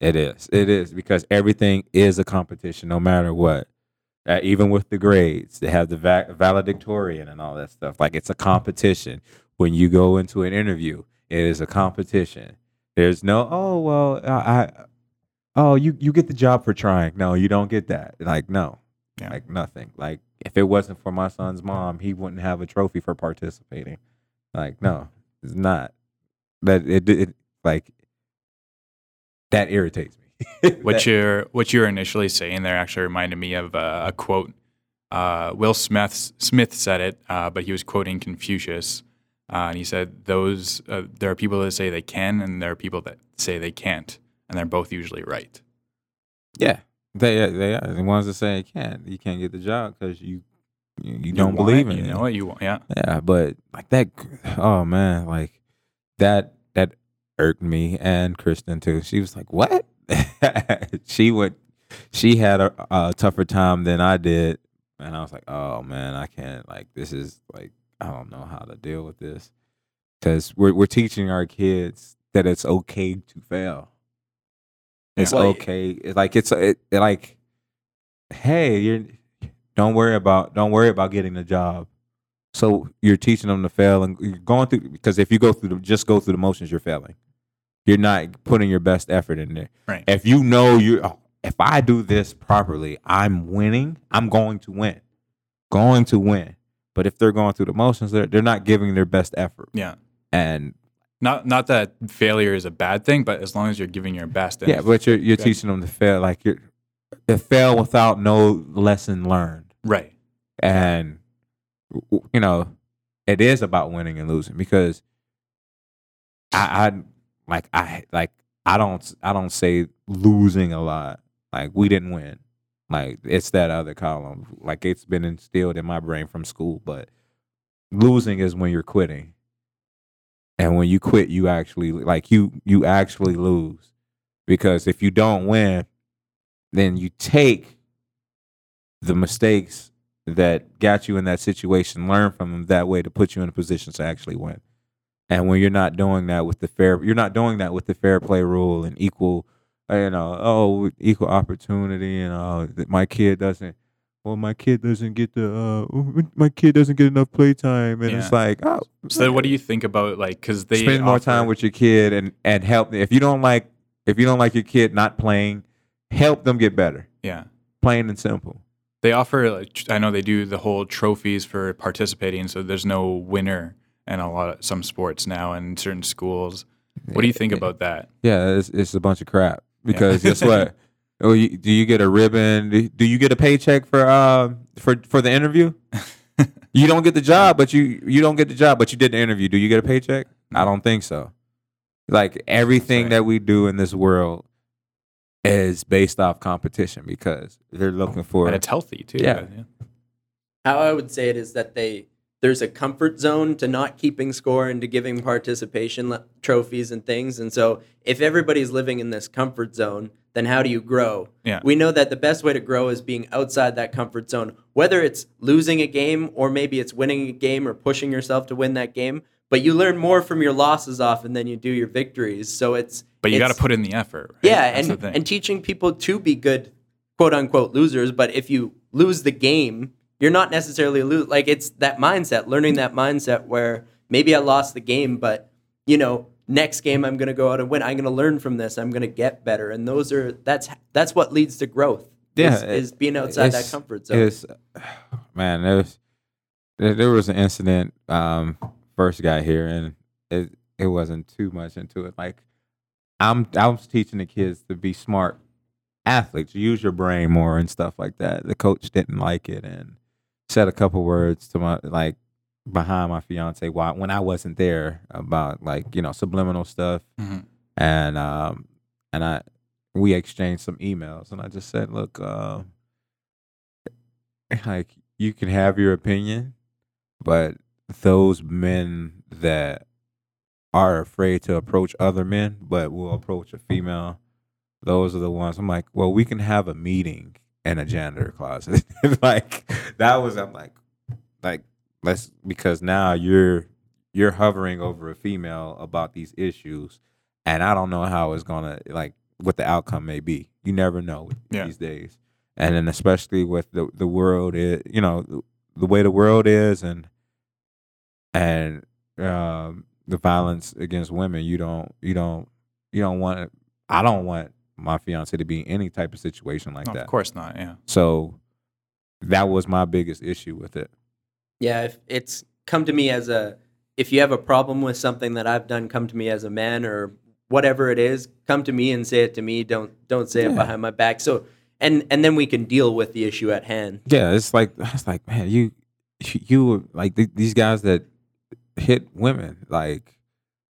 It is. It is because everything is a competition, no matter what. Uh, even with the grades, they have the va- valedictorian and all that stuff. Like it's a competition. When you go into an interview, it is a competition. There's no, oh well, I, I oh you you get the job for trying. No, you don't get that. Like no, Yeah. like nothing. Like if it wasn't for my son's mom, he wouldn't have a trophy for participating. Like no, it's not. That it, it like that irritates me. (laughs) What That- you're what you were initially saying there actually reminded me of uh, a quote. Uh, Will Smith Smith said it, uh, but he was quoting Confucius, uh, and he said, "Those uh, there are people that say they can, and there are people that say they can't, and they're both usually right." yeah, they they are the ones that say you can't you can't get the job because you you, you don't believe it, in you it. know what you want. Yeah, Yeah, but like that. Oh man, like that. Irked me and Kristen too. She was like, "What?" (laughs) she would. She had a, a tougher time than I did, and I was like, "Oh man, I can't. Like this is like I don't know how to deal with this because we're we're teaching our kids that it's okay to fail. It's Well, okay. It's like it's it, it like, hey, you're don't worry about don't worry about getting the job. So you're teaching them to fail and you're going through because if you go through the, just go through the motions, you're failing. You're not putting your best effort in there. Right. If you know you, oh, if I do this properly, I'm winning. I'm going to win. Going to win. But if they're going through the motions, they're they're not giving their best effort. Yeah. And Not not that failure is a bad thing, but as long as you're giving your best. yeah, but you're you're teaching them to fail. Like you're to fail without no lesson learned. right. and you know it is about winning and losing because I, I like I like I don't I don't say losing a lot. Like we didn't win. Like it's that other column. Like it's been instilled in my brain from school but losing is when you're quitting. And when you quit you actually like you you actually lose. Because if you don't win then you take the mistakes that got you in that situation, learn from them that way to put you in a position to actually win. And when you're not doing that with the fair, you're not doing that with the fair play rule and equal, uh, you know, oh, equal opportunity and uh, my kid doesn't. Well, my kid doesn't get the. Uh, my kid doesn't get enough playtime, and it's like, oh, So what do you think about like because they spend more time with your kid and and help. If you don't like, if you don't like your kid not playing, help them get better. yeah. Plain and simple. They offer like I know they do the whole trophies for participating, so there's no winner in a lot of some sports now in certain schools. What do you think about that? Yeah, it's, it's a bunch of crap. Because guess what? (laughs) Oh, you, do you get a ribbon? Do- Do you get a paycheck for uh for for the interview? (laughs) you don't get the job, but you you don't get the job, but you did the interview. Do you get a paycheck? I don't think so. Like everything right. that we do in this world is based off competition because they're looking for And it's healthy too. Yeah. How I would say it is that they there's a comfort zone to not keeping score and to giving participation le- trophies and things. And so if everybody's living in this comfort zone, then how do you grow? Yeah. We know that the best way to grow is being outside that comfort zone, whether it's losing a game or maybe it's winning a game or pushing yourself to win that game. But you learn more from your losses often than you do your victories. So it's But you got to put in the effort. Right? yeah, That's and and teaching people to be good, quote unquote losers. But if you lose the game, you're not necessarily lose. Like it's that mindset, learning that mindset where maybe I lost the game, but you know, next game I'm going to go out and win. I'm going to learn from this. I'm going to get better, and those are that's that's what leads to growth. Yeah, is, it- is being outside that comfort zone. It's (sighs) man, there was there, was an incident. Um, first got here, and it it wasn't too much into it. Like I'm I was teaching the kids to be smart athletes, use your brain more and stuff like that. The coach didn't like it and said a couple words to my like behind my fiance while when I wasn't there about like you know subliminal stuff Mhm. and um and I we exchanged some emails and I just said, look, uh, like you can have your opinion, but those men that are afraid to approach other men but will approach a female, those are the ones I'm like, well, we can have a meeting in a janitor closet. (laughs) like that was I'm like like let's because now you're you're hovering over a female about these issues and I don't know how it's gonna like what the outcome may be. You never know Yeah. these days, and then especially with the the world is you know the, the way the world is and and um, the violence against women. You don't you don't you don't want I don't want my fiance to be in any type of situation like No, that. of course not. Yeah. So that was my biggest issue with it. Yeah, if it's come to me as a if you have a problem with something that I've done, come to me as a man or whatever it is, come to me and say it to me. Don't don't say it behind my back. So and and then we can deal with the issue at hand. Yeah, it's like it's like man, you you were like th- these guys that hit women. Like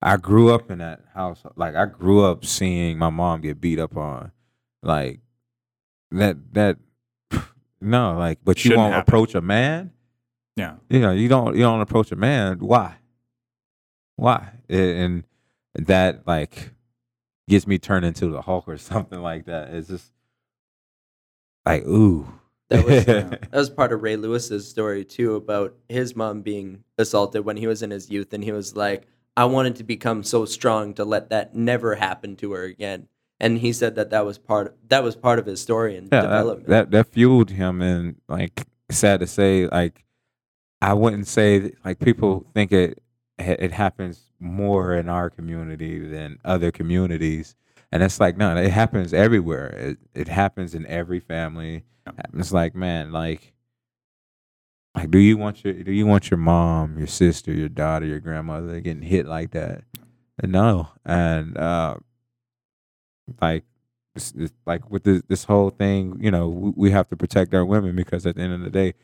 I grew up in that house. Like I grew up seeing my mom get beat up on. Like that that (sighs) no, like but you Shouldn't won't happen. approach a man. Yeah. You know, you don't you don't approach a man. Why? Why? And that like gets me turned into the Hulk or (laughs) something like that. It's just like ooh. That was (laughs) that was part of Ray Lewis's story too about his mom being assaulted when he was in his youth, and he was like, "I wanted to become so strong to let that never happen to her again." and he said that that was part that was part of his story and yeah, development. that, that that fueled him, and like sad to say, like I wouldn't say that, like people think it it happens more in our community than other communities, and it's like no, it happens everywhere. It it happens in every family. It's like man, like like do you want your do you want your mom, your sister, your daughter, your grandmother getting hit like that? No, and uh, like it's, it's like with this, this whole thing, you know, we, we have to protect our women because at the end of the day,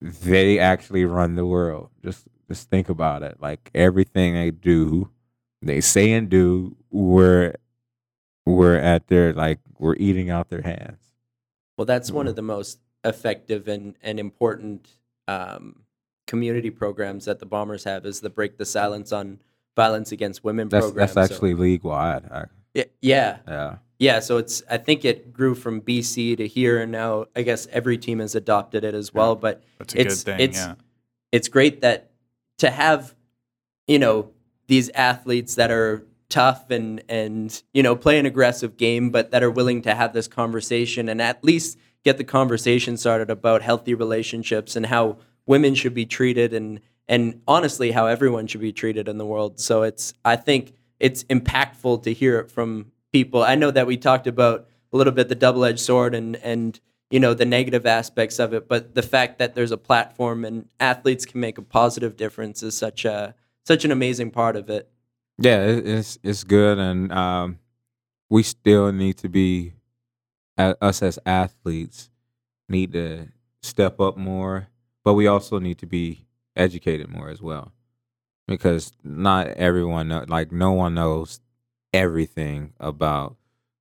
they actually run the world. Just just think about it. Like everything they do, they say and do, we're we're at their like we're eating out their hands. Well, that's one Mhm. of the most effective and, and important um, community programs that the Bombers have is the Break the Silence on Violence Against Women That's program. that's So- actually league wide. Y- yeah, Yeah. yeah. So it's I think it grew from BC to here, and now I guess every team has adopted it as well. But That's a It's- good thing. it's- yeah. it's great that to have you know these athletes that are tough and and you know play an aggressive game but that are willing to have this conversation and at least get the conversation started about healthy relationships and how women should be treated and and honestly how everyone should be treated in the world. So it's i think it's impactful to hear it from people. I know that we talked about a little bit the double-edged sword and and you know the negative aspects of it but the fact that there's a platform and athletes can make a positive difference is such a such an amazing part of it. Yeah, it's it's good, and um, we still need to be us as athletes need to step up more, but we also need to be educated more as well, because not everyone know, like no one knows everything about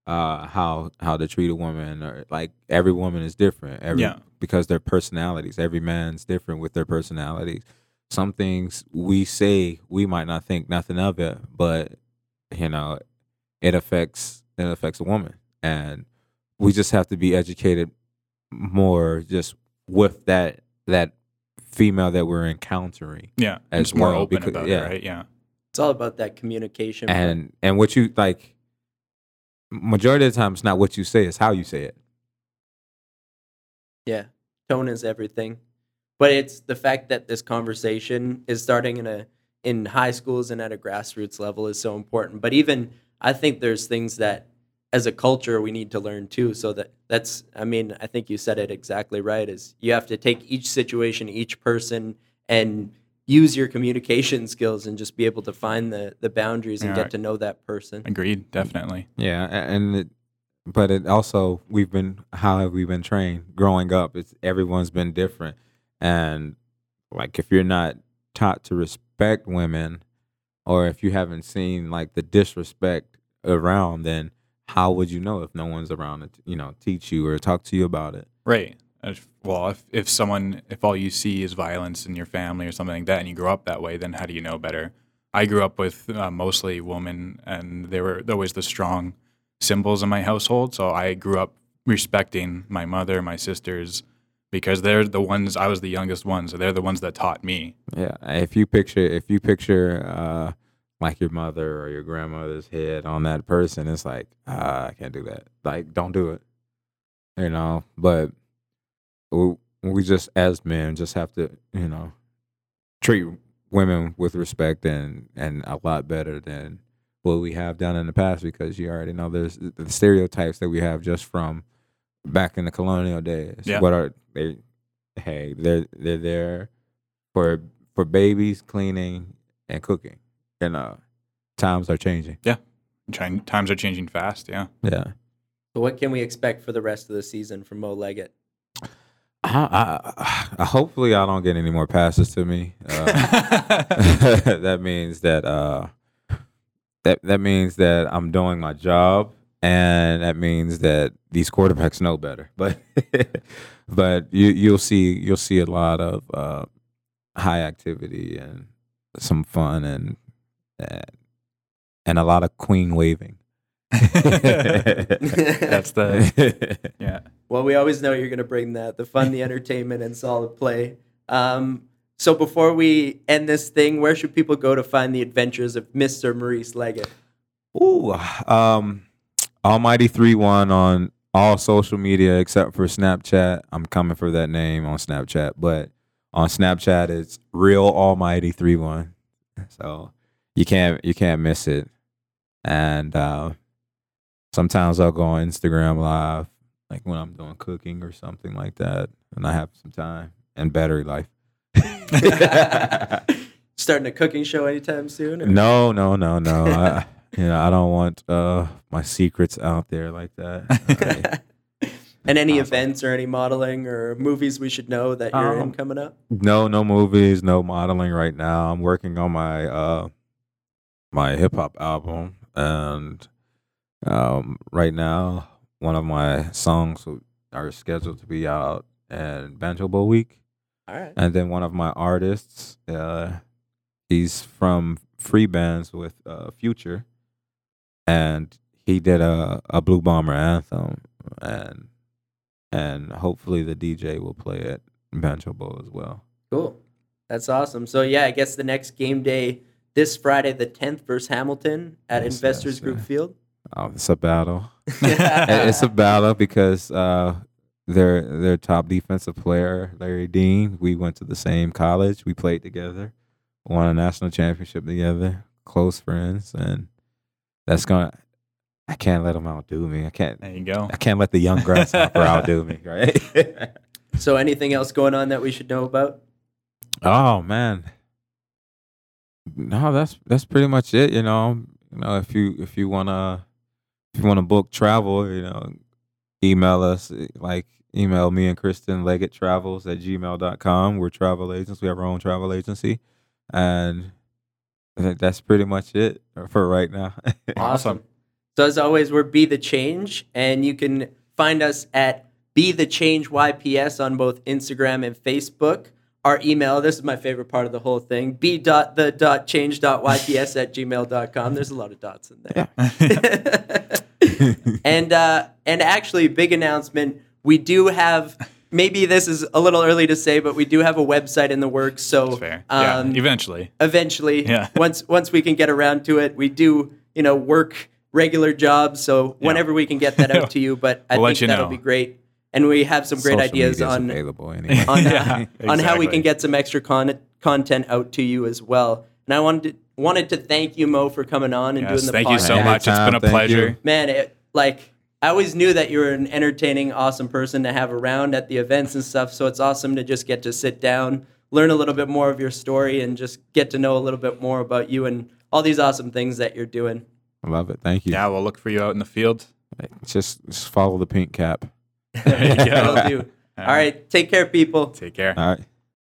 uh how how to treat a woman or like every woman is different every Yeah. because their personalities every man's different with their personalities. Some things we say we might not think nothing of it, but you know, it affects it affects a woman, and we just have to be educated more just with that that female that we're encountering, Yeah. as It's more well, open because- about yeah. it, right? Yeah. it's all about that communication part. and and what you like. Majority of the time, it's not what you say; it's how you say it. Yeah, tone is everything. But it's the fact that this conversation is starting in a in high schools and at a grassroots level is so important. But even I think there's things that as a culture we need to learn too. So that that's I mean, I think you said it exactly right is you have to take each situation, each person and use your communication skills and just be able to find the the boundaries and Yeah, get right. to know that person. Agreed. Definitely. Yeah, and it, but it also we've been how have we been trained growing up? It's everyone's been different, and like if you're not taught to respect women, or if you haven't seen like the disrespect around, then how would you know if no one's around to you know teach you or talk to you about it? Right. Well, if, if someone, if all you see is violence in your family or something like that, and you grow up that way, then how do you know better? I grew up with uh, mostly women, and they were always the strong symbols in my household. So I grew up respecting my mother, my sisters, because they're the ones. I was the youngest one, so they're the ones that taught me. Yeah, if you picture if you picture uh like your mother or your grandmother's head on that person, it's like ah, I can't do that. Like, don't do it. You know, but we, we just as men just have to you know treat women with respect and and a lot better than what we have done in the past because you already know there's the stereotypes that we have just from back in the colonial days. Yeah. What are they? Hey, they're they're there for for babies, cleaning, and cooking. And uh, times are changing. Trying, times are changing fast. Yeah. Yeah. So what can we expect for the rest of the season from Mo Leggett? I, I, I, hopefully, I don't get any more passes to me. Uh, (laughs) (laughs) that means that uh, that that means that I'm doing my job, and that means that these quarterbacks know better. (laughs) But but you you'll see you'll see a lot of uh, high activity and some fun and and, and a lot of queen waving. That's the yeah. Well, we always know you're going to bring that the fun, the entertainment, and solid play. Um, so before we end this thing, where should people go to find the adventures of Mr. Maurice Leggett? Ooh, um, Almighty three one on all social media except for Snapchat. I'm coming for that name on Snapchat, but on Snapchat it's real Almighty three one. (laughs) So you can't you can't miss it. And uh, sometimes I'll go on Instagram live, like when I'm doing cooking or something like that, and I have some time and battery life. (laughs) Starting a cooking show anytime soon? or- No, no, no, no. I, (laughs) you know, I don't want uh, my secrets out there like that. (laughs) And any Awesome. events or any modeling or movies we should know that you're in Um, coming up? no, no movies, no modeling right now. I'm working on my uh, my hip hop album, and um, right now, one of my songs are scheduled to be out in Banjo Bowl week. All right. and then one of my artists uh he's from Freebandz with uh future and he did a, a blue bomber anthem and and hopefully the dj will play it in banjo bowl as well Cool. That's awesome. So yeah, I guess the next game day this Friday, the 10th versus Hamilton at Yes, Investors yes, Group yeah. Field. oh it's a battle (laughs) it's a battle because uh their their top defensive player larry dean we went to the same college we played together won a national championship together close friends and that's gonna i can't let him outdo me i can't There you go. i can't let the young (laughs) grasshopper outdo me right So anything else going on that we should know about? oh man no that's that's pretty much it you know? You know if you if you wanna if you wanna book travel you know email us eh, like email me and kristen leggett travels at gmail.com we're travel agents. We have our own travel agency. And that's pretty much it for right now. (laughs) Awesome. So as always, we're Be the Change, and you can find us at Be the Change YPS on both Instagram and Facebook. Our email, this is my favorite part of the whole thing, b dot the dot change dot YPS at gmail.com. There's a lot of dots in there. (laughs) (laughs) and uh, and actually, big announcement. We do have maybe this is a little early to say, but we do have a website in the works. So That's fair. um, yeah, eventually. eventually Yeah. (laughs) once once we can get around to it we do you know work regular jobs so whenever we can get that out to you but i We'll think that'll know. be great and we have some great Social ideas on available (laughs) anyway on, uh, Yeah, (laughs) on how we can get some extra con- content out to you as well and i wanted to, wanted to thank you mo for coming on and Yes, doing the podcast. thank you so podcast. much. It's been a thank pleasure. you. man it, like i always knew that you were an entertaining awesome person to have around at the events and stuff so it's awesome to just get to sit down learn a little bit more of your story and just get to know a little bit more about you and all these awesome things that you're doing i love it thank you Yeah, we'll look for you out in the field. just, just follow the pink cap There you go. That'll all right take care people Take care. all right